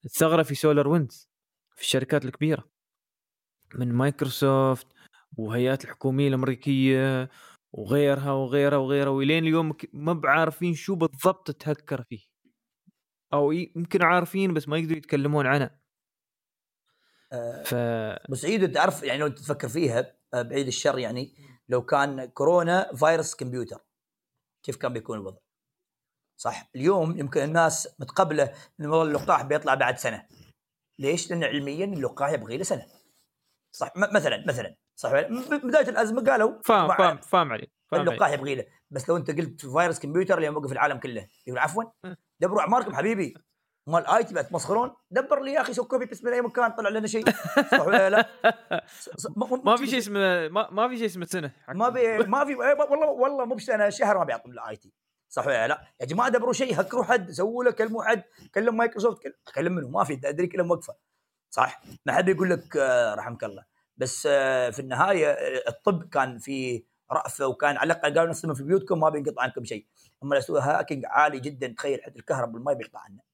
الثغرة في SolarWinds في الشركات الكبيرة من مايكروسوفت وهيئات الحكومية الأمريكية وغيرها وغيرها وغيرها وإلين اليوم ما بعارفين شو بالضبط تهكر فيه. أو يمكن عارفين بس ما يقدروا يتكلمون عنه. آه، ف بس عيد تعرف يعني لو تفكر فيها آه، بعيد الشر يعني لو كان كورونا فيروس كمبيوتر كيف كان بيكون الوضع؟ صح اليوم يمكن الناس متقبلة إن والله اللقاح بيطلع بعد سنة. ليش؟ لأن علميا اللقاح يبغي له سنة. صح مثلا مثلا صح بداية الأزمة قالوا فاهم فاهم فاهم علي اللقاح يبغي له. بس لو أنت قلت فيروس كمبيوتر اللي موقف العالم كله يقول عفوا دبروا أعماركم حبيبي. مال IT تمسخرون؟ دبر لي يا أخي سو copy بس من أي مكان طلع لنا شيء. صح ولا لا؟ (laughs) ما في شيء اسمه ما, في شيء اسمه سنة. ما بي ما في (laughs) والله والله مو بسنه شهر ما بيعطون ال IT. صح ولا لا؟ يا جماعة دبروا شيء هكروا حد سووا له كلموا حد كلم مايكروسوفت كلم منه ما في ادري كلهم موقفه. صح؟ ما حد يقول لك آه، رحمك الله. بس آه، في النهاية آه، الطب كان في رأفة وكان على الأقل قالوا نستلم في بيوتكم ما بينقطع عنكم شيء. أما لو hacking عالي جدا تخيل حتى الكهرباء والماء بيقطع عنه.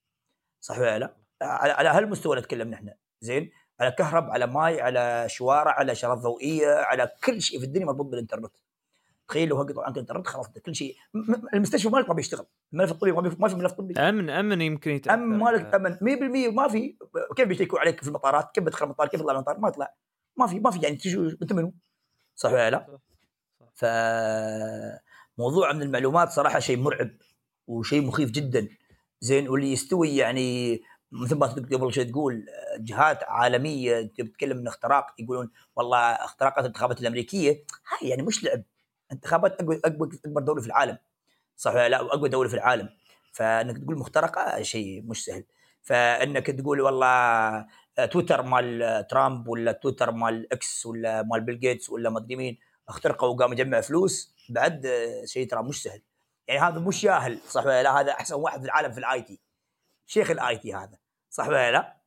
صح ولا لا؟ على, على هالمستوى نتكلم نحن. زين؟ على كهرب على ماي على شوارع على اشارات ضوئية على كل شيء في الدنيا مربوط بالإنترنت. تخيل لو قطعوا عنك الانترنت خلاص كل شيء. المستشفى مالك ما بيشتغل. الملف الطبي ما في ملف طبي. امن أمن يمكن يتأثر أمن مالك أمن. 100% ما في. كيف بيشتكوا عليك في المطارات؟ كيف بتدخل المطار؟ كيف تطلع المطار؟ ما يطلع ما في ما في يعني تجي أنت منو؟ صح ولا لا؟ ف موضوع من المعلومات صراحة شيء مرعب وشيء مخيف جدا. زين واللي يستوي يعني مثل ما قبل شوي تقول جهات عالمية انت بتتكلم من اختراق يقولون والله اختراقات الانتخابات الأمريكية هاي يعني مش لعب. انتخابات اكبر أكبر دولة في العالم. صح لا؟ اقوى دولة في العالم. فإنك تقول مخترقة شيء مش سهل. فإنك تقول والله تويتر مال ترامب ولا تويتر مال إكس ولا مال بيل جيتس ولا ما أدري مين اخترقوا وقام يجمع فلوس بعد شيء ترى مش سهل. يعني هذا مش ياهل صح ولا لا هذا أحسن واحد في العالم في ال IT شيخ ال IT هذا صح ولا لا؟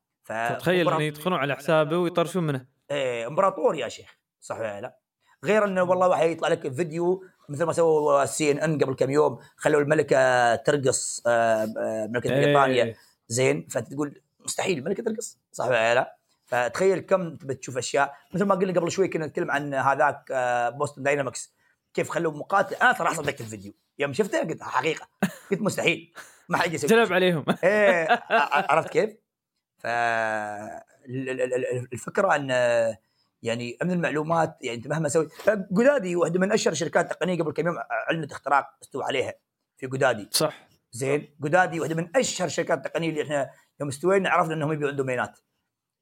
تخيل إنه يدخلون على حسابه ويطرشون منه إيه امبراطور يا شيخ صح ولا لا؟ غير إنه والله واحد يطلع لك فيديو مثل ما سووا سي إن إن قبل كم يوم خلوا الملكة ترقص آه، آه، ملكة إيه. بريطانيا زين فانت تقول مستحيل الملكة ترقص صح ولا لا؟ فتخيل كم بتشوف أشياء مثل ما قلنا قبل شوي كنا نتكلم عن هذاك Boston Dynamics كيف خلوا مقاتل. أنا ترى صدقت الفيديو. يوم شفته قلت حقيقة. قلت مستحيل. ما حد يسوي جلب عليهم. (laughs) إيه عرفت كيف؟ ف الفكرة أن يعني امن المعلومات يعني انت مهما سويت. GoDaddy واحدة من أشهر شركات تقنية قبل كم يوم علنت اختراق استوى عليها في GoDaddy صح. زين. GoDaddy واحدة من أشهر الشركات التقنيه اللي إحنا يوم استوينا عرفنا إنهم يبيعون domain ات.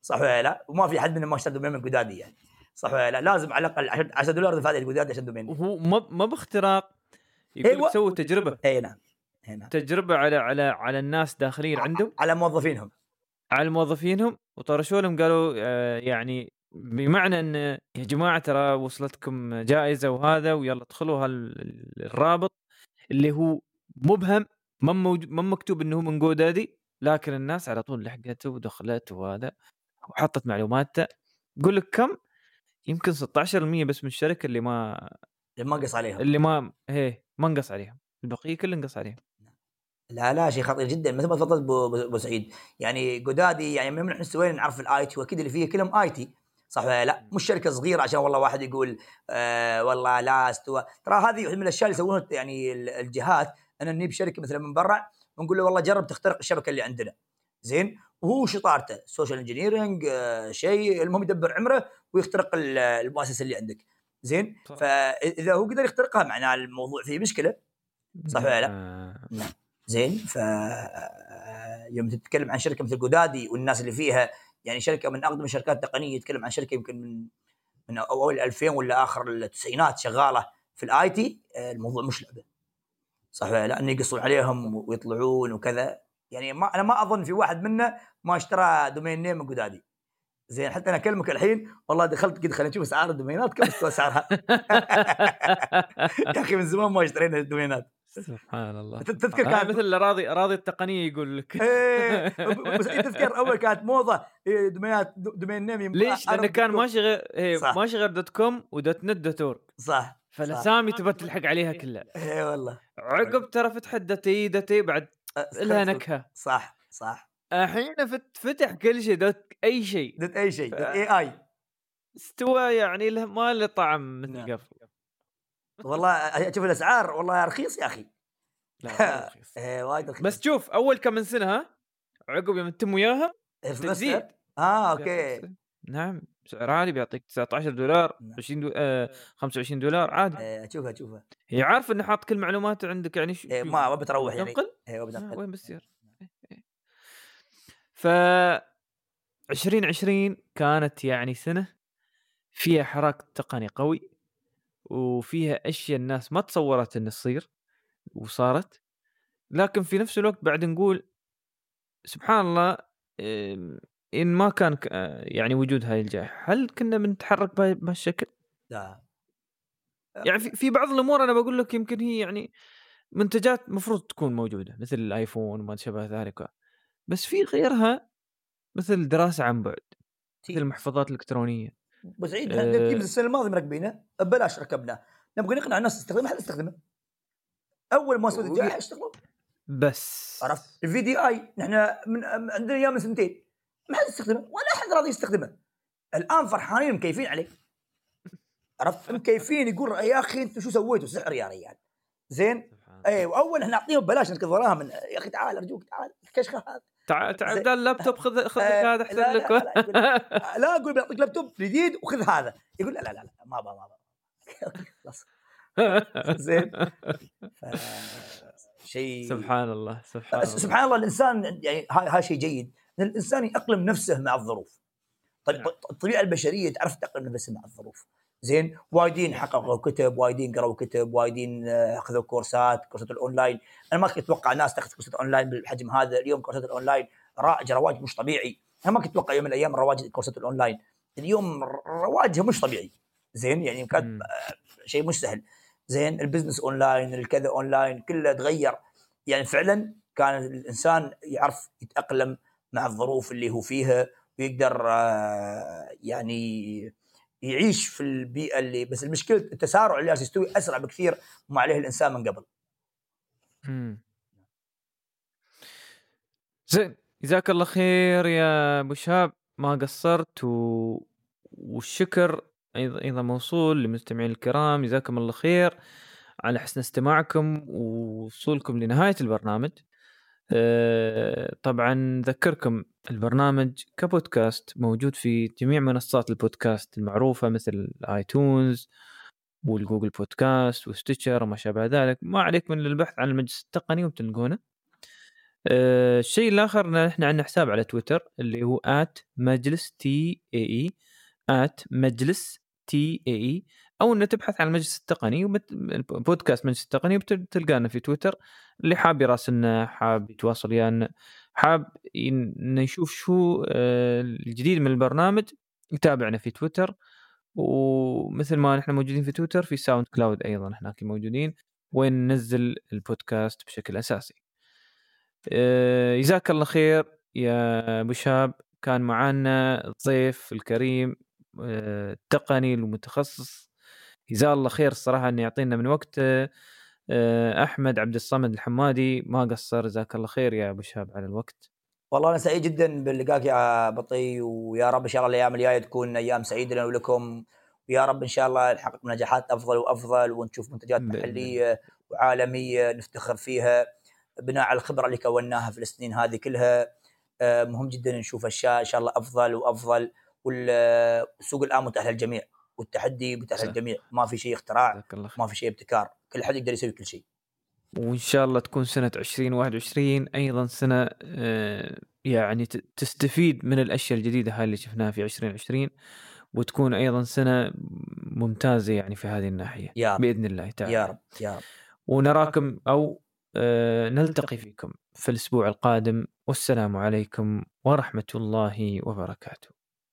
صح ولا لا؟ وما في حد منهم ما اشترى domain من GoDaddy يعني. صح ولا لا؟ لازم على الأقل 10 دولار دفع GoDaddy عشان domain وهو ما ما باختراق يقول أيوة. لك سووا تجربة. أي نعم أي نعم. تجربة على على على الناس داخلين عندهم. على موظفينهم. على موظفينهم. وطرشوا لهم قالوا آه، يعني بمعنى إن يا جماعة ترى وصلتكم جائزة وهذا ويلا ادخلوا هالرابط اللي هو مبهم ما ما مكتوب إنه هو من GoDaddy لكن الناس على طول لحقته ودخلت وهذا وحطت معلوماته. يقول لك كم؟ يمكن 16% بس من الشركة اللي ما ما قص عليهم اللي ما هي ما انقص عليهم البقية كله انقص عليهم لا لا شيء خطير جدا. مثل ما تفضلت ابو سعيد. يعني GoDaddy يعني من إحنا سوينا نعرف ال IT وأكيد اللي فيه كلهم IT صح ولا لا؟ مش شركة صغيرة عشان والله واحد يقول آه والله لا أستوى. ترى هذه واحدة من الأشياء اللي يسوونها يعني ال- الجهات ان نجيب شركه مثلا من برا ونقول له والله جرب تخترق الشبكة اللي عندنا. زين؟ وهو شطارته. social engineering آه شيء المهم يدبر عمره. ويخترق ال- المؤسسة اللي عندك. زين؟ صح. فإذا هو قدر يخترقها معناه الموضوع فيه مشكلة صح ولا لا؟ آه، زين؟ ف يوم تتكلم عن شركة مثل GoDaddy والناس اللي فيها يعني شركة من أقدم الشركات التقنية يتكلم عن شركة يمكن من من أول 2000 ولا آخر التسعينات شغالة في ال IT الموضوع مش لعبة. صح ولا لا؟ يقصون عليهم ويطلعون وكذا. يعني ما أنا ما أظن في واحد منا ما اشترى domain name من GoDaddy. زين حتى أنا أكلمك الحين والله دخلت كده خلينا نشوف أسعار ال domain ات كم استوى أسعارها؟ (laughs) يا أخي من زمان ما اشترينا ال domain ات. سبحان الله. تذكر كانت مثل الأراضي أراضي التقنية يقول لك. إيه بس انت تذكر أول كانت موضة إيه، domain ات domain name ليش؟ لأنه كان dot ماشي غير إيه. ماشي غير dot com و dot net dot org. صح فالاسامي تبى تلحق عليها كلها. اي والله. عقب ترى فتحت دتي دتي بعد أه، لها. نكهة. صح صح. الحين فت- فتح كل شيء dot أي شيء. dot أي شيء dot اي اي استوى يعني له ما له طعم مثل نعم. قبل. والله أشوف الأسعار والله رخيص يا أخي. لا (laughs) رخيص. إيه وايد رخيص. بس شوف أول كم من سنة ها عقب يوم تتم وياها إيه، تزيد؟ آه okay. نعم سعر عالي بيعطيك 19 دولار نعم. 20 دو... آه 25 دولار عادي. إيه، أشوفها أشوفها. هي عارف إنه حاط كل معلوماته عندك يعني شو إيه، ما بتروح يعني. أيوه بتنقل. وين بتصير؟ إيه، إيه. ف 2020 كانت يعني سنة فيها حراك تقني قوي وفيها أشياء الناس ما تصورت انه تصير وصارت لكن في نفس الوقت بعد نقول سبحان الله إن ما كان يعني وجود هاي الجائحة هل كنا بنتحرك بهالشكل؟ لا يعني في بعض الأمور أنا بقول لك يمكن هي يعني منتجات مفروض تكون موجودة مثل الآيفون وما شابه ذلك بس في غيرها مثل دراسة عن بعد مثل المحفظات الإلكترونية. بس عيد. إحنا Teams السنة الماضية مركبينه ببلاش ركبناه نبغى نقنع الناس تستخدمه حد يستخدمه أول ما وي- الجائحة اشتغلوا بس. عرفت؟ ال VDI نحن من عندنا إياه من سنتين. ما حد يستخدمه ولا أحد راضي يستخدمه الآن فرحانين مكيفين عليه. عرفت؟ (laughs) مكيفين يقول يا أخي أنتم شو سويتوا؟ سحر يا ريال. زين؟ اي وأول إحنا نعطيهم ببلاش ناخذ وراهم يا أخي تعال أرجوك تعال الكشخه هذا تعال تعال. بدال اللابتوب خذ خذ آه، هذا أحسن لا، لك. لا، لا، (laughs) أقول بعطيك لابتوب جديد وخذ هذا. يقول لا لا لا, لا ما أبغى ما أبغى. (laughs) خلاص. (laughs) زين. شيء سبحان الله سبحان الله. سبحان الله الإنسان يعني هاي شيء جيد. ان الإنسان يأقلم نفسه مع الظروف. طيب. الطبيعة البشرية تعرف تأقلم نفسها مع الظروف. زين؟ وايدين حققوا كتب وايدين قروا كتب وايدين آه، أخذوا course ات course ات ال online. أنا ما كنت أتوقع ناس تاخذ كورسات أونلاين بالحجم هذا. اليوم كورسات الأونلاين رائج رواج مش طبيعي. أنا ما كنت أتوقع يوم من الأيام رواج كورسات الأونلاين. اليوم رواجها مش طبيعي. زين؟ يعني كانت مم. شيء مش سهل. زين؟ ال business online الكذا أونلاين كله تغير. يعني فعلا كان الإنسان يعرف يتأقلم مع الظروف اللي هو فيها ويقدر آه، يعني يعيش في البيئة اللي بس المشكلة التسارع اللي يستوي أسرع بكثير ما عليه الإنسان من قبل. مم. زين جزاك الله خير يا أبو شاب ما قصرت و... والشكر أيضا موصول للمستمعين الكرام. جزاكم الله خير. على حسن استماعكم ووصولكم لنهاية البرنامج. طبعا نذكركم البرنامج كبودكاست موجود في جميع منصات البودكاست المعروفة مثل الايتونز وال Google Podcasts و Stitcher وما شابه ذلك. ما عليك من البحث عن المجلس التقني وبتلقونه آه، الشيء الآخر إحنا عندنا حساب على تويتر اللي هو مجلس T A مجلس T A أو إنه تبحث عن المجلس التقني. بودكاست مجلس التقني وتلقانا في تويتر اللي حاب يراسلنا حاب يتواصل ويانا حاب إنه يشوف شو آه، الجديد من البرنامج يتابعنا في تويتر ومثل ما نحن موجودين في تويتر في SoundCloud أيضا هناك موجودين وين ننزل البودكاست بشكل أساسي. آه، جزاك الله خير يا أبو شاب كان معنا الضيف الكريم آه، التقني المتخصص جزاه الله خير الصراحة إنه يعطينا من وقته آه، أحمد عبد الصمد الحمادي ما قصر جزاك الله خير يا أبو شاب على الوقت. والله أنا سعيد جدا بلقاك يا بطي ويا رب إن شاء الله الأيام الجاية تكون أيام سعيدة لنا ولكم ويا رب إن شاء الله نحقق نجاحات أفضل وأفضل ونشوف منتجات محلية وعالمية نفتخر فيها. بناء على الخبرة اللي كوناها في السنين هذه كلها آه، مهم جدا نشوف أشياء إن شاء الله أفضل وأفضل والسوق الآن متاح للجميع. والتحدي متاح للجميع ما في شيء اختراع ما في شيء ابتكار. كل حد يقدر يسوي كل شيء. وإن شاء الله تكون سنة 2021 أيضا سنة آه، يعني تستفيد من الأشياء الجديدة هاي اللي شفناها في 2020 وتكون أيضا سنة ممتازة يعني في هذه الناحية. يا رب. بإذن الله تعالى. يا رب يا رب. ونراكم أو آه، نلتقي فيكم في الأسبوع القادم. والسلام عليكم ورحمة الله وبركاته.